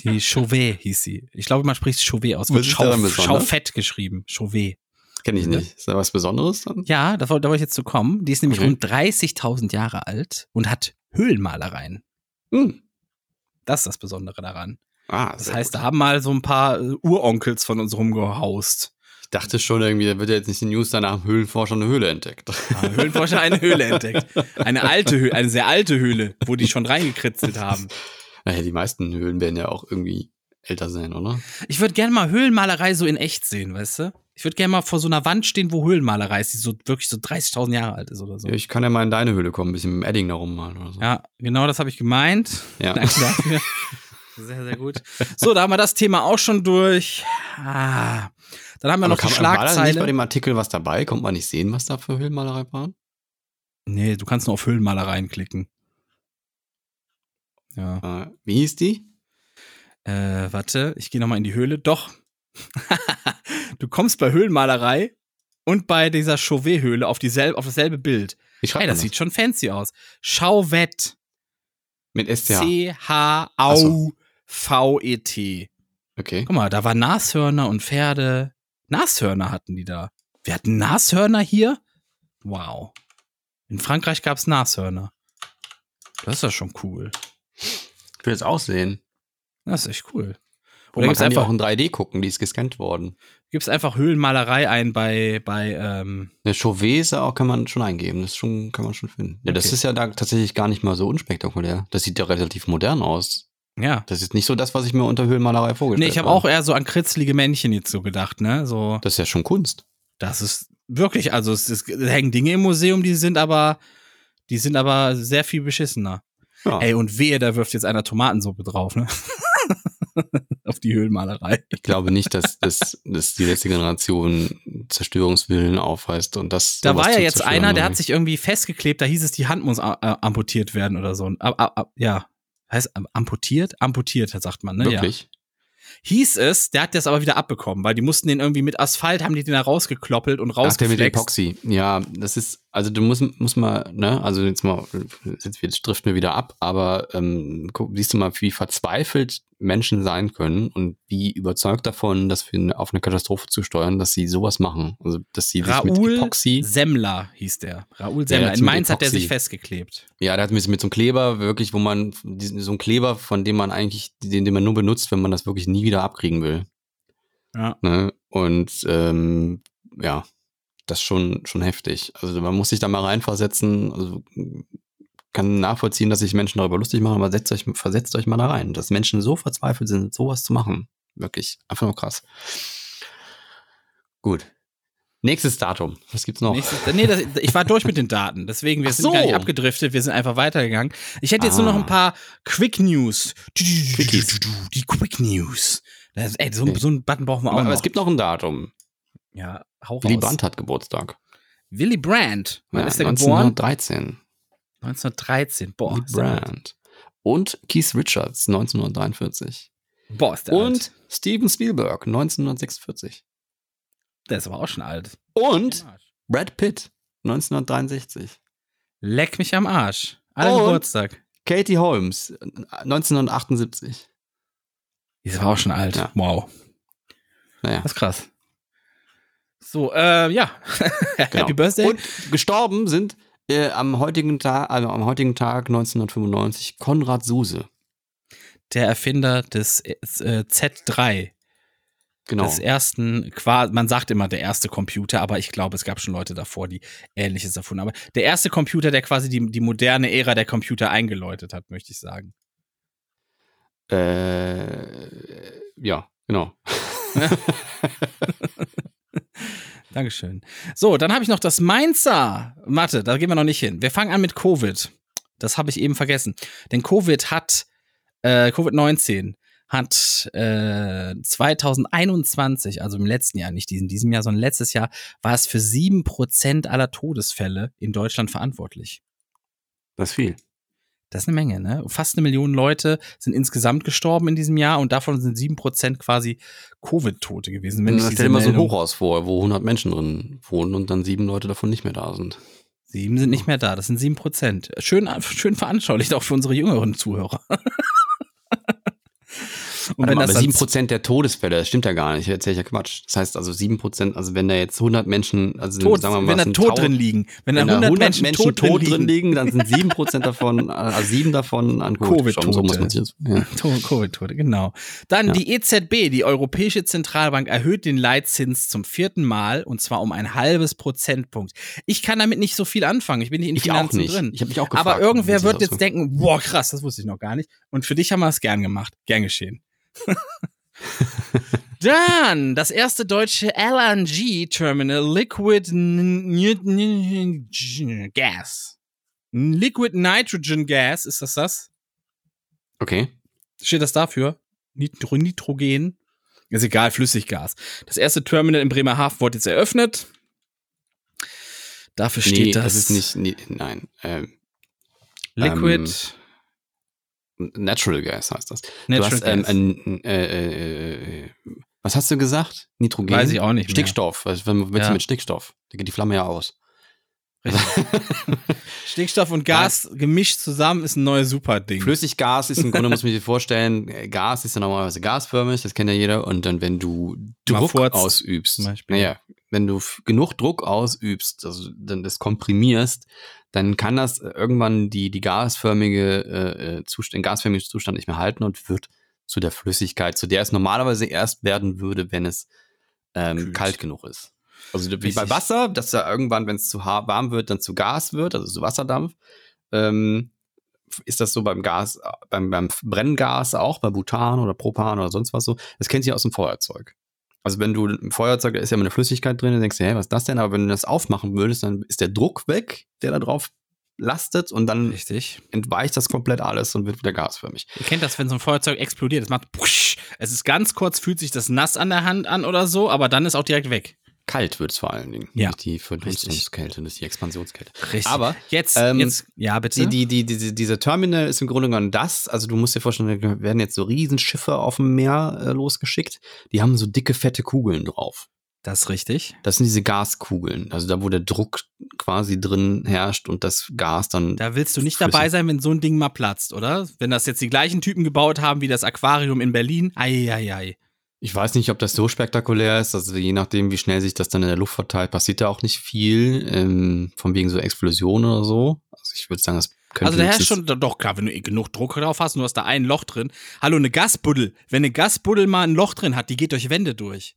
Ja. Die Chauvet hieß sie. Ich glaube, man spricht Chauvet aus. Was Wird Schau? Schaufett geschrieben. Chauvet. Kenne ich nicht. Ist da was Besonderes dann? Ja, da, wollte- da wollte ich jetzt zu kommen. Die ist nämlich Okay. rund 30.000 Jahre alt und hat Höhlenmalereien. Hm. Das ist das Besondere daran. Ah, Das heißt, gut. da haben mal so ein paar äh, Uronkels von uns rumgehaust. ich dachte schon irgendwie, da wird ja jetzt nicht in den News danach Höhlenforscher eine Höhle entdeckt. Ah, Höhlenforscher eine Höhle entdeckt. Eine alte Höhle, eine sehr alte Höhle, wo die schon reingekritzelt haben. *laughs* Naja, die meisten Höhlen werden ja auch irgendwie älter sein, oder? Ich würde gerne mal Höhlenmalerei so in echt sehen, weißt du? Ich würde gerne mal vor so einer Wand stehen, wo Höhlenmalerei ist, die so wirklich so 30.000 Jahre alt ist oder so. Ja, ich kann ja mal in deine Höhle kommen, ein bisschen mit dem Edding da rummalen oder so. Ja, genau das habe ich gemeint. Ja. *laughs* Danke dafür. Sehr, sehr gut. So, da haben wir das Thema auch schon durch. Ah, dann haben wir Aber noch die kann, War da nicht bei Schlagzeile. dem Artikel was dabei? Kommt man nicht sehen, was da für Höhlenmalerei waren? Nee, du kannst nur auf Höhlenmalereien klicken. Ja. Äh, wie hieß die? Äh, warte, ich gehe nochmal in die Höhle. Doch. *laughs* du kommst bei Höhlenmalerei und bei dieser Chauvet-Höhle auf, dieselbe, auf dasselbe Bild. Ich Hey, das sieht schon fancy aus. Chauvet. Mit SCH. C-H-A-U-V-E-T. Okay. Guck mal, da waren Nashörner und Pferde. Nashörner hatten die da. Wir hatten Nashörner hier? Wow. In Frankreich gab's Nashörner. Das ist ja schon cool. Ich will jetzt aussehen. Das ist echt cool. Und Oder man kann einfach, auch in 3D gucken, die ist gescannt worden. gibt's einfach Höhlenmalerei ein bei, bei, ähm, Eine Chauvet auch kann man schon eingeben, das schon, kann man schon finden. Ja, das Okay. ist ja da tatsächlich gar nicht mal so unspektakulär. Das sieht ja relativ modern aus. ja. Das ist nicht so das, was ich mir unter Höhlenmalerei vorgestellt Nee, ich habe habe. auch eher so an kritzelige Männchen jetzt so gedacht, ne? So, Das ist ja schon Kunst. das ist wirklich, also es, es hängen Dinge im Museum, die sind aber, die sind aber sehr viel beschissener. Ja. Ey, und wehe, da wirft jetzt einer Tomatensuppe drauf, ne? *laughs* Auf die Höhlenmalerei. Ich glaube nicht, dass, dass, dass die letzte Generation Zerstörungswillen aufweist und das. Da war ja jetzt einer, der hat sich irgendwie festgeklebt, da hieß es, die Hand muss amputiert werden oder so. Ja. Heißt amputiert? Amputiert, sagt man, ne? Wirklich? Hieß es, der hat das aber wieder abbekommen, weil die mussten den irgendwie mit Asphalt, haben die den da rausgekloppelt und Ach, der mit rausgeflext. Epoxy. Ja, das ist, also du musst, musst mal, ne, also jetzt mal, jetzt, jetzt driften wir wieder ab, aber ähm, guck, siehst du mal, wie verzweifelt Menschen sein können und wie überzeugt davon, dass wir auf eine Katastrophe zu steuern, dass sie sowas machen. Also, dass sie sich mit Raoul Epoxy, Semmler hieß der. Raoul der Semmler. hat's In Mainz hat der sich festgeklebt. ja, der hat mit, mit so einem Kleber wirklich, wo man, so ein Kleber, von dem man eigentlich, den, den man nur benutzt, wenn man das wirklich nie wieder abkriegen will. Ja. Ne? Und ähm, ja, das ist schon, schon heftig. Also man muss sich da mal reinversetzen. Also kann nachvollziehen, dass sich Menschen darüber lustig machen, aber setzt euch, versetzt euch mal da rein. Dass Menschen so verzweifelt sind, sowas zu machen. Wirklich. Einfach nur krass. Gut. Nächstes Datum. Was gibt's noch? Nächstes, nee, das, ich war durch mit den Daten. Deswegen, wir Ach sind so. gar nicht abgedriftet, wir sind einfach weitergegangen. Ich hätte jetzt nur noch Ah. ein paar Quick News. Quickies. Die Quick News. Das, ey, so, Okay. so einen Button brauchen wir auch aber noch. es gibt noch ein Datum. ja, hau Willy raus. Brandt hat Geburtstag. Willy Brandt. Wann Ja, ist der geboren? 1913. 1913. Boah, alt. Brandt. Und Keith Richards 1943. Boah, ist der Und alt. Steven Spielberg 1946. Der ist aber auch schon alt. Und Brad Pitt 1963. Leck mich am Arsch. Alle Geburtstag. Katie Holmes äh, 1978. Die ist aber auch schon alt. Ja. Wow. Naja, Das ist krass. So, äh, ja. *laughs* genau. Happy Birthday. Und gestorben sind äh, am heutigen Tag, also am heutigen Tag 1995 Konrad Suse. der Erfinder des äh, Z3. Genau. Des ersten, man sagt immer der erste Computer, aber ich glaube, es gab schon Leute davor, die Ähnliches erfunden haben. Aber der erste Computer, der quasi die, die moderne Ära der Computer eingeläutet hat, möchte ich sagen. Äh, ja, genau. *laughs* *laughs* *laughs* Dankeschön. So, dann habe ich noch das Mainzer. Mathe, da gehen wir noch nicht hin. Wir fangen an mit Covid. Das habe ich eben vergessen. Denn Covid hat, äh, Covid-19 hat äh, 2021, also im letzten Jahr, nicht in diesem Jahr, sondern letztes Jahr, war es für 7% aller Todesfälle in Deutschland verantwortlich. Das ist viel. Das ist eine Menge, ne? Fast eine Million Leute sind insgesamt gestorben in diesem Jahr und davon sind 7% quasi Covid-Tote gewesen. Wenn ich stell dir mal so ein Hochhaus vor, wo 100 Menschen drin wohnen und dann sieben Leute davon nicht mehr da sind. Sieben sind nicht mehr da, das sind sieben Prozent. Schön, schön veranschaulicht auch für unsere jüngeren Zuhörer. Das aber dann 7% der Todesfälle, das stimmt ja gar nicht. Erzähl ich ja Quatsch. Das heißt also 7%, also wenn da jetzt 100 Menschen, also tot, sagen wir mal, wenn da tot 1000 drin liegen, wenn da wenn da 100, 100 Menschen, Menschen, tot, drin liegen, dann sind 7% davon, also 7 davon an Covid. Covid-Tote. So muss man ja. *laughs* To- Covid-Tote, genau. Dann Ja. die EZB, die Europäische Zentralbank, erhöht den Leitzins zum vierten Mal und zwar um ein halbes Prozentpunkt. Ich kann damit nicht so viel anfangen. Ich bin nicht in Ich Finanzen nicht. drin. Ich habe mich auch gefragt. Aber irgendwer wird jetzt so- denken, boah, krass, das wusste ich noch gar nicht. Und für dich haben wir es gern gemacht. Gern geschehen. Dann das erste deutsche LNG-Terminal Liquid Gas. Liquid Nitrogen Gas, ist das das? Okay. Steht das dafür? Nitro Nitrogen? Ist egal, Flüssiggas. Das erste Terminal in Bremerhaven wurde jetzt eröffnet. Dafür steht nee, das. das ist nicht, nee, nein. Ähm, Liquid Natural Gas heißt das. Natural hast, ähm, Gas. ein, äh, äh, was hast du gesagt? Nitrogen? Weiß ich auch nicht mehr. Stickstoff. Was was willst Ja. du mit Stickstoff? Da geht die Flamme ja aus. *laughs* Stickstoff und Gas gemischt zusammen ist ein neues Superding. Flüssiggas ist im Grunde, muss man sich *laughs* vorstellen, äh, Gas ist ja normalerweise gasförmig, das kennt ja jeder. Und dann, wenn du Druck ausübst, naja, wenn du genug Druck ausübst, also dann das komprimierst, dann kann das irgendwann die, die gasförmige äh, äh, Zustand, den gasförmigen Zustand nicht mehr halten und wird zu der Flüssigkeit, zu der es normalerweise erst werden würde, wenn es ähm, kalt genug ist. Also wie Richtig. bei Wasser, dass da irgendwann, wenn es zu warm wird, dann zu Gas wird, also zu Wasserdampf. Ähm, ist das so beim Gas, äh, beim, beim Brenngas auch, bei Butan oder Propan oder sonst was so? Das kennt ihr aus dem Feuerzeug. Also wenn du im Feuerzeug, da ist ja immer eine Flüssigkeit drin, dann denkst du, hä, was ist das denn? Aber wenn du das aufmachen würdest, dann ist der Druck weg, der da drauf lastet und dann Richtig. entweicht das komplett alles und wird wieder gasförmig. Ihr kennt das, wenn so ein Feuerzeug explodiert. Es macht pusch. Es ist ganz kurz, fühlt sich das nass an der Hand an oder so, aber dann ist auch direkt weg. Kalt wird es vor allen Dingen. Ja. Nicht die Verdunstungskälte, ist die Expansionskälte. Richtig. Aber jetzt, ähm, jetzt, ja, bitte. Die, die, die, diese, dieser Terminal ist im Grunde genommen das. Also du musst dir vorstellen, da werden jetzt so Riesenschiffe auf dem Meer äh, losgeschickt. Die haben so dicke, fette Kugeln drauf. das ist richtig. Das sind diese Gaskugeln. Also da, wo der Druck quasi drin herrscht und das Gas dann. Da willst du nicht flüssig- dabei sein, wenn so ein Ding mal platzt, oder? Wenn das jetzt die gleichen Typen gebaut haben wie das Aquarium in Berlin. Eieiei. Ich weiß nicht, ob das so spektakulär ist. Also je nachdem, wie schnell sich das dann in der Luft verteilt, passiert da auch nicht viel. Ähm, von wegen so Explosionen oder so. Also ich würde sagen, das könnte Also da herrscht schon, doch klar, wenn du genug Druck drauf hast und du hast da ein Loch drin. Hallo, eine Gasbuddel. Wenn eine Gasbuddel mal ein Loch drin hat, die geht durch Wände durch.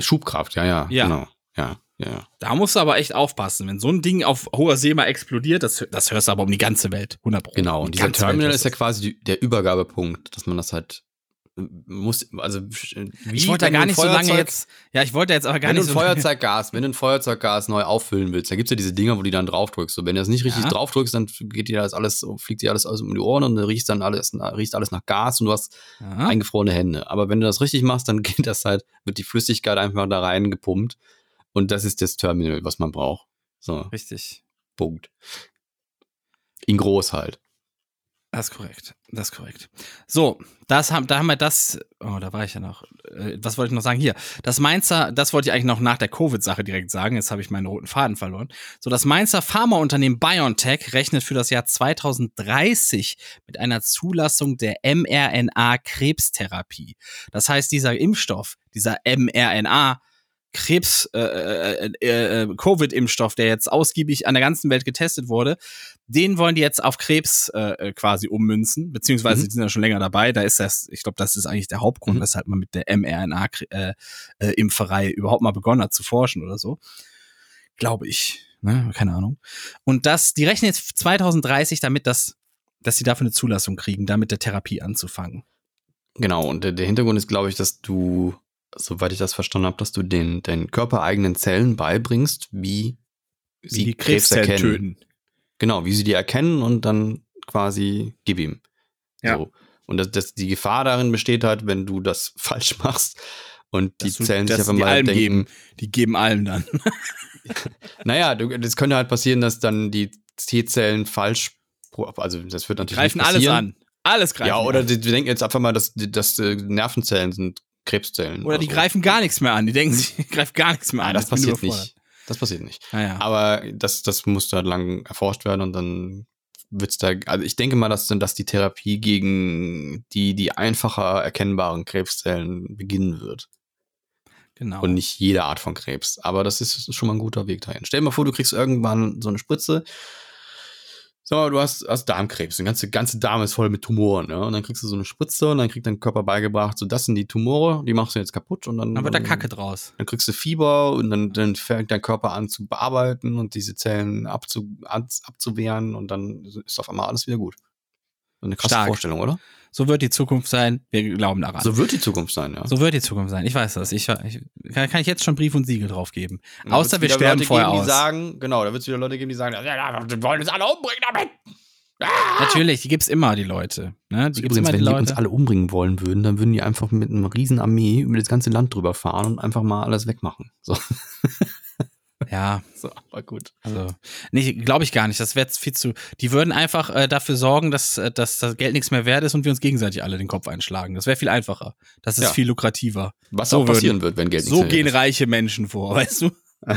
Schubkraft, ja, ja, Ja. genau. Ja, ja. Da musst du aber echt aufpassen. Wenn so ein Ding auf hoher See mal explodiert, das, das hörst du aber um die ganze Welt. 100 Pro. Genau, und die dieser Terminal ist du ja quasi die, der Übergabepunkt, dass man das halt muss, also wie Ich wollte da gar du nicht so lange Feuerzeug- jetzt. Ja, ich wollte jetzt aber gar wenn du nicht ein so. Feuerzeuggas, *laughs* wenn du ein Feuerzeuggas neu auffüllen willst, dann gibt's ja diese Dinger, wo du dann draufdrückst. So, wenn du das nicht richtig Ja. draufdrückst, dann geht dir das alles, fliegt dir alles aus um die Ohren und dann riecht dann alles, riecht alles nach Gas und du hast Ja, eingefrorene Hände. Aber wenn du das richtig machst, dann *laughs* geht das halt, wird die Flüssigkeit einfach da rein gepumpt. Und das ist das Terminal, was man braucht. So, richtig. Punkt. In groß halt. Das ist korrekt. Das ist korrekt. So, das haben, da haben wir das. Oh, da war ich ja noch. Äh, Was wollte ich noch sagen? Hier. Das Mainzer, das wollte ich eigentlich noch nach der Covid-Sache direkt sagen. Jetzt habe ich meinen roten Faden verloren. So, das Mainzer Pharmaunternehmen BioNTech rechnet für das Jahr 2030 mit einer Zulassung der mRNA-Krebstherapie. Das heißt, dieser Impfstoff, dieser mRNA, Krebs, äh, äh, äh, äh, Covid-Impfstoff, der jetzt ausgiebig an der ganzen Welt getestet wurde, den wollen die jetzt auf Krebs äh, äh, quasi ummünzen, beziehungsweise Mhm. die sind ja schon länger dabei. Da ist das, ich glaube, das ist eigentlich der Hauptgrund, Mhm. weshalb man mit der mRNA-Impferei überhaupt mal begonnen hat zu forschen oder so. Glaube ich. Ne? Keine Ahnung. Und das, die rechnen jetzt 2030 damit, dass, dass sie dafür eine Zulassung kriegen, da mit der Therapie anzufangen. Genau, und der, der Hintergrund ist, glaube ich, dass du, soweit ich das verstanden habe, dass du den, deinen körpereigenen Zellen beibringst, wie Wie sie die Krebs Krebszellen erkennen. töten. Genau, wie sie die erkennen und dann quasi gib ihm. Ja. So. Und das, das, die Gefahr darin besteht halt, wenn du das *laughs* falsch machst und die du- Zellen sich einfach die mal denken, geben. Die geben allem dann. *laughs* naja, das könnte halt passieren, dass dann die T-Zellen falsch, also das wird natürlich Greifen nicht alles an. Alles greifen Ja, oder die, die denken jetzt einfach mal, dass, dass äh, Nervenzellen sind Krebszellen. Oder die so. greifen gar nichts mehr an. Die denken, *laughs* sie greifen gar nichts mehr an. Nein, das bin passiert nicht. Das passiert nicht. Naja. Aber das, das musste halt lang erforscht werden und dann wird's da, also ich denke mal, dass, dass die Therapie gegen die, die einfacher erkennbaren Krebszellen beginnen wird. Genau. Und nicht jede Art von Krebs. Aber das ist, das ist schon mal ein guter Weg dahin. Stell dir mal vor, du kriegst irgendwann so eine Spritze. So, du hast, hast Darmkrebs. Die ganze, ganze Darm ist voll mit Tumoren. Ne? Und dann kriegst du so eine Spritze und dann kriegt dein Körper beigebracht, so das sind die Tumore, die machst du jetzt kaputt und dann. dann wird da dann- Kacke draus. Dann kriegst du Fieber und dann, dann fängt dein Körper an zu bearbeiten und diese Zellen abzu, abzuwehren und dann ist auf einmal alles wieder gut. So eine krasse Stark. Vorstellung, oder? So wird die Zukunft sein. Wir glauben daran. So wird die Zukunft sein, ja. So wird die Zukunft sein. Ich weiß das. Ich, ich kann, kann ich jetzt schon Brief und Siegel drauf geben. Außer wir sterben Leute vorher geben, aus. Die sagen, genau, da wird es wieder Leute geben, die sagen, wir wollen uns alle umbringen damit. Natürlich, die gibt's immer, die Leute. Ne? Die gibt's Übrigens, immer, wenn die die Leute. uns alle umbringen wollen würden, dann würden die einfach mit einer riesen Armee über das ganze Land drüber fahren und einfach mal alles wegmachen. So, *laughs* ja, so aber gut. also, nee, glaube ich gar nicht. Das wäre viel zu. Die würden einfach äh, dafür sorgen, dass, äh, dass das Geld nichts mehr wert ist und wir uns gegenseitig alle den Kopf einschlagen. Das wäre viel einfacher. Das ist Ja. viel lukrativer. Was So auch passieren würden- wird, wenn Geld So nichts mehr gehen wert reiche Menschen vor, *laughs* weißt du? *laughs*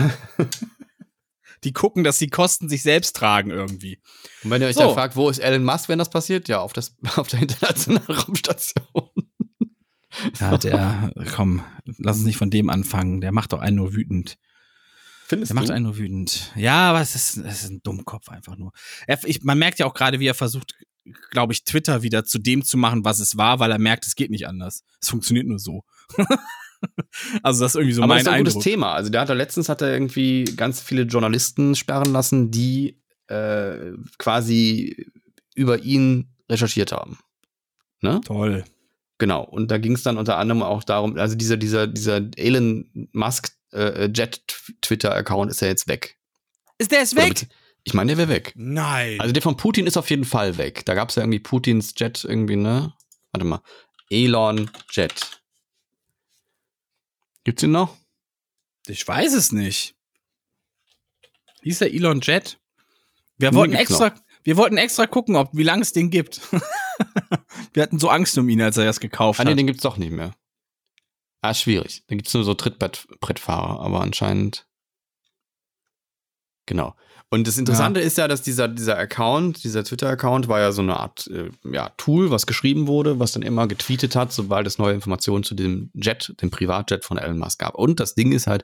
Die gucken, dass die Kosten sich selbst tragen irgendwie. Und wenn ihr euch So. dann fragt, wo ist Elon Musk, wenn das passiert? Ja, auf, das, *laughs* auf der internationalen Raumstation. Ja, der, komm, lass uns nicht von dem anfangen. Der macht doch einen nur wütend. Findest Der macht einen nur wütend. Ja, aber es ist, es ist ein Dummkopf einfach nur. Er, ich, man merkt ja auch gerade, wie er versucht, glaube ich, Twitter wieder zu dem zu machen, was es war, weil er merkt, es geht nicht anders. Es funktioniert nur so. *laughs* also das ist irgendwie so Aber mein das ist ein Eindruck. gutes Thema. Also der hat da letztens hat er irgendwie ganz viele Journalisten sperren lassen, die äh, quasi über ihn recherchiert haben. Ne? Toll. Genau. Und da ging es dann unter anderem auch darum, also dieser, dieser, dieser Elon Musk äh, Jet Twitter-Account ist ja jetzt weg. Ist der Oder weg? Ich meine, der wäre weg. Nein. Also der von Putin ist auf jeden Fall weg. Da gab es ja irgendwie Putins Jet irgendwie, ne? Warte mal. Elon Jet. Gibt's ihn noch? ich weiß es nicht. Hieß der Elon Jet? Wir Nee, wollten extra, wir wollten extra gucken, ob wie lange es den gibt. *laughs* wir hatten so Angst um ihn, als er das gekauft Ah, nee, hat. den gibt's doch nicht mehr. Ah, schwierig. Da gibt's nur so Trittbrettfahrer, aber anscheinend. Genau. Und das Interessante ist ja, dass dieser, dieser Account, dieser Twitter-Account war ja so eine Art äh, ja, Tool, was geschrieben wurde, was dann immer getweetet hat, sobald es neue Informationen zu dem Jet, dem Privatjet von Elon Musk gab. Und das Ding ist halt,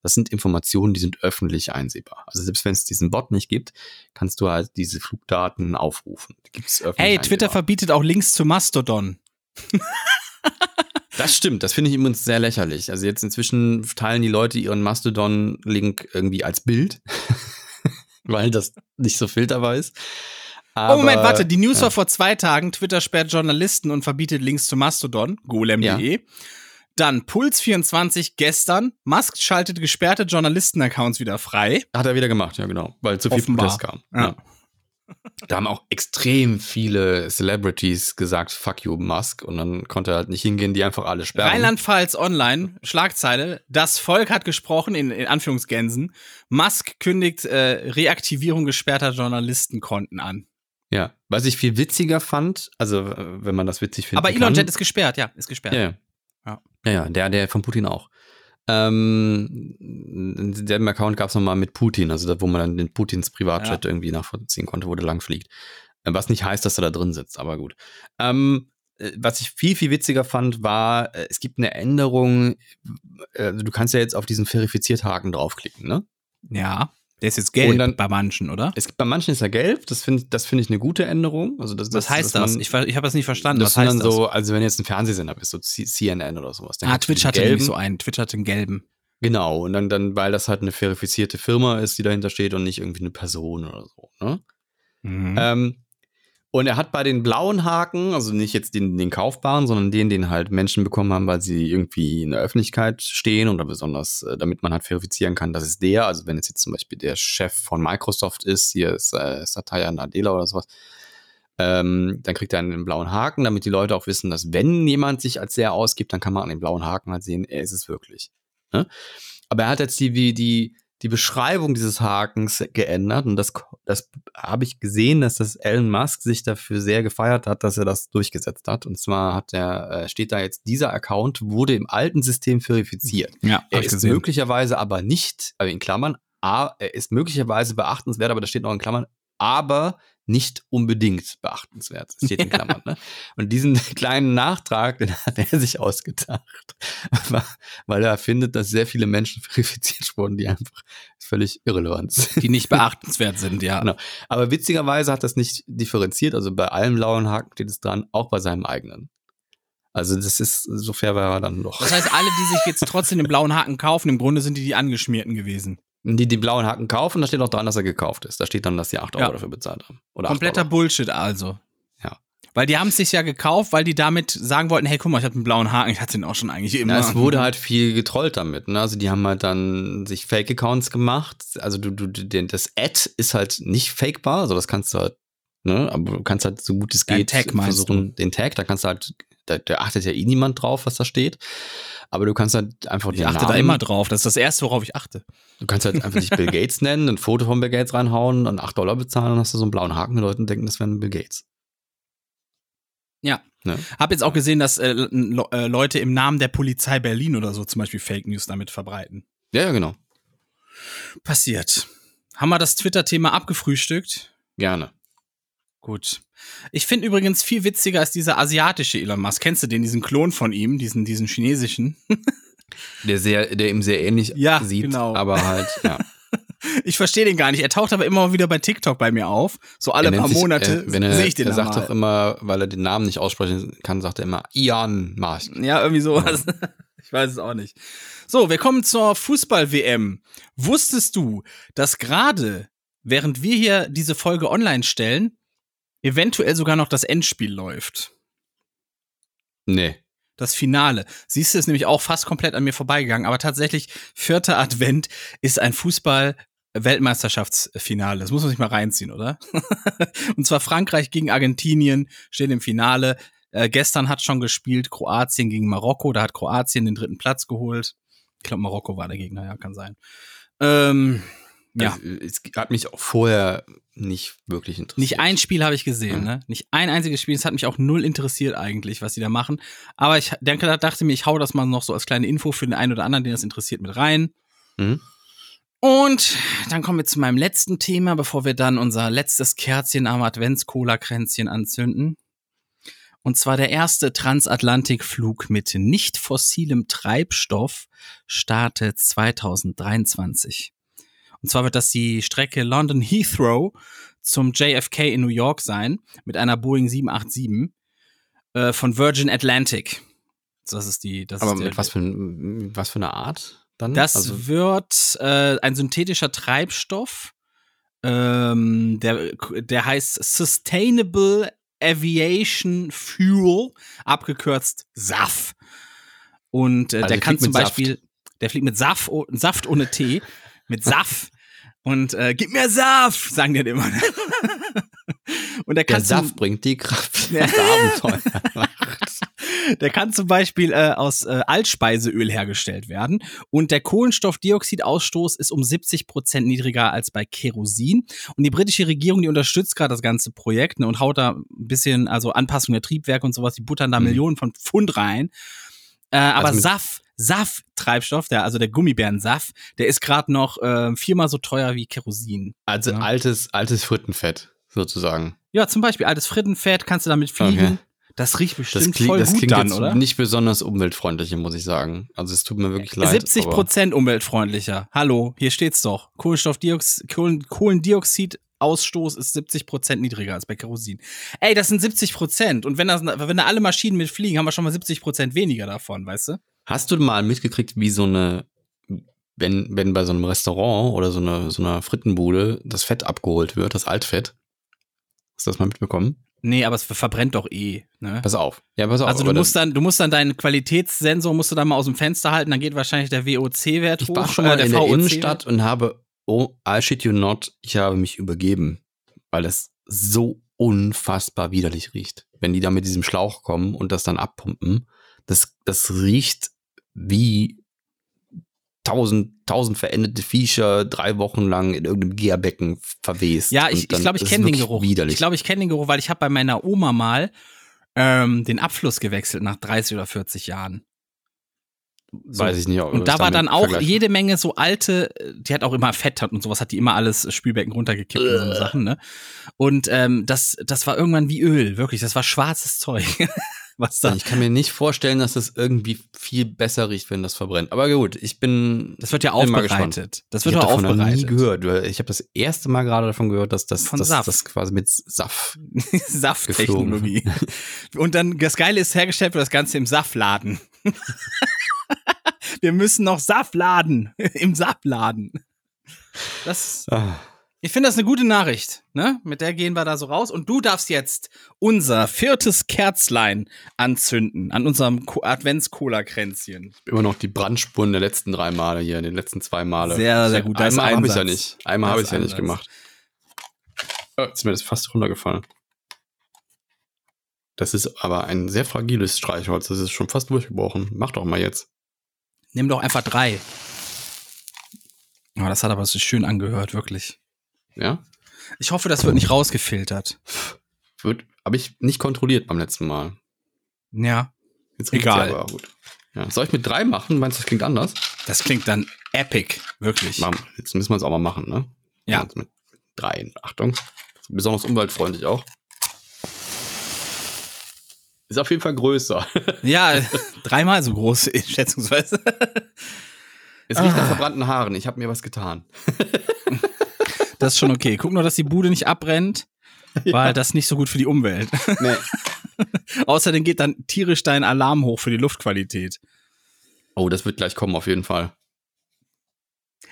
das sind Informationen, die sind öffentlich einsehbar. Also selbst wenn es diesen Bot nicht gibt, kannst du halt diese Flugdaten aufrufen. Die gibt's öffentlich Hey, Twitter einsehbar. verbietet auch Links zu Mastodon. *laughs* Das stimmt, das finde ich übrigens sehr lächerlich. Also jetzt inzwischen teilen die Leute ihren Mastodon-Link irgendwie als Bild, *laughs* weil das nicht so filterbar ist. oh, Moment, Aber- warte, die News ja. war vor zwei Tagen. Twitter sperrt Journalisten und verbietet Links zu Mastodon, golem.de. Dann Puls24 gestern. Musk schaltet gesperrte Journalisten-Accounts wieder frei. Hat er wieder gemacht, ja genau, weil zu viel Offenbar. Protest kam. Ja. *laughs* Da haben auch extrem viele Celebrities gesagt, fuck you, Musk. Und dann konnte er halt nicht hingehen, die einfach alle sperren. Rheinland-Pfalz Online, Schlagzeile. Das Volk hat gesprochen, in, in Anführungsgänsen. Musk kündigt äh, Reaktivierung gesperrter Journalistenkonten an. Ja, was ich viel witziger fand, also äh, wenn man das witzig findet. Aber Elon Jet ist gesperrt, ja, ist gesperrt. Ja, ja. Ja. Ja, ja, der, der von Putin auch. Ähm, denselben Account gab es nochmal mit Putin, also da, wo man dann den Putins Privatjet irgendwie nachvollziehen konnte, wo der lang fliegt. Äh, Was nicht heißt, dass er da drin sitzt, aber gut. Ähm, äh, was ich viel, viel witziger fand, war, äh, es gibt eine Änderung, äh, du kannst ja jetzt auf diesen Verifiziert-Haken draufklicken, ne? Ja, der ist jetzt gelb dann- bei manchen, oder? Es gibt bei manchen ist er gelb, das finde das finde ich eine gute Änderung. Also das, Was heißt das? man- Ich, ich habe das nicht verstanden. das Was heißt dann das? so, also wenn du jetzt ein Fernsehsender bist, so CNN oder sowas. dann ah, Twitch hatte nämlich so einen. Twitch hatte einen gelben. Genau, und dann, dann, weil das halt eine verifizierte Firma ist, die dahinter steht und nicht irgendwie eine Person oder so. Ne? Mhm. Ähm, und er hat bei den blauen Haken, also nicht jetzt den, den kaufbaren, sondern den, den halt Menschen bekommen haben, weil sie irgendwie in der Öffentlichkeit stehen oder besonders, äh, damit man halt verifizieren kann, das ist der. Also wenn es jetzt zum Beispiel der Chef von Microsoft ist, hier ist äh, Satya Nadella oder sowas, ähm, dann kriegt er einen blauen Haken, damit die Leute auch wissen, dass wenn jemand sich als der ausgibt, dann kann man an dem blauen Haken halt sehen, er ist es wirklich. Ne? Aber er hat jetzt die, die, die, die Beschreibung dieses Hakens geändert und das, das habe ich gesehen, dass das Elon Musk sich dafür sehr gefeiert hat, dass er das durchgesetzt hat. Und zwar hat er, äh, steht da jetzt, dieser Account wurde im alten System verifiziert. ja, Er ist gesehen. möglicherweise aber nicht, also in Klammern, A, er ist möglicherweise beachtenswert, aber da steht noch in Klammern, aber nicht unbedingt beachtenswert. Das steht in Klammern. Ne? Und diesen *laughs* kleinen Nachtrag, den hat er sich ausgedacht, *laughs* weil er findet, dass sehr viele Menschen *laughs* verifiziert wurden, die einfach völlig irrelevant sind. Die nicht beachtenswert sind, ja. Genau. Aber witzigerweise hat das nicht differenziert. Also bei allem blauen Haken steht es dran, auch bei seinem eigenen. Also das ist, so fair war er dann doch. Das heißt, alle, die sich jetzt trotzdem den blauen Haken kaufen, im Grunde sind die die Angeschmierten gewesen. Die die blauen Haken kaufen, da steht auch dran, dass er gekauft ist. Da steht dann, dass sie 8 Euro Ja. dafür bezahlt haben. Oder 8 Kompletter. Bullshit also. Ja. Weil die haben es sich ja gekauft, weil die damit sagen wollten, hey, guck mal, ich habe einen blauen Haken, ich hatte den auch schon eigentlich immer. Ja, es wurde halt viel getrollt damit. Ne? Also die haben halt dann sich Fake-Accounts gemacht. Also du, du, den, das Ad ist halt nicht fakebar, also das kannst du halt, ne, aber du kannst halt so gut es geht Tag meinst versuchen, den Tag, da kannst du halt, da, da achtet ja eh niemand drauf, was da steht. Aber du kannst halt einfach ich den achte Namen, da immer drauf. Das ist das Erste, worauf ich achte. Du kannst halt einfach dich Bill *laughs* Gates nennen, ein Foto von Bill Gates reinhauen und 8 Dollar bezahlen und hast du so einen blauen Haken. Die Leute denken, das wären Bill Gates. Ja. Ne? Hab jetzt auch gesehen, dass äh, äh, Leute im Namen der Polizei Berlin oder so zum Beispiel Fake News damit verbreiten. Ja, ja, genau. Passiert. Haben wir das Twitter-Thema abgefrühstückt? Gerne. Gut. Ich finde übrigens viel witziger als dieser asiatische Elon Musk. Kennst du den, diesen Klon von ihm, diesen, diesen chinesischen? *laughs* Der sehr, der ihm sehr ähnlich Ja, sieht, genau. aber halt, ja. *laughs* Ich verstehe den gar nicht. Er taucht aber immer wieder bei TikTok bei mir auf. So alle paar sich, Monate äh, er, sehe ich den er sagt doch immer, weil er den Namen nicht aussprechen kann, sagt er immer Ian Marsch. Ja, irgendwie sowas. *laughs* Ich weiß es auch nicht. So, wir kommen zur Fußball-WM. Wusstest du, dass gerade, während wir hier diese Folge online stellen, eventuell sogar noch das Endspiel läuft? Nee. Das Finale. Siehst du, ist nämlich auch fast komplett an mir vorbeigegangen. Aber tatsächlich, vierter Advent ist ein Fußball-Weltmeisterschaftsfinale. Das muss man sich mal reinziehen, oder? *laughs* Und zwar Frankreich gegen Argentinien steht im Finale. Äh, gestern hat schon gespielt Kroatien gegen Marokko. Da hat Kroatien den dritten Platz geholt. Ich glaube, Marokko war der Gegner, ja, kann sein. Ähm, ja, Also, es hat mich auch vorher nicht wirklich interessiert. nicht ein Spiel habe ich gesehen, Mhm. ne? Nicht ein einziges Spiel. Es hat mich auch null interessiert eigentlich, was die da machen. Aber ich denke, da dachte mir, ich hau das mal noch so als kleine Info für den einen oder anderen, den das interessiert, mit rein. Mhm. Und dann kommen wir zu meinem letzten Thema, bevor wir dann unser letztes Kerzchen am Advents-Cola-Kränzchen anzünden. Und zwar der erste Transatlantikflug mit nicht fossilem Treibstoff startet 2023. Und zwar wird das die Strecke London Heathrow zum JFK in New York sein mit einer Boeing 787 äh, von Virgin Atlantic. So, Das ist die. Das Aber ist der, mit was für, was für eine Art dann? das also, wird äh, ein synthetischer Treibstoff, ähm, der, der heißt Sustainable Aviation Fuel, abgekürzt SAF. Und äh, Also der kann zum mit Saft. Beispiel, der fliegt mit Saft, Saft ohne T, mit *laughs* SAF. Und äh, gib mir Saft, sagen die dann immer. *laughs* Und der der kann zum- Saft bringt die Kraft, das Abenteuer macht. *laughs* Der kann zum Beispiel äh, aus äh, Altspeiseöl hergestellt werden. Und der Kohlenstoffdioxidausstoß ist um 70 Prozent niedriger als bei Kerosin. Und die britische Regierung, die unterstützt gerade das ganze Projekt ne, und haut da ein bisschen, also Anpassung der Triebwerke und sowas, die buttern da Mhm. Millionen von Pfund rein. Äh, aber Also mit- SAF, SAF-Treibstoff, der, also der Gummibären-SAF, der ist gerade noch äh, viermal so teuer wie Kerosin. Also Ja. altes, altes Frittenfett, sozusagen. Ja, zum Beispiel altes Frittenfett, kannst du damit fliegen. Okay. Das riecht Das bestimmt klingt, voll das gut klingt dann, oder? nicht besonders umweltfreundlich, muss ich sagen. Also es tut mir wirklich leid. 70 aber- Prozent umweltfreundlicher. Hallo, hier steht's doch. Kohlenstoffdioxid, Kohlen, Kohlendioxidausstoß ist 70 Prozent niedriger als bei Kerosin. Ey, das sind 70 Prozent. Und wenn, das, wenn da alle Maschinen mitfliegen, haben wir schon mal 70 Prozent weniger davon, weißt du? Hast du mal mitgekriegt, wie so eine, wenn, wenn bei so einem Restaurant oder so einer so einer Frittenbude das Fett abgeholt wird, das Altfett? Hast du das mal mitbekommen? Nee, aber es verbrennt doch eh. Ne? Pass auf. Ja, pass auf. Also du musst dann, du musst dann deinen Qualitätssensor musst du dann mal aus dem Fenster halten, dann geht wahrscheinlich der WOC-Wert Ich hoch. war schon äh, mal in der. Innenstadt und habe, oh, I shit you not, ich habe mich übergeben, weil es so unfassbar widerlich riecht. Wenn die da mit diesem Schlauch kommen und das dann abpumpen, das, das riecht wie tausend, tausend verendete Viecher drei Wochen lang in irgendeinem Gärbecken verwest. Ja, ich, ich glaube, ich das ist kenne den Geruch. Widerlich. Ich glaube, ich kenne den Geruch, weil ich habe bei meiner Oma mal ähm, den Abfluss gewechselt nach 30 oder 40 Jahren. weiß ich nicht. ob Und da war dann auch jede Menge so alte, die hat auch immer Fett und sowas, hat die immer alles Spülbecken runtergekippt und so eine Sachen, ne? Und ähm, das, das war irgendwann wie Öl, wirklich, das war schwarzes Zeug. *laughs* Was da. Ich kann mir nicht vorstellen, dass das irgendwie viel besser riecht, wenn das verbrennt. Aber gut, ich bin. Das wird ja aufbereitet. Das Ich wird habe ja davon noch nie aufbereitet. gehört. Ich habe das erste Mal gerade davon gehört, dass das, Von dass Saft. das quasi mit Saft. *laughs* Safttechnologie. *laughs* Und dann, das Geile ist, hergestellt wird das Ganze im Saftladen. *laughs* Wir müssen noch Saft laden. Im Saftladen. Das, Ah, ich finde das eine gute Nachricht. Ne? Mit der gehen wir da so raus. Und du darfst jetzt unser viertes Kerzlein anzünden an unserem Advents-Cola-Kränzchen. immer noch die Brandspuren der letzten drei Male hier, den letzten zwei Male. Sehr, sehr gut. Das ist Einmal habe ich ja nicht. Einmal habe ich ja nicht gemacht. Oh, jetzt ist mir das fast runtergefallen. Das ist aber ein sehr fragiles Streichholz. Das ist schon fast durchgebrochen. Mach doch mal jetzt. Nimm doch einfach drei. Oh, das hat aber so schön angehört, wirklich. Ja? Ich hoffe, das wird nicht rausgefiltert. Wird, habe ich nicht kontrolliert beim letzten Mal. Ja. Jetzt Egal. Aber gut. Ja. Soll ich mit drei machen? Meinst du, das klingt anders? Das klingt dann epic, wirklich. Jetzt müssen wir es auch mal machen, ne? Ja. Wir's Mit drei. Achtung. Besonders umweltfreundlich auch. Ist auf jeden Fall größer. *laughs* Ja, dreimal so groß, *laughs* schätzungsweise. Es riecht Ah. nach verbrannten Haaren. Ich habe mir was getan. *laughs* Das ist schon okay. Guck nur, dass die Bude nicht abbrennt, *laughs* weil das nicht so gut für die Umwelt. Nee. *laughs* Außerdem geht dann tierisch dein Alarm hoch für die Luftqualität. Oh, das wird gleich kommen, auf jeden Fall.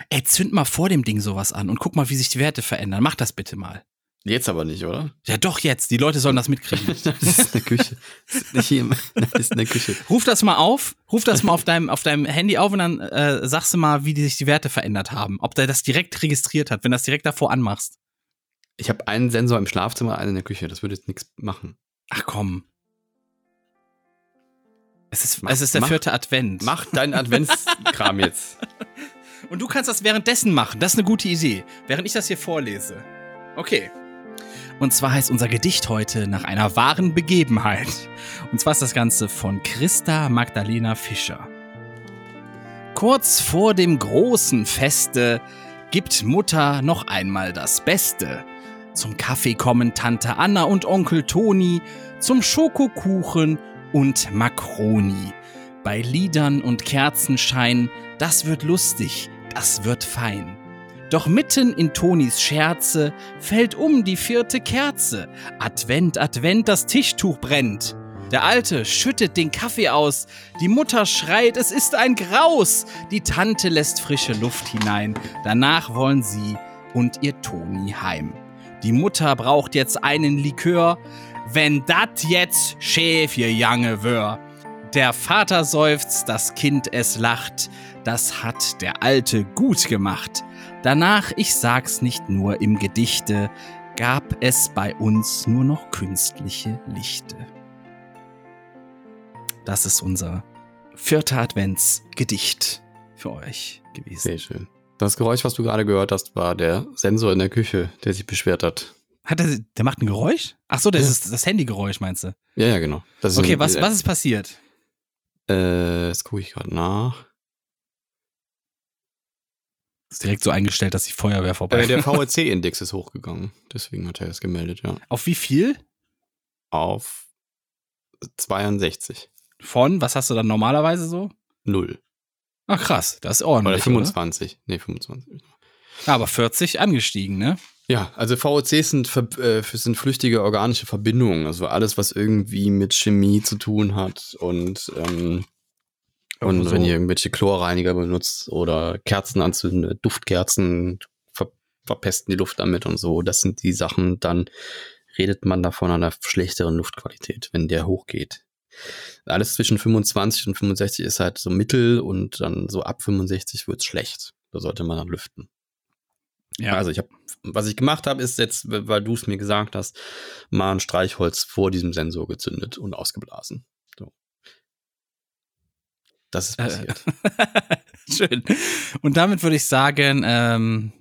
Ey, zünd mal vor dem Ding sowas an und guck mal, wie sich die Werte verändern. Mach das bitte mal. Jetzt aber nicht, oder? Ja, doch jetzt. Die Leute sollen das mitkriegen. *laughs* Das ist eine Küche. Das ist nicht hier. *laughs* Das ist eine Küche. Ruf das mal auf, ruf das mal auf deinem, auf deinem Handy auf und dann äh, sagst du mal, wie die sich die Werte verändert haben. Ob der das direkt registriert hat, wenn du das direkt davor anmachst. Ich habe einen Sensor im Schlafzimmer, einen in der Küche. Das würde jetzt nichts machen. Ach komm. Es ist, Mach- es ist der mach- vierte Advent. Mach deinen Adventskram jetzt. *laughs* Und du kannst das währenddessen machen. Das ist eine gute Idee. Während ich das hier vorlese. Okay. Und zwar heißt unser Gedicht heute nach einer wahren Begebenheit. Und zwar ist das Ganze von Christa Magdalena Fischer. Kurz vor dem großen Feste gibt Mutter noch einmal das Beste. Zum Kaffee kommen Tante Anna und Onkel Toni, zum Schokokuchen und Makroni. Bei Liedern und Kerzenschein, das wird lustig, das wird fein. Doch mitten in Tonis Scherze fällt um die vierte Kerze. Advent, Advent, das Tischtuch brennt. Der Alte schüttet den Kaffee aus. Die Mutter schreit, es ist ein Graus. Die Tante lässt frische Luft hinein. Danach wollen sie und ihr Toni heim. Die Mutter braucht jetzt einen Likör. Wenn dat jetzt Schäfje jange wör. Der Vater seufzt, das Kind es lacht. Das hat der Alte gut gemacht. Danach, ich sag's nicht nur im Gedichte, gab es bei uns nur noch künstliche Lichte. Das ist unser vierter Adventsgedicht für euch gewesen. Sehr schön. Das Geräusch, was du gerade gehört hast, war der Sensor in der Küche, der sich beschwert hat. Hat er, der macht ein Geräusch? Ach so, das Ja. ist das Handygeräusch, meinst du? Ja, ja, genau. Das ist Okay, ein- was, was ist passiert? Äh, das gucke ich gerade nach. Ist direkt so eingestellt, dass die Feuerwehr vorbei Äh, der VRC-Index ist hochgegangen. Deswegen hat er es gemeldet, ja. Auf wie viel? Auf 62. Von, was hast du dann normalerweise so? Null. Ach krass, das ist ordentlich. Oder 25. Nee, 25. Oder? Aber 40 angestiegen, ne? Ja, also VOCs sind, ver- äh, sind flüchtige organische Verbindungen, also alles, was irgendwie mit Chemie zu tun hat und, ähm, und so. wenn ihr irgendwelche Chlorreiniger benutzt oder Kerzen anzündet, Duftkerzen ver verpesten die Luft damit und so, das sind die Sachen, dann redet man davon einer schlechteren Luftqualität, wenn der hochgeht. Alles zwischen 25 und 65 ist halt so mittel und dann so ab 65 wird's schlecht. Da sollte man dann lüften. Ja. Also ich habe, was ich gemacht habe, ist jetzt, weil du es mir gesagt hast, mal ein Streichholz vor diesem Sensor gezündet und ausgeblasen. Das ist Äh, passiert. *laughs* Schön. Und damit würde ich sagen, ähm,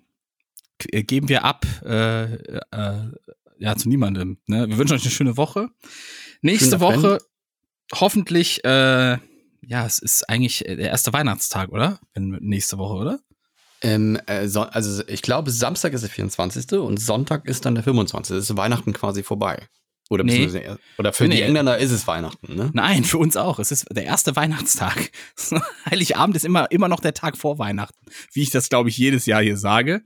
k- geben wir ab, äh, äh, ja, zu niemandem. Ne? Wir wünschen euch eine schöne Woche. Nächste Advent. Woche hoffentlich äh, ja, es ist eigentlich äh, der erste Weihnachtstag, oder? Wenn, nächste Woche, oder? Ähm, äh, so, also ich glaube, Samstag ist der 24. und Sonntag ist dann der 25. Das ist Weihnachten quasi vorbei. Oder, Nee. oder für Nee. die Engländer ist es Weihnachten, ne? Nein, für uns auch. Es ist der erste Weihnachtstag. *laughs* Heiligabend ist immer, immer noch der Tag vor Weihnachten, wie ich das, glaube ich, jedes Jahr hier sage.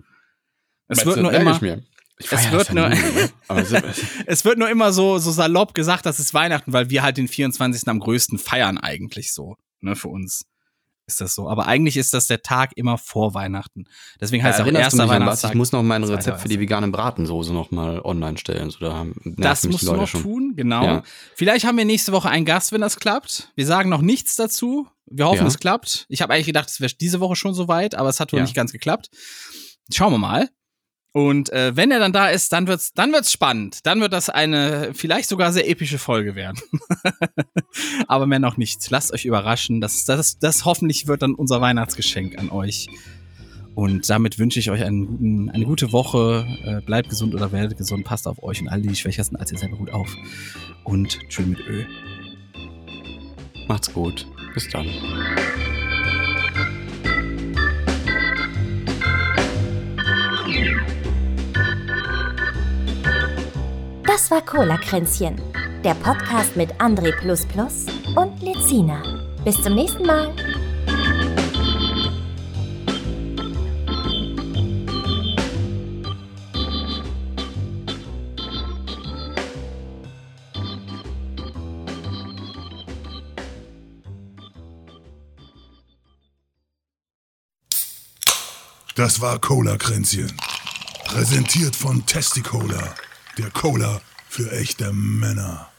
Es wird nur immer, ich mir. Ich es wird nur- nie, ne? *laughs* Es wird nur immer so, so salopp gesagt, das ist Weihnachten, weil wir halt den 24. am größten feiern eigentlich so. Ne, für uns ist das so. Aber eigentlich ist das der Tag immer vor Weihnachten. Deswegen heißt es auch erster? Weihnachtstag. Ich muss noch mein Rezept für die veganen Bratensoße noch mal online stellen. So, da Das musst du noch schon. tun, genau. Ja. Vielleicht haben wir nächste Woche einen Gast, wenn das klappt. Wir sagen noch nichts dazu. Wir hoffen, Ja. es klappt. Ich habe eigentlich gedacht, es wäre diese Woche schon soweit, aber es hat wohl Ja. nicht ganz geklappt. Schauen wir mal. Und äh, wenn er dann da ist, dann wird's, dann wird's spannend. Dann wird das eine vielleicht sogar sehr epische Folge werden. *laughs* aber mehr noch nicht. Lasst euch überraschen. Das, das, das hoffentlich wird dann unser Weihnachtsgeschenk an euch. Und damit wünsche ich euch einen guten, eine gute Woche. Äh, bleibt gesund oder werdet gesund. Passt auf euch und alle, die schwächer sind als ihr selber gut auf. Und schön mit Ö. Macht's gut. Bis dann. Das war Cola Kränzchen, der Podcast mit André und Lezina. Bis zum nächsten Mal. Das war Cola-Kränzchen. Präsentiert von Testicola, der Cola für echte Männer.